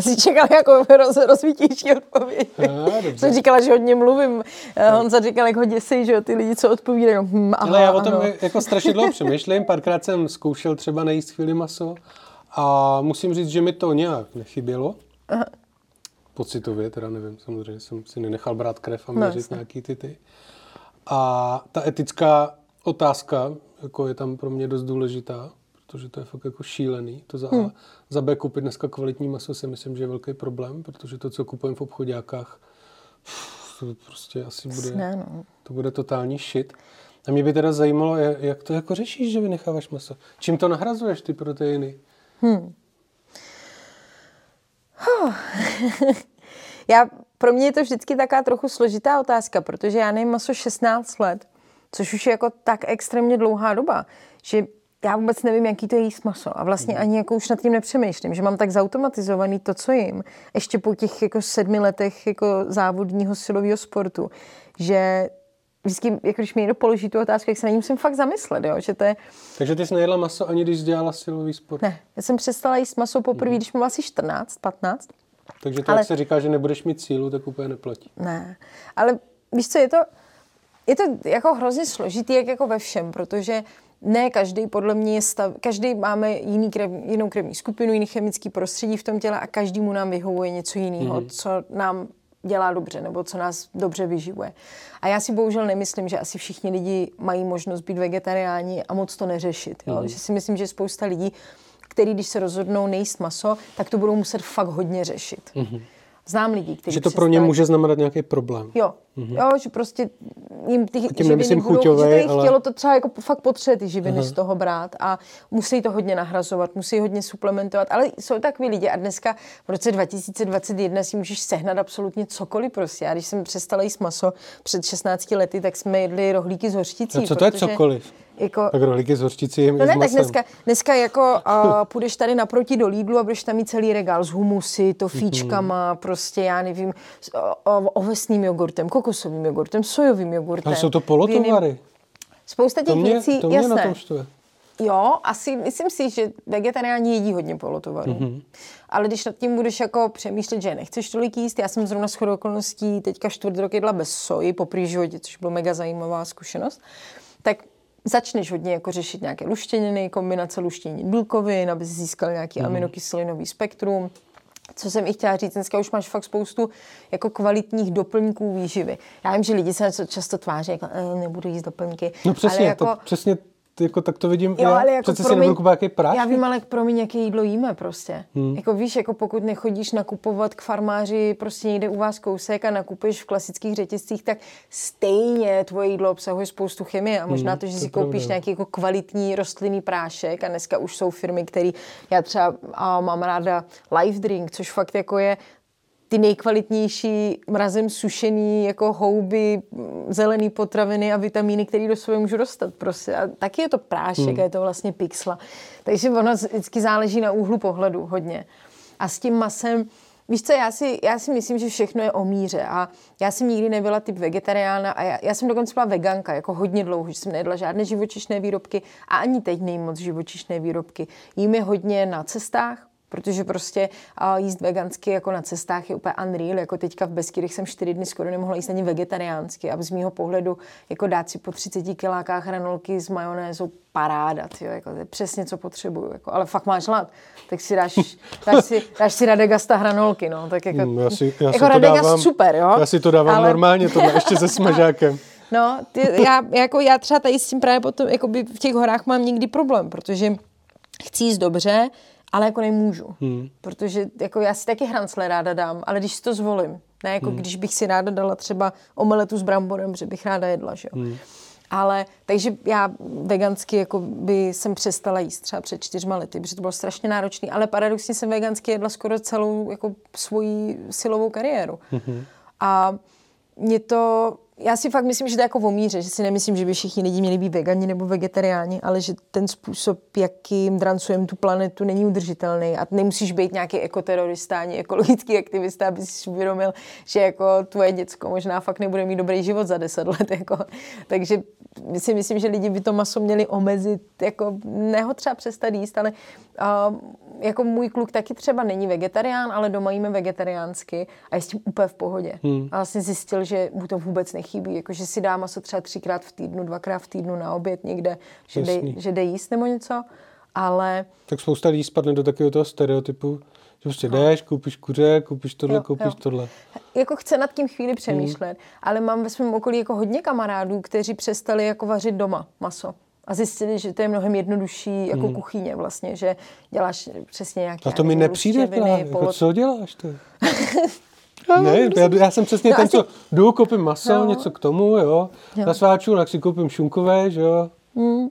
Speaker 3: Jsi čekal jako roz, rozvítější odpověď.
Speaker 2: A,
Speaker 3: Jsem říkala, že hodně mluvím. Eh, Honza říkal, jak ho děsí, že ty lidi, co odpovídají. Hm, aha,
Speaker 2: Ale já o tom
Speaker 3: ano.
Speaker 2: jako strašně dlouho přemýšlím. Párkrát jsem zkoušel třeba nejíst chvíli maso a musím říct, že mi to nějak nechybělo. Pocitově, teda nevím, samozřejmě jsem si nenechal brát krev a měřit
Speaker 3: jasně.
Speaker 2: nějaký ty ty. A ta etická otázka jako je tam pro mě dost důležitá, protože to je fakt jako šílený. To za, hmm. za B koupit dneska kvalitní maso si myslím, že je velký problém, protože to, co kupujeme v obchodákách, to prostě asi bude,
Speaker 3: no.
Speaker 2: to bude totální shit. A mě by teda zajímalo, jak, to jako řešíš, že vynecháváš maso. Čím to nahrazuješ, ty proteiny?
Speaker 3: Já, pro mě je to vždycky taková trochu složitá otázka, protože já nejím maso 16 let, což už je jako tak extrémně dlouhá doba, že já vůbec nevím, jaký to je jíst maso a vlastně ani jako už nad tím nepřemýšlím, že mám tak zautomatizovaný to, co jim, ještě po těch jako sedmi letech jako závodního silového sportu, že vždycky, jako když mi někdo položí tu otázku, jak se na ní musím fakt zamyslet, jo? že to je,
Speaker 2: Takže ty jsi nejedla maso, ani když jsi dělala silový sport.
Speaker 3: ne, já jsem přestala jíst maso poprvé, když mám asi 14, 15,
Speaker 2: Takže to,
Speaker 3: Ale-
Speaker 2: jak se říká, že nebudeš mít sílu, tak úplně neplatí.
Speaker 3: Ne, ale víš co, je to, je to jako hrozně složitý, jak jako ve všem, protože ne každý podle mě je stav, každý máme jiný krev, jinou krevní skupinu, jiný chemický prostředí v tom těle a každému nám vyhovuje něco jiného, mm-hmm. co nám dělá dobře nebo co nás dobře vyživuje. A já si bohužel nemyslím, že asi všichni lidi mají možnost být vegetariáni a moc to neřešit. Jo? Že si myslím, že spousta lidí, který když se rozhodnou nejíst maso, tak to budou muset fakt hodně řešit. Mm-hmm. Znám lidi, kteří
Speaker 2: Že to pro ně může znamenat nějaký problém.
Speaker 3: Jo, mm-hmm. jo, že prostě jim ty
Speaker 2: tím
Speaker 3: živiny
Speaker 2: nemyslím
Speaker 3: budou,
Speaker 2: chuťovej,
Speaker 3: že to
Speaker 2: ale-
Speaker 3: tělo to třeba jako fakt potřebuje ty živiny z toho brát a musí to hodně nahrazovat, musí hodně suplementovat, ale jsou takový lidi a dneska v roce 2021 si můžeš sehnat absolutně cokoliv prostě. Já když jsem přestala jíst maso před 16 lety, tak jsme jedli rohlíky z hořčicí.
Speaker 2: A co to je cokoliv?
Speaker 3: Jako,
Speaker 2: Tak rohlíky z hořčicí
Speaker 3: No
Speaker 2: s
Speaker 3: ne, tak dneska, dneska jako uh, půjdeš tady naproti do Lidlu a budeš tam mít celý regál s humusy, tofíčkama,
Speaker 2: Mhm.
Speaker 3: prostě já nevím, s o, o, ovesným jogurtem, kokosovým jogurtem, sojovým jogurtem.
Speaker 2: Ale jsou to
Speaker 3: jiným-
Speaker 2: polotovary.
Speaker 3: Spousta těch
Speaker 2: To mě,
Speaker 3: věcí,
Speaker 2: to mě
Speaker 3: jasné.
Speaker 2: na tom štve.
Speaker 3: Jo, asi myslím si, že vegetariáni jedí hodně polotovarů.
Speaker 2: Mhm.
Speaker 3: Mm-hmm. Ale když nad tím budeš jako přemýšlet, že nechceš tolik jíst, já jsem zrovna shodou okolností teďka čtvrt rok jedla bez soji po životě, což bylo mega zajímavá zkušenost, tak začneš hodně jako řešit nějaké luštěniny, kombinace luštěnin bílkovin, aby získal nějaký mm-hmm. aminokyselinový spektrum. Co jsem i chtěla říct, dneska už máš fakt spoustu jako kvalitních doplňků výživy. Já vím, že lidi se často tváří, jako e, nebudu jíst doplňky.
Speaker 2: No přesně,
Speaker 3: ale jako,
Speaker 2: to, přesně jako tak to vidím.
Speaker 3: Jo,
Speaker 2: já.
Speaker 3: ale jako
Speaker 2: Přece si
Speaker 3: promiň,
Speaker 2: nebudu kupovat nějaký prášek.
Speaker 3: Já vím, ale promiň, jaké jídlo jíme prostě. Hmm. Jako víš, jako pokud nechodíš nakupovat k farmáři prostě někde u vás kousek a nakupuješ v klasických řetězcích, tak stejně tvoje jídlo obsahuje spoustu chemie a možná to, že
Speaker 2: to
Speaker 3: si
Speaker 2: pravda,
Speaker 3: koupíš nějaký jako kvalitní rostlinný prášek a dneska už jsou firmy, které já třeba a mám ráda Life Drink, což fakt jako je ty nejkvalitnější mrazem sušený jako houby, mm, zelený potraviny a vitamíny, které do sebe můžu dostat prostě. A taky je to prášek hmm. a je to vlastně pixla. Takže ono vždycky záleží na úhlu pohledu hodně. A s tím masem, víš co, já si, já si myslím, že všechno je o míře a já jsem nikdy nebyla typ vegetariána a já, já jsem dokonce byla veganka, jako hodně dlouho, že jsem nejedla žádné živočišné výrobky a ani teď nejím moc živočišné výrobky. Jím je hodně na cestách, Protože prostě uh, jíst vegansky jako na cestách je úplně unreal. Jako teďka v Beskydech jsem čtyři dny skoro nemohla jíst ani vegetariánsky. A z mýho pohledu jako dát si po 30 kilákách hranolky s majonézou paráda. Tyjo, jako, to je přesně, co potřebuju. Jako, ale fakt máš hlad. Tak si dáš, dáš, si, dáš si Radegasta hranolky. No. Tak jako,
Speaker 2: Hmm, já si, já
Speaker 3: jako
Speaker 2: to
Speaker 3: Radegast
Speaker 2: dávám,
Speaker 3: super, jo?
Speaker 2: Já si to dávám
Speaker 3: ale...
Speaker 2: normálně, tohle ještě se smažákem.
Speaker 3: No, ty, já, jako já třeba tady s tím právě potom, jakoby v těch horách mám někdy problém, protože chci jíst dobře, ale jako nemůžu. Hmm. Protože jako já si taky hrancle ráda dám, ale když si to zvolím, ne jako hmm. když bych si ráda dala třeba omeletu s bramborem, že bych ráda jedla, že jo. Hmm. Ale, takže já vegansky jako by jsem přestala jíst třeba před čtyřma lety, protože to bylo strašně náročné, ale paradoxně jsem vegansky jedla skoro celou jako svoji silovou kariéru. Hmm. A mě to, já si fakt myslím, že to je jako o míře, že si nemyslím, že by všichni lidi měli být vegani nebo vegetariáni, ale že ten způsob, jakým drancujeme tu planetu, není udržitelný a nemusíš být nějaký ekoterorista ani ekologický aktivista, aby si uvědomil, že jako tvoje děcko možná fakt nebude mít dobrý život za deset let. Jako. Takže si myslím, že lidi by to maso měli omezit, jako ne ho třeba přestat jíst, ale uh, jako můj kluk taky třeba není vegetarián, ale doma jíme vegetariánsky a je s tím úplně v pohodě. Hmm. A vlastně zjistil, že mu to vůbec nechybí, jako že si dá maso třeba třikrát v týdnu, dvakrát v týdnu na oběd někde, že jde, že jde jíst nebo něco, ale...
Speaker 2: Tak spousta lidí spadne do takového toho stereotypu, že prostě no. jdeš, koupíš kuře, koupíš tohle, jo, koupíš jo. tohle.
Speaker 3: Jako chce nad tím chvíli přemýšlet, hmm. ale mám ve svém okolí jako hodně kamarádů, kteří přestali jako vařit doma maso a zjistili, že to je mnohem jednodušší jako hmm. kuchyně vlastně, že děláš přesně nějaké...
Speaker 2: A to mi nepřijde právě, jako co děláš ne, já, já jsem přesně no ten, asi... co jdu, koupím maso, no. něco k tomu, jo, jo. na sváču, tak si koupím šunkové, že jo. Hmm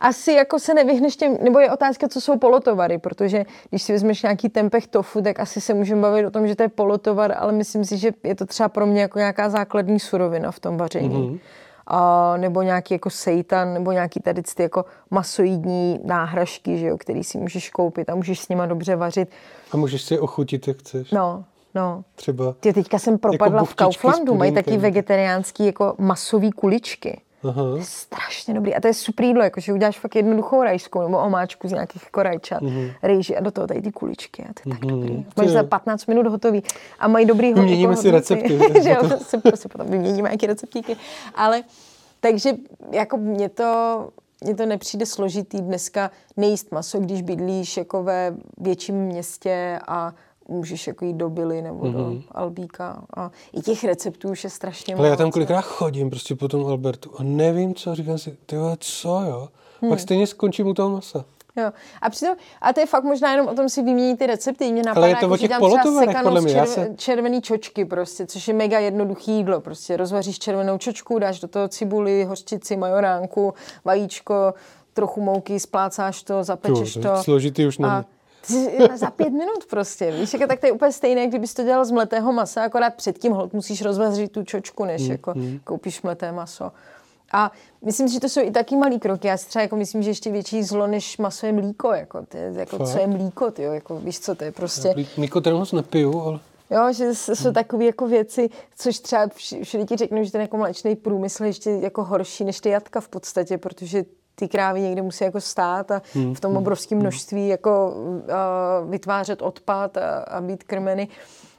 Speaker 3: asi jako se nevyhneš těm, nebo je otázka, co jsou polotovary, protože když si vezmeš nějaký tempeh tofu, tak asi se můžeme bavit o tom, že to je polotovar, ale myslím si, že je to třeba pro mě jako nějaká základní surovina v tom vaření. Mm-hmm. A, nebo nějaký jako seitan, nebo nějaký tady ty jako masoidní náhražky, že jo, který si můžeš koupit a můžeš s nima dobře vařit.
Speaker 2: A můžeš si je ochutit, jak chceš.
Speaker 3: No, No.
Speaker 2: Třeba.
Speaker 3: Ty teďka jsem propadla jako v Kauflandu, mají taky vegetariánský jako masový kuličky. Aha. Strašně dobrý. A to je super jídlo, jakože uděláš fakt jednoduchou rajskou nebo omáčku z nějakých jako rajčat, uh-huh. rejži a do toho tady ty kuličky. A to je tak mhm. dobrý. Máš za 15 minut hotový. A mají dobrý
Speaker 2: Vyměníme jako si recepty.
Speaker 3: že jo, si, si potom vyměníme nějaké receptíky. Ale takže jako mě to, mně to nepřijde složitý dneska nejíst maso, když bydlíš jako ve větším městě a můžeš jako jít do Billy nebo mm-hmm. do mhm. Albíka. A i těch receptů už je strašně
Speaker 2: moc. Ale já tam kolikrát chodím prostě po tom Albertu a nevím co, říkám si, ty co jo? Hmm. Pak stejně skončím u toho masa.
Speaker 3: Jo. A, přitom, a to je fakt možná jenom o tom si vyměnit ty recepty. Mě napadá, Ale je to jako, o těch polotovarech, podle mě. Se... červený čočky prostě, což je mega jednoduchý jídlo. Prostě rozvaříš červenou čočku, dáš do toho cibuli, hořčici, majoránku, vajíčko, trochu mouky, splácáš to, zapečeš to. to.
Speaker 2: Složitý už není. A
Speaker 3: za pět minut prostě. Víš, jako, tak to je úplně stejné, kdybys to dělal z mletého masa, akorát předtím hold musíš rozvařit tu čočku, než mm, jako mm. koupíš mleté maso. A myslím, že to jsou i taky malý kroky. Já si třeba jako myslím, že ještě větší zlo než maso je mlíko. Jako, ty, jako co je mlíko, ty, jako, víš co, to je prostě...
Speaker 2: Mlíko teda moc nepiju, ale...
Speaker 3: Jo, že jsou hmm. takové jako věci, což třeba všude ti řeknu, že ten jako mléčný průmysl je ještě jako horší než ty jatka v podstatě, protože ty krávy někde musí jako stát a hmm. v tom hmm. obrovském množství jako uh, vytvářet odpad a, a být krmeny.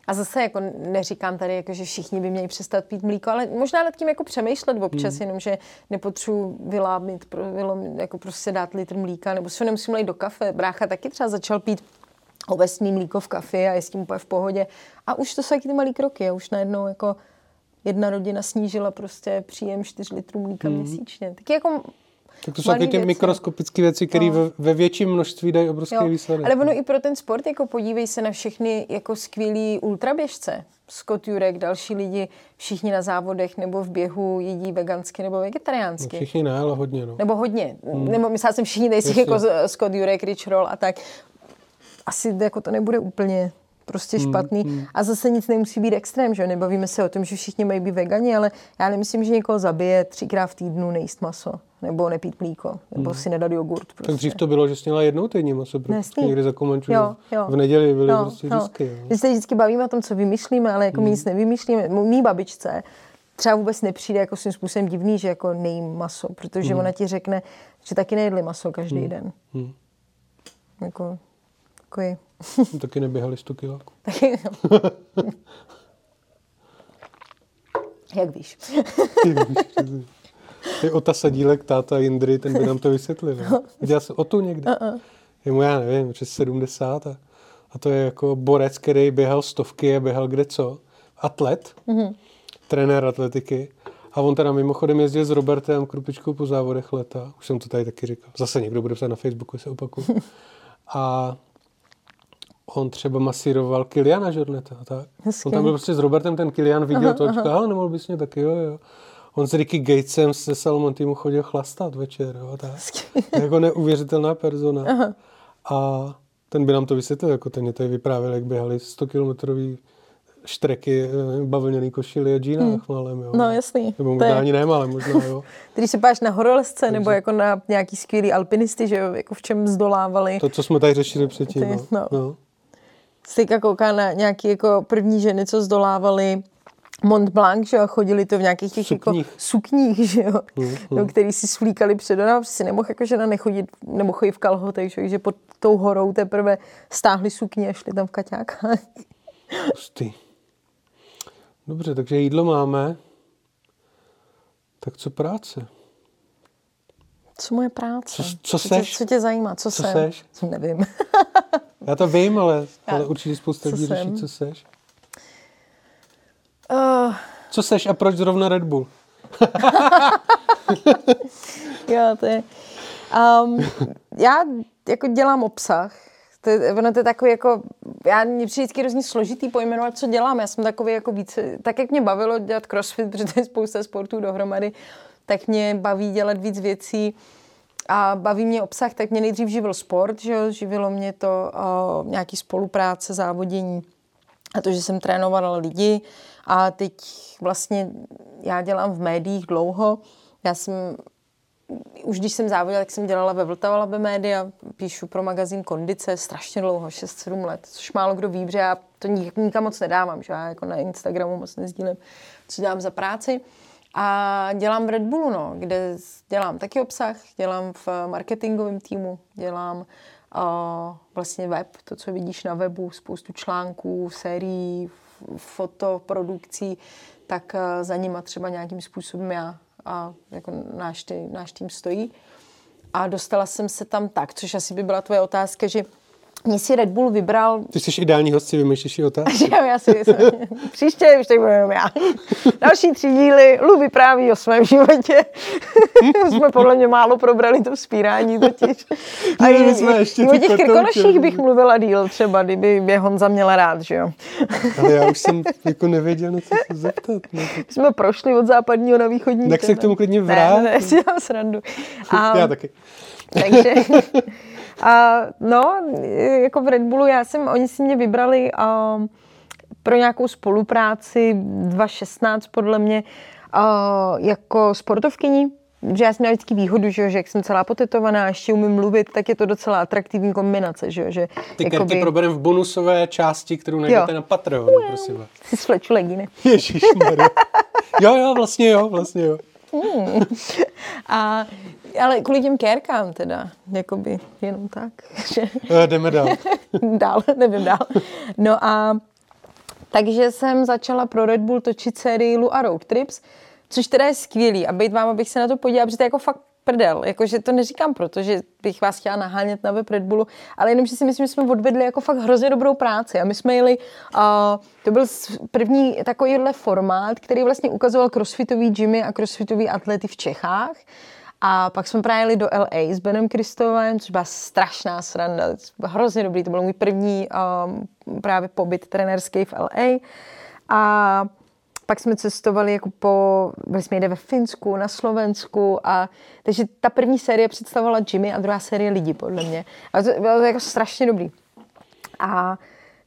Speaker 3: A zase jako neříkám tady, jako, že všichni by měli přestat pít mlíko, ale možná nad tím jako přemýšlet občas, hmm. jenom, že nepotřebuji vylábit, jako prostě dát litr mlíka, nebo si ho nemusím lejt do kafe. Brácha taky třeba začal pít ovesný mlíko v kafe a je s tím úplně v pohodě. A už to jsou taky ty malé kroky a už najednou jako jedna rodina snížila prostě příjem 4 litrů mlíka hmm. měsíčně. Taky jako
Speaker 2: tak to jsou taky ty mikroskopické věci, které no. ve, ve větším množství dají obrovský výsledek.
Speaker 3: Ale ono i pro ten sport, jako podívej se na všechny jako skvělý ultraběžce. Scott Jurek, další lidi, všichni na závodech nebo v běhu jedí vegansky nebo vegetariánsky.
Speaker 2: No, všichni ne, ale hodně. No.
Speaker 3: Nebo hodně. Hmm. Nebo myslela jsem všichni nejsi jako Scott Jurek, Rich Roll a tak. Asi jako to nebude úplně prostě hmm, špatný. Hmm, hmm. A zase nic nemusí být extrém, že Nebavíme se o tom, že všichni mají být vegani, ale já nemyslím, že někoho zabije třikrát v týdnu nejíst maso. Nebo nepít mlíko, nebo hmm. si nedat jogurt. Prostě.
Speaker 2: Tak dřív to bylo, že jsi měla jednou týdně maso, protože někdy za komanču. Jo, jo. V neděli byly jo, prostě vždycky. Jo.
Speaker 3: My se vždycky bavíme o tom, co vymýšlíme, ale jako hmm. my nic nevymýšlíme. Mý babičce třeba vůbec nepřijde jako svým způsobem divný, že jako nejím maso, protože hmm. ona ti řekne, že taky nejedli maso každý hmm. den. Hmm. Jako, takový
Speaker 2: Taky neběhali 100 kiláků.
Speaker 3: Jak víš.
Speaker 2: Ty Ota Sadílek, táta Jindry, ten by nám to vysvětlil. No. Viděl jsem Otu někde. Uh-uh. Je mu, já nevím, přes 70 a, a to je jako borec, který běhal stovky a běhal kde co. Atlet, uh-huh. trenér atletiky. A on teda mimochodem jezdil s Robertem Krupičkou po závodech leta. Už jsem to tady taky říkal. Zase někdo bude psát na Facebooku, se opakuju. A on třeba masíroval Kiliana Žorneta, tak? Hezky. On tam byl prostě s Robertem, ten Kilian viděl to a říkal, ale nemohl bys mě taky, jo, jo. On s Ricky Gatesem se Salomon týmu chodil chlastat večer, jo, tak. jako neuvěřitelná persona. Aha. A ten by nám to vysvětlil, jako ten je tady vyprávěl, jak běhali 100 kilometrový štreky, eh, bavlněný košily a džínách hmm. malém, jo.
Speaker 3: No jasný.
Speaker 2: Nebo možná je... ani ne, ale možná, jo.
Speaker 3: Když se páš na horolezce, Takže... nebo jako na nějaký skvělý alpinisty, že jo, jako v čem zdolávali.
Speaker 2: To, co jsme tady řešili předtím, Ty, no. no.
Speaker 3: no. Styka kouká na nějaký jako první ženy, co zdolávaly Mont Blanc, že jo, chodili to v nějakých těch
Speaker 2: Sukních.
Speaker 3: jako sukních, že jo, no, který si svlíkali před no, si nemohl jako žena nechodit, nebo chodit v kalhotech, že, že pod tou horou teprve stáhli sukně a šli tam v kaťákách.
Speaker 2: Hustý. Dobře, takže jídlo máme. Tak co práce?
Speaker 3: Co moje práce?
Speaker 2: Co- co
Speaker 3: co, tě,
Speaker 2: seš?
Speaker 3: co tě zajímá? Co,
Speaker 2: Co
Speaker 3: jsem?
Speaker 2: seš?
Speaker 3: Nevím.
Speaker 2: Já to vím, ale, ale určitě spousta lidí řeší, co seš.
Speaker 3: uh,
Speaker 2: Co seš a proč zrovna Red Bull?
Speaker 3: jo, to je... Um, já jako dělám obsah. To je, ono to je takový jako, já mě přijde vždycky hrozně složitý pojmenovat, co dělám. Já jsem takový jako více, tak jak mě bavilo dělat crossfit, protože to je spousta sportů dohromady, tak mě baví dělat víc věcí a baví mě obsah, tak mě nejdřív živil sport, že jo, živilo mě to uh, nějaký spolupráce, závodění a to, že jsem trénovala lidi a teď vlastně já dělám v médiích dlouho. Já jsem už když jsem závodila, tak jsem dělala ve Vltava Labe Média, píšu pro magazín Kondice strašně dlouho, 6-7 let, což málo kdo ví, protože já to nik- nikam moc nedávám, že já jako na Instagramu moc nezdílím, co dělám za práci. A dělám v Red Bullu, no, kde dělám taky obsah, dělám v marketingovém týmu, dělám uh, vlastně web, to, co vidíš na webu, spoustu článků, sérií, fotoprodukcí, tak uh, za nima třeba nějakým způsobem já a jako náš, tý, náš tým stojí. A dostala jsem se tam tak, což asi by byla tvoje otázka, že mě si Red Bull vybral
Speaker 2: Ty jsi ideální host, si vymýšlíš si otázky.
Speaker 3: že jo, já si příště už tak budu jenom já. Další tři díly, Lu vypráví o svém životě. jsme podle mě málo probrali to vzpírání totiž. A i, i, i o těch krkonoších bych mluvila díl třeba, kdyby mě Honza měla rád, že jo.
Speaker 2: Ale já už jsem jako nevěděl, na co se zeptat. No, tak
Speaker 3: Jsme prošli od západního na východní.
Speaker 2: Tak se k tomu klidně
Speaker 3: Ne,
Speaker 2: vrát.
Speaker 3: ne, ne, si dám srandu. A,
Speaker 2: já taky.
Speaker 3: takže, a, no, jako v Red Bullu, já jsem, oni si mě vybrali a, pro nějakou spolupráci 2016 podle mě a, jako sportovkyni, že já jsem měla vždycky výhodu, že, jo, že jak jsem celá potetovaná a ještě umím mluvit, tak je to docela atraktivní kombinace, že, jo, že
Speaker 2: Ty kerky probereme v bonusové části, kterou najdete
Speaker 3: Jo.
Speaker 2: na Patreonu, prosím vás.
Speaker 3: si svleču legíny.
Speaker 2: Ježišmarja. Jo, jo, vlastně jo, vlastně jo.
Speaker 3: A, ale kvůli těm kérkám teda, jakoby jenom tak, že
Speaker 2: Eh, jdeme dál.
Speaker 3: dál, nevím dál. No a takže jsem začala pro Red Bull točit sérii Lu a Road Trips, což teda je skvělý a být vám, abych se na to podívala, protože to je jako fakt prdel. Jakože to neříkám proto, že bych vás chtěla nahánět na web Red Bullu, ale jenom, že si myslím, že jsme odvedli jako fakt hrozně dobrou práci. A my jsme jeli, uh, to byl první takovýhle formát, který vlastně ukazoval crossfitový gymy a crossfitový atlety v Čechách. A pak jsme právě jeli do LA s Benem Kristovem, což byla strašná sranda, hrozně dobrý, to byl můj první um, právě pobyt trenérský v LA. A pak jsme cestovali jako po, byli jsme jde ve Finsku, na Slovensku a takže ta první série představovala Jimmy a druhá série lidi podle mě. A to bylo to jako strašně dobrý. A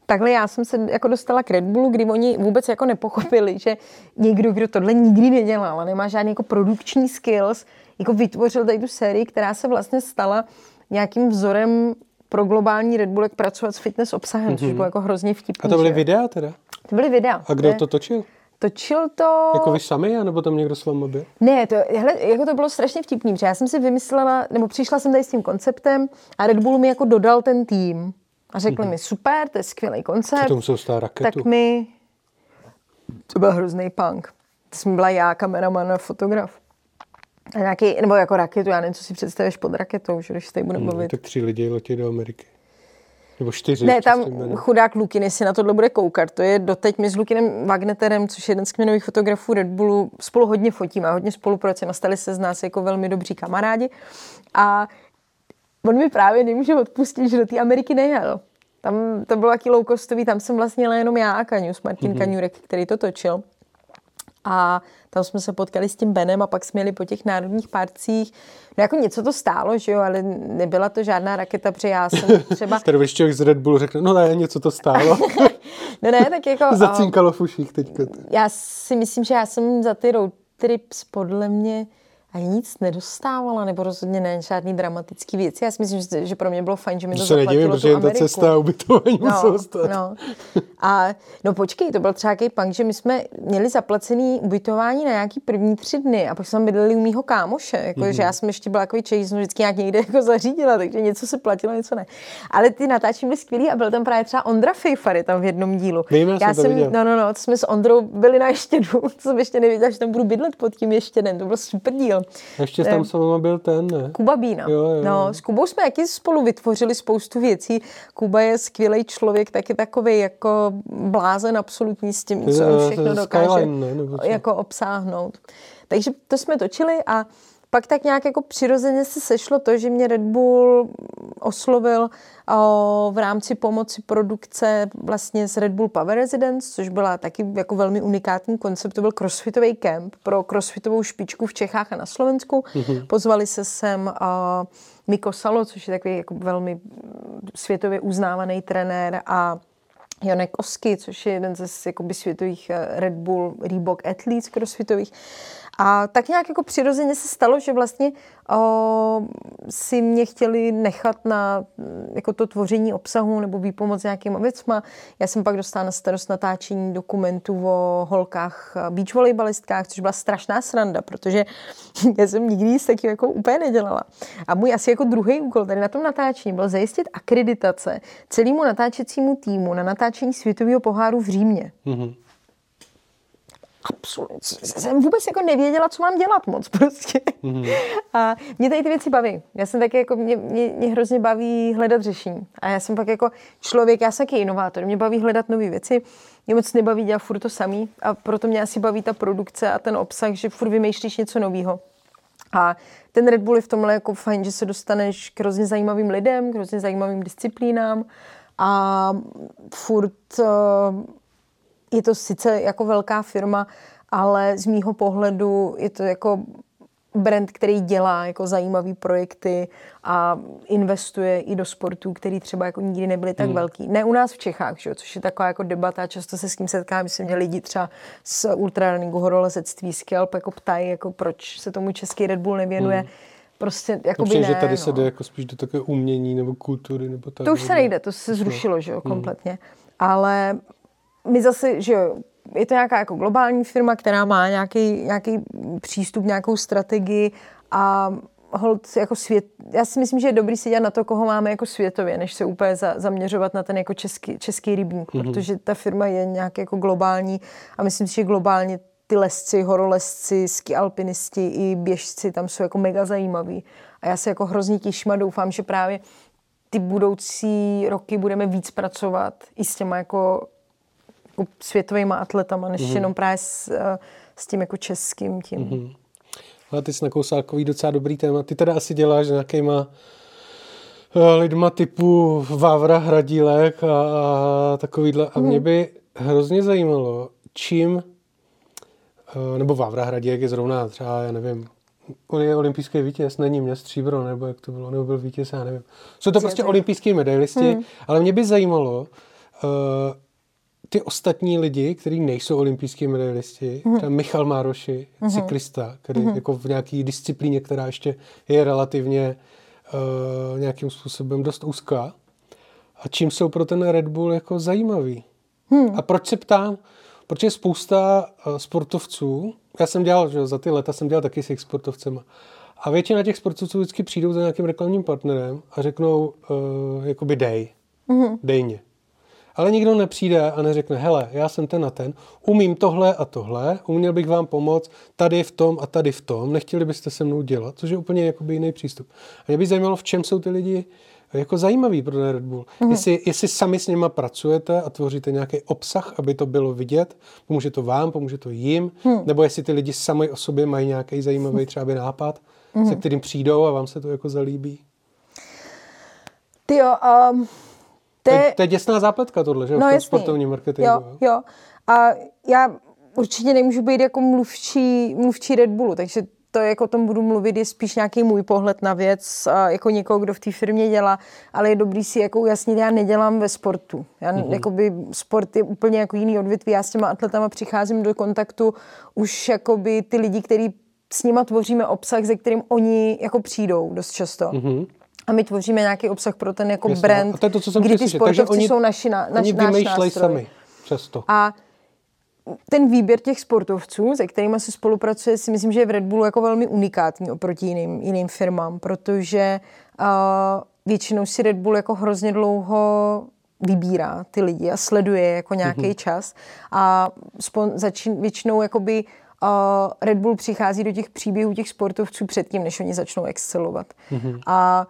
Speaker 3: takhle já jsem se jako dostala k Red Bullu, kdy oni vůbec jako nepochopili, že někdo, kdo tohle nikdy nedělal a nemá žádný jako produkční skills, jako vytvořil tady tu sérii, která se vlastně stala nějakým vzorem pro globální Red Bull, jak pracovat s fitness obsahem, což bylo jako hrozně vtipný.
Speaker 2: A to byly
Speaker 3: že
Speaker 2: videa teda?
Speaker 3: To byly videa.
Speaker 2: A kdo to točil?
Speaker 3: Točil to...
Speaker 2: Jako vy sami, anebo tam někdo s vámi byl?
Speaker 3: Ne, to, hele, jako to bylo strašně vtipný, protože já jsem si vymyslela, nebo přišla jsem tady s tím konceptem a Red Bull mi jako dodal ten tým. A řekli mi, super, to je skvělý koncept.
Speaker 2: To musel stát raketu.
Speaker 3: Tak mi... To byl hrozný punk. To jsem byla já, kameraman a fotograf. A nějaký, nebo jako raketu, já nevím, co si představíš pod raketou, že když se tady budeme
Speaker 2: No,
Speaker 3: bavit.
Speaker 2: tak tři lidi letí do Ameriky. Nebo čtyři.
Speaker 3: Ne, tam chudák Lukiny si na tohle bude koukat. To je doteď my s Lukinem Wagneterem, což je jeden z kmenových fotografů Red Bullu, spolu hodně fotíme a hodně spolupracujeme. Stali se z nás jako velmi dobří kamarádi. A on mi právě nemůže odpustit, že do té Ameriky nejel. Tam to bylo taky low costový, tam jsem vlastně jenom já a Kaňus, Martin mm-hmm. Kaňurek, který to točil. A tam jsme se potkali s tím Benem a pak jsme jeli po těch národních parcích. No jako něco to stálo, že jo, ale nebyla to žádná raketa, protože já jsem třeba...
Speaker 2: Tady člověk z Red Bullu řekne, no ne, něco to stálo.
Speaker 3: No ne, tak jako...
Speaker 2: Zacinkalo v uších teďka.
Speaker 3: já si myslím, že já jsem za ty road trips podle mě nic nedostávala, nebo rozhodně ne žádný dramatický věci. Já si myslím, že, že pro mě bylo fajn, že mi to,
Speaker 2: To se nedivím,
Speaker 3: zaplatilo
Speaker 2: protože
Speaker 3: tu
Speaker 2: jen ta
Speaker 3: Ameriku.
Speaker 2: cesta a ubytování muselo stát.
Speaker 3: No. A no počkej, to byl třeba jaký punk, že my jsme měli zaplacený ubytování na nějaký první tři dny a pak jsme bydleli u mýho kámoše, jako, mm-hmm. že já jsem ještě byla takový čej, jsem vždycky nějak někde jako zařídila, takže něco se platilo, něco ne. Ale ty natáčení byly skvělý a byl tam právě třeba Ondra Fejfary tam v jednom dílu.
Speaker 2: Vím, já jsem to
Speaker 3: jsem,
Speaker 2: viděl.
Speaker 3: no, no, no, to jsme s Ondrou byli na ještědu, to jsem ještě nevěděla, že tam budu bydlet pod tím ještědem, to byl super díl.
Speaker 2: Ještě tam s váma byl ten, ne?
Speaker 3: Kuba Bína.
Speaker 2: Jo, jo.
Speaker 3: No, s Kubou jsme taky spolu vytvořili spoustu věcí. Kuba je skvělý člověk, taky takový jako blázen absolutní s tím, co on všechno dokáže
Speaker 2: Skyline, ne? Nebo co?
Speaker 3: jako obsáhnout. Takže to jsme točili a pak tak nějak jako přirozeně se sešlo to, že mě Red Bull oslovil o, v rámci pomoci produkce vlastně z Red Bull Power Residence, což byla taky jako velmi unikátní koncept. To byl crossfitový kemp pro crossfitovou špičku v Čechách a na Slovensku. Mm-hmm. Pozvali se sem o, Miko Salo, což je takový jako velmi světově uznávaný trenér a Jonek Osky, což je jeden ze jakoby, světových eh, Red Bull Reebok athletes crossfitových. A tak nějak jako přirozeně se stalo, že vlastně o, si mě chtěli nechat na mm, jako to tvoření obsahu nebo výpomoc nějakýma věcma. Já jsem pak dostala na starost natáčení dokumentů o holkách eh, beach volejbalistkách, což byla strašná sranda, protože já jsem nikdy nic takového jako úplně nedělala. A můj asi jako druhý úkol tady na tom natáčení byl zajistit akreditace celému natáčecímu týmu na natáčení světového poháru v Římě.
Speaker 2: Mhm.
Speaker 3: Absolutně. Jsem vůbec jako nevěděla, co mám dělat moc prostě. Mm-hmm. A mě tady ty věci baví. Já jsem taky jako, mě, mě, mě hrozně baví hledat řešení. A já jsem pak jako člověk, já jsem taky inovátor, mě baví hledat nové věci. Mě moc nebaví dělat furt to samý a proto mě asi baví ta produkce a ten obsah, že furt vymýšlíš něco nového. A ten Red Bull je v tomhle jako fajn, že se dostaneš k hrozně zajímavým lidem, k hrozně zajímavým disciplínám a furt uh, je to sice jako velká firma, ale z mýho pohledu je to jako brand, který dělá jako zajímavý projekty a investuje i do sportů, který třeba jako nikdy nebyly tak hmm. velký. Ne u nás v Čechách, že? jo, což je taková jako debata, často se s tím setkám, že lidi třeba z ultrarunningu, horolezectví, scalp jako ptají, jako proč se tomu český Red Bull nevěnuje. Hmm. Prostě jako by ne,
Speaker 2: že tady
Speaker 3: no.
Speaker 2: se jde jako spíš do takové umění nebo kultury nebo tak.
Speaker 3: To už se nejde, to se zrušilo, že jo, kompletně. Ale my zase, že jo, je to nějaká jako globální firma, která má nějaký, nějaký přístup, nějakou strategii a hold jako svět, já si myslím, že je dobrý se dělat na to, koho máme jako světově, než se úplně za, zaměřovat na ten jako český, český rybník, mm-hmm. protože ta firma je nějak jako globální a myslím si, že globálně ty lesci, horolezci, ski alpinisti i běžci tam jsou jako mega zajímaví. A já se jako hrozně těším a doufám, že právě ty budoucí roky budeme víc pracovat i s těma jako, jako světovými atletama, než mm-hmm. jenom právě s, eh, s tím jako českým tím. Mm-hmm.
Speaker 2: Ale ty jsi nakousal takový docela dobrý téma. Ty teda asi děláš s nějakýma eh, lidma typu Vávra Hradílek a, a takovýhle. A mě by hrozně zajímalo, čím, eh, nebo Vávra Hradílek je zrovna třeba, já nevím, on je olympijský vítěz, není mě stříbro, nebo jak to bylo, nebo byl vítěz, já nevím. Jsou to prostě olympijský medailisti, hmm. ale mě by zajímalo, ty ostatní lidi, kteří nejsou olympijský medailisti, mm. třeba Michal Mároši, mm. cyklista, který mm. jako v nějaké disciplíně, která ještě je relativně uh, nějakým způsobem dost úzká. A čím jsou pro ten Red Bull jako zajímavý? Mm. A proč se ptám? Protože spousta uh, sportovců, já jsem dělal, že za ty leta jsem dělal taky s jejich sportovcema, a většina těch sportovců vždycky přijdou za nějakým reklamním partnerem a řeknou, uh, jakoby dej, mm. dej mě. Ale nikdo nepřijde a neřekne, hele, já jsem ten a ten, umím tohle a tohle, uměl bych vám pomoct tady v tom a tady v tom, nechtěli byste se mnou dělat, což je úplně jakoby jiný přístup. A mě by zajímalo, v čem jsou ty lidi jako zajímavý pro ten Red Bull. Mm. Jestli, jestli sami s nima pracujete a tvoříte nějaký obsah, aby to bylo vidět, pomůže to vám, pomůže to jim, mm. nebo jestli ty lidi sami o sobě mají nějaký zajímavý třeba by nápad, mm. se kterým přijdou a vám se to jako zalíbí.
Speaker 3: Ty jo, um,
Speaker 2: to je, to je děsná zápletka tohle, že?
Speaker 3: No,
Speaker 2: v sportovním marketingu.
Speaker 3: Jo, jo. A já určitě nemůžu být jako mluvčí, mluvčí Red Bullu, takže to, jak o tom budu mluvit, je spíš nějaký můj pohled na věc, jako někoho, kdo v té firmě dělá, ale je dobrý si jako ujasnit, já nedělám ve sportu. Já, mm-hmm. jakoby, sport je úplně jako jiný odvětví, já s těma atletama přicházím do kontaktu už jakoby ty lidi, kteří s nima tvoříme obsah, ze kterým oni jako přijdou dost často. Mm-hmm. A my tvoříme nějaký obsah pro ten jako
Speaker 2: Jasně.
Speaker 3: brand,
Speaker 2: A to je to, co jsem
Speaker 3: kdy ty
Speaker 2: slyšet. Takže
Speaker 3: sportovci
Speaker 2: oni-
Speaker 3: jsou naši, na, naš,
Speaker 2: Oni
Speaker 3: náš nástroj.
Speaker 2: sami. Často.
Speaker 3: A ten výběr těch sportovců, se kterými se spolupracuje, si myslím, že je v Red Bullu jako velmi unikátní oproti jiným, jiným firmám, protože uh, většinou si Red Bull jako hrozně dlouho vybírá ty lidi a sleduje jako nějaký mm-hmm. čas a spon, začín, většinou jakoby uh, Red Bull přichází do těch příběhů těch sportovců předtím, než oni začnou excelovat. Mm-hmm. A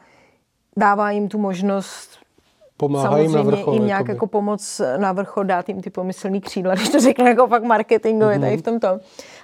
Speaker 3: dává jim tu možnost
Speaker 2: Pomáhají jim na
Speaker 3: samozřejmě
Speaker 2: vrchol.
Speaker 3: jim nějak jako pomoc na vrchol, dát jim ty pomyslný křídla, když to řekne jako fakt marketingově
Speaker 2: Mhm.
Speaker 3: tady v tomto.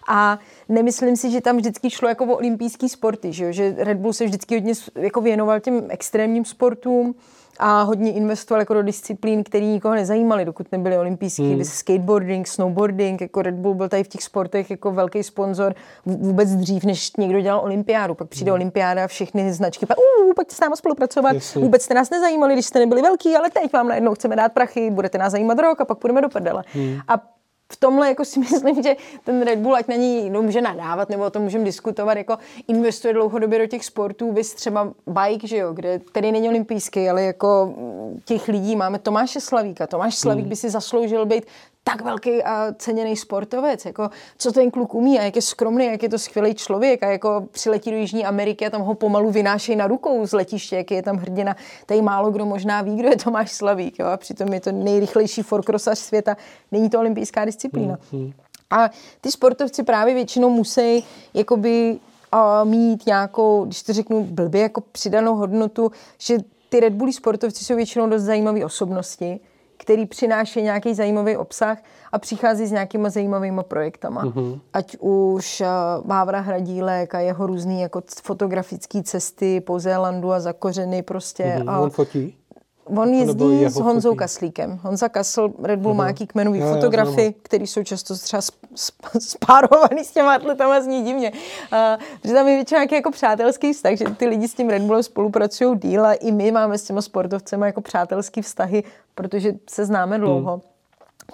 Speaker 3: A nemyslím si, že tam vždycky šlo jako o olympijský sporty, že, jo? že Red Bull se vždycky hodně jako věnoval těm extrémním sportům a hodně investoval jako do disciplín, které nikoho nezajímaly, dokud nebyly olympijský. Hmm. Skateboarding, snowboarding, jako Red Bull byl tady v těch sportech jako velký sponzor vůbec dřív, než někdo dělal olympiádu. Pak přijde olympiáda a všechny značky, pak, uh, pojďte s náma spolupracovat.
Speaker 2: Jasně.
Speaker 3: Vůbec jste nás nezajímali, když jste nebyli velký, ale teď vám najednou chceme dát prachy, budete nás zajímat rok a pak půjdeme do prdele. Hmm. A v tomhle jako si myslím, že ten Red Bull, ať na ní no, může nadávat, nebo o tom můžeme diskutovat, jako investuje dlouhodobě do těch sportů, vys třeba bike, že jo, kde, který není olympijský, ale jako mm, těch lidí máme Tomáše Slavíka. Tomáš Slavík by si zasloužil být tak velký a ceněný sportovec, jako co ten kluk umí a jak je skromný, jak je to skvělý člověk a jako přiletí do Jižní Ameriky a tam ho pomalu vynášejí na rukou z letiště, jak je tam hrdina. Tady málo kdo možná ví, kdo je Tomáš Slavík, jo? a přitom je to nejrychlejší forkrosař světa, není to olympijská disciplína. A ty sportovci právě většinou musí jakoby a mít nějakou, když to řeknu blbě, jako přidanou hodnotu, že ty Red Bulli sportovci jsou většinou dost zajímavé osobnosti, který přináší nějaký zajímavý obsah a přichází s nějakýma zajímavými projektama. Mm-hmm. Ať už uh, Vávra Hradílek a jeho různý jako fotografické cesty po Zélandu a za kořeny prostě.
Speaker 2: Mhm,
Speaker 3: a
Speaker 2: On fotí?
Speaker 3: On jezdí s Honzou
Speaker 2: fotí?
Speaker 3: Kaslíkem. Honza Kasl, Red Bull má nějaký kmenový
Speaker 2: Já, já
Speaker 3: fotografy, který jsou často třeba sp- sp- spárovaný s těma atletama, zní divně. Uh, protože tam je většinou nějaký jako přátelský vztah, že ty lidi s tím Red Bullem spolupracují díl a i my máme s těma sportovcemi jako přátelský vztahy, protože se známe dlouho. Hmm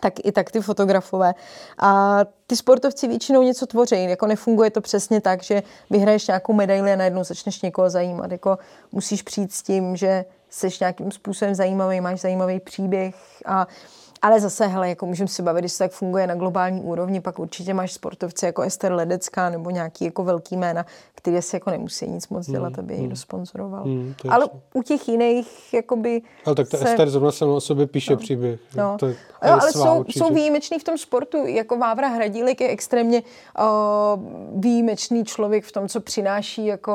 Speaker 3: tak i tak ty fotografové. A ty sportovci většinou něco tvoří. Jako nefunguje to přesně tak, že vyhraješ nějakou medaili a najednou začneš někoho zajímat. Jako musíš přijít s tím, že jsi nějakým způsobem zajímavý, máš zajímavý příběh a ale zase, hele, jako můžeme si bavit, když to tak funguje na globální úrovni, pak určitě máš sportovce jako Ester Ledecká nebo nějaký jako velký jména, který si jako nemusí nic moc dělat, aby je někdo sponzoroval.
Speaker 2: Hmm, to
Speaker 3: Ale
Speaker 2: jasný.
Speaker 3: u těch jiných, jakoby...
Speaker 2: Ale tak ta
Speaker 3: se-
Speaker 2: Ester zrovna sama o sobě píše příběh.
Speaker 3: No.
Speaker 2: To je,
Speaker 3: jo, ale
Speaker 2: svá
Speaker 3: jsou,
Speaker 2: určitě.
Speaker 3: jsou výjimeční v tom sportu. Jako Vávra Hradílek je extrémně uh, výjimečný člověk v tom, co přináší jako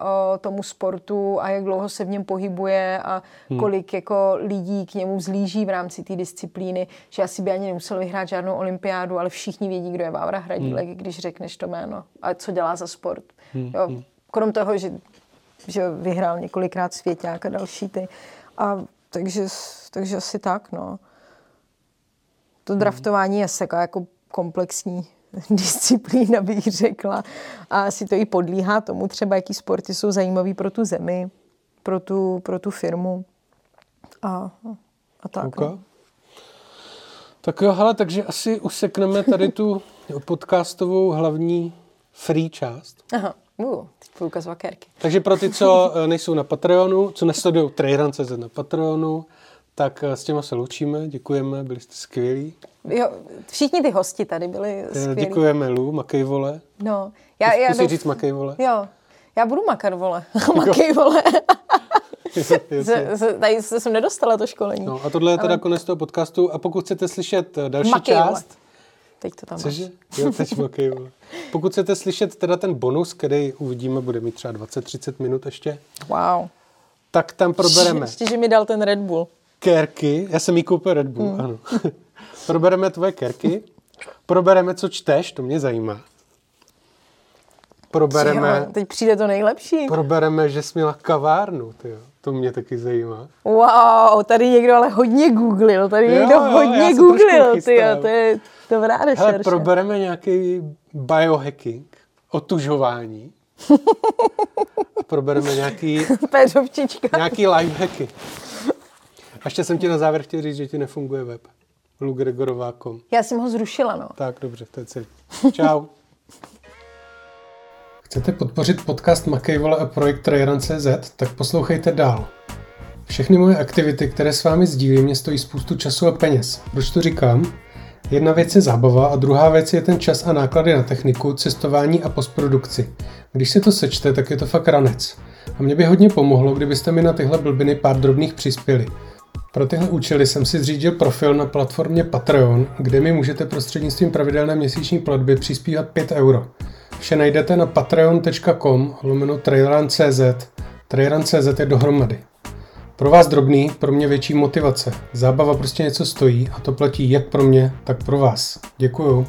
Speaker 3: uh, tomu sportu a jak dlouho se v něm pohybuje a
Speaker 2: Hmm.
Speaker 3: kolik jako lidí k němu vzlíží v rámci té disciplíny, že asi by ani nemusel vyhrát žádnou olympiádu, ale všichni vědí, kdo je Vávra Hradílek,
Speaker 2: Hmm.
Speaker 3: když řekneš to jméno a co dělá za sport. Jo, krom toho, že, že vyhrál několikrát svěťák a další ty. A takže, takže asi tak, no. To draftování je taková jako komplexní disciplína, bych řekla. A asi to i podlíhá tomu třeba, jaký sporty jsou zajímavý pro tu zemi, pro tu, pro tu firmu. A, a tak.
Speaker 2: Okay.
Speaker 3: No.
Speaker 2: Tak jo, hele, takže asi usekneme tady tu podcastovou hlavní free část.
Speaker 3: Aha, uh, teď budu ukazovat kérky.
Speaker 2: Takže pro ty, co eh, nejsou na Patreonu, co nesledují Trailrun.cz na Patreonu, tak eh, s těma se loučíme, děkujeme, byli jste skvělí.
Speaker 3: Jo, všichni ty hosti tady byli
Speaker 2: Eh,
Speaker 3: skvělí.
Speaker 2: Děkujeme Lu, makej vole.
Speaker 3: No, já, já
Speaker 2: Musíš
Speaker 3: douf-
Speaker 2: říct makej vole.
Speaker 3: Jo, já budu makat, vole. Makej, vole. Tady se jsem nedostala to školení.
Speaker 2: No a tohle je teda konec toho podcastu a pokud chcete slyšet eh, další
Speaker 3: Makej,
Speaker 2: část,
Speaker 3: Teď to tam
Speaker 2: Cože? Jo, teď makej. Pokud chcete slyšet teda ten bonus, který uvidíme, bude mít třeba 20-30 minut ještě,
Speaker 3: Wow.
Speaker 2: tak tam probereme
Speaker 3: Ještě, že mi dal ten Red Bull.
Speaker 2: kerky. Já jsem jí koupil Red Bull,
Speaker 3: Hmm.
Speaker 2: ano. probereme tvoje kerky, probereme, co čteš, to mě zajímá. Probereme,
Speaker 3: Jo, teď přijde to nejlepší.
Speaker 2: probereme, že jsi měla kavárnu, tyjo. To mě taky zajímá.
Speaker 3: Wow, tady někdo ale hodně googlil, tady
Speaker 2: Jo,
Speaker 3: někdo
Speaker 2: jo,
Speaker 3: hodně googlil,
Speaker 2: chystám.
Speaker 3: tyjo, to je dobrá
Speaker 2: Hele,
Speaker 3: rešerše.
Speaker 2: probereme nějaký biohacking, otužování. A probereme nějaký. Nějaký lifehacky. A ještě jsem ti na závěr chtěl říct, že ti nefunguje web. lugregorová.com.
Speaker 3: Já jsem ho zrušila, no.
Speaker 2: Tak, dobře, to je celý. Čau. Chcete podpořit podcast Makejvola a projekt Trajeran.cz, tak poslouchejte dál. Všechny moje aktivity, které s vámi sdílím, mě stojí spoustu času a peněz. Proč to říkám? Jedna věc je zábava a druhá věc je ten čas a náklady na techniku, cestování a postprodukci. Když se to sečte, tak je to fakt ranec. A mě by hodně pomohlo, kdybyste mi na tyhle blbiny pár drobných přispěli. Pro tyhle účely jsem si zřídil profil na platformě Patreon, kde mi můžete prostřednictvím pravidelné měsíční platby přispívat 5 euro. Vše najdete na patreon.com lomeno traileran.cz. Traileran.cz je dohromady. Pro vás drobný, pro mě větší motivace. Zábava prostě něco stojí a to platí jak pro mě, tak pro vás. Děkuju.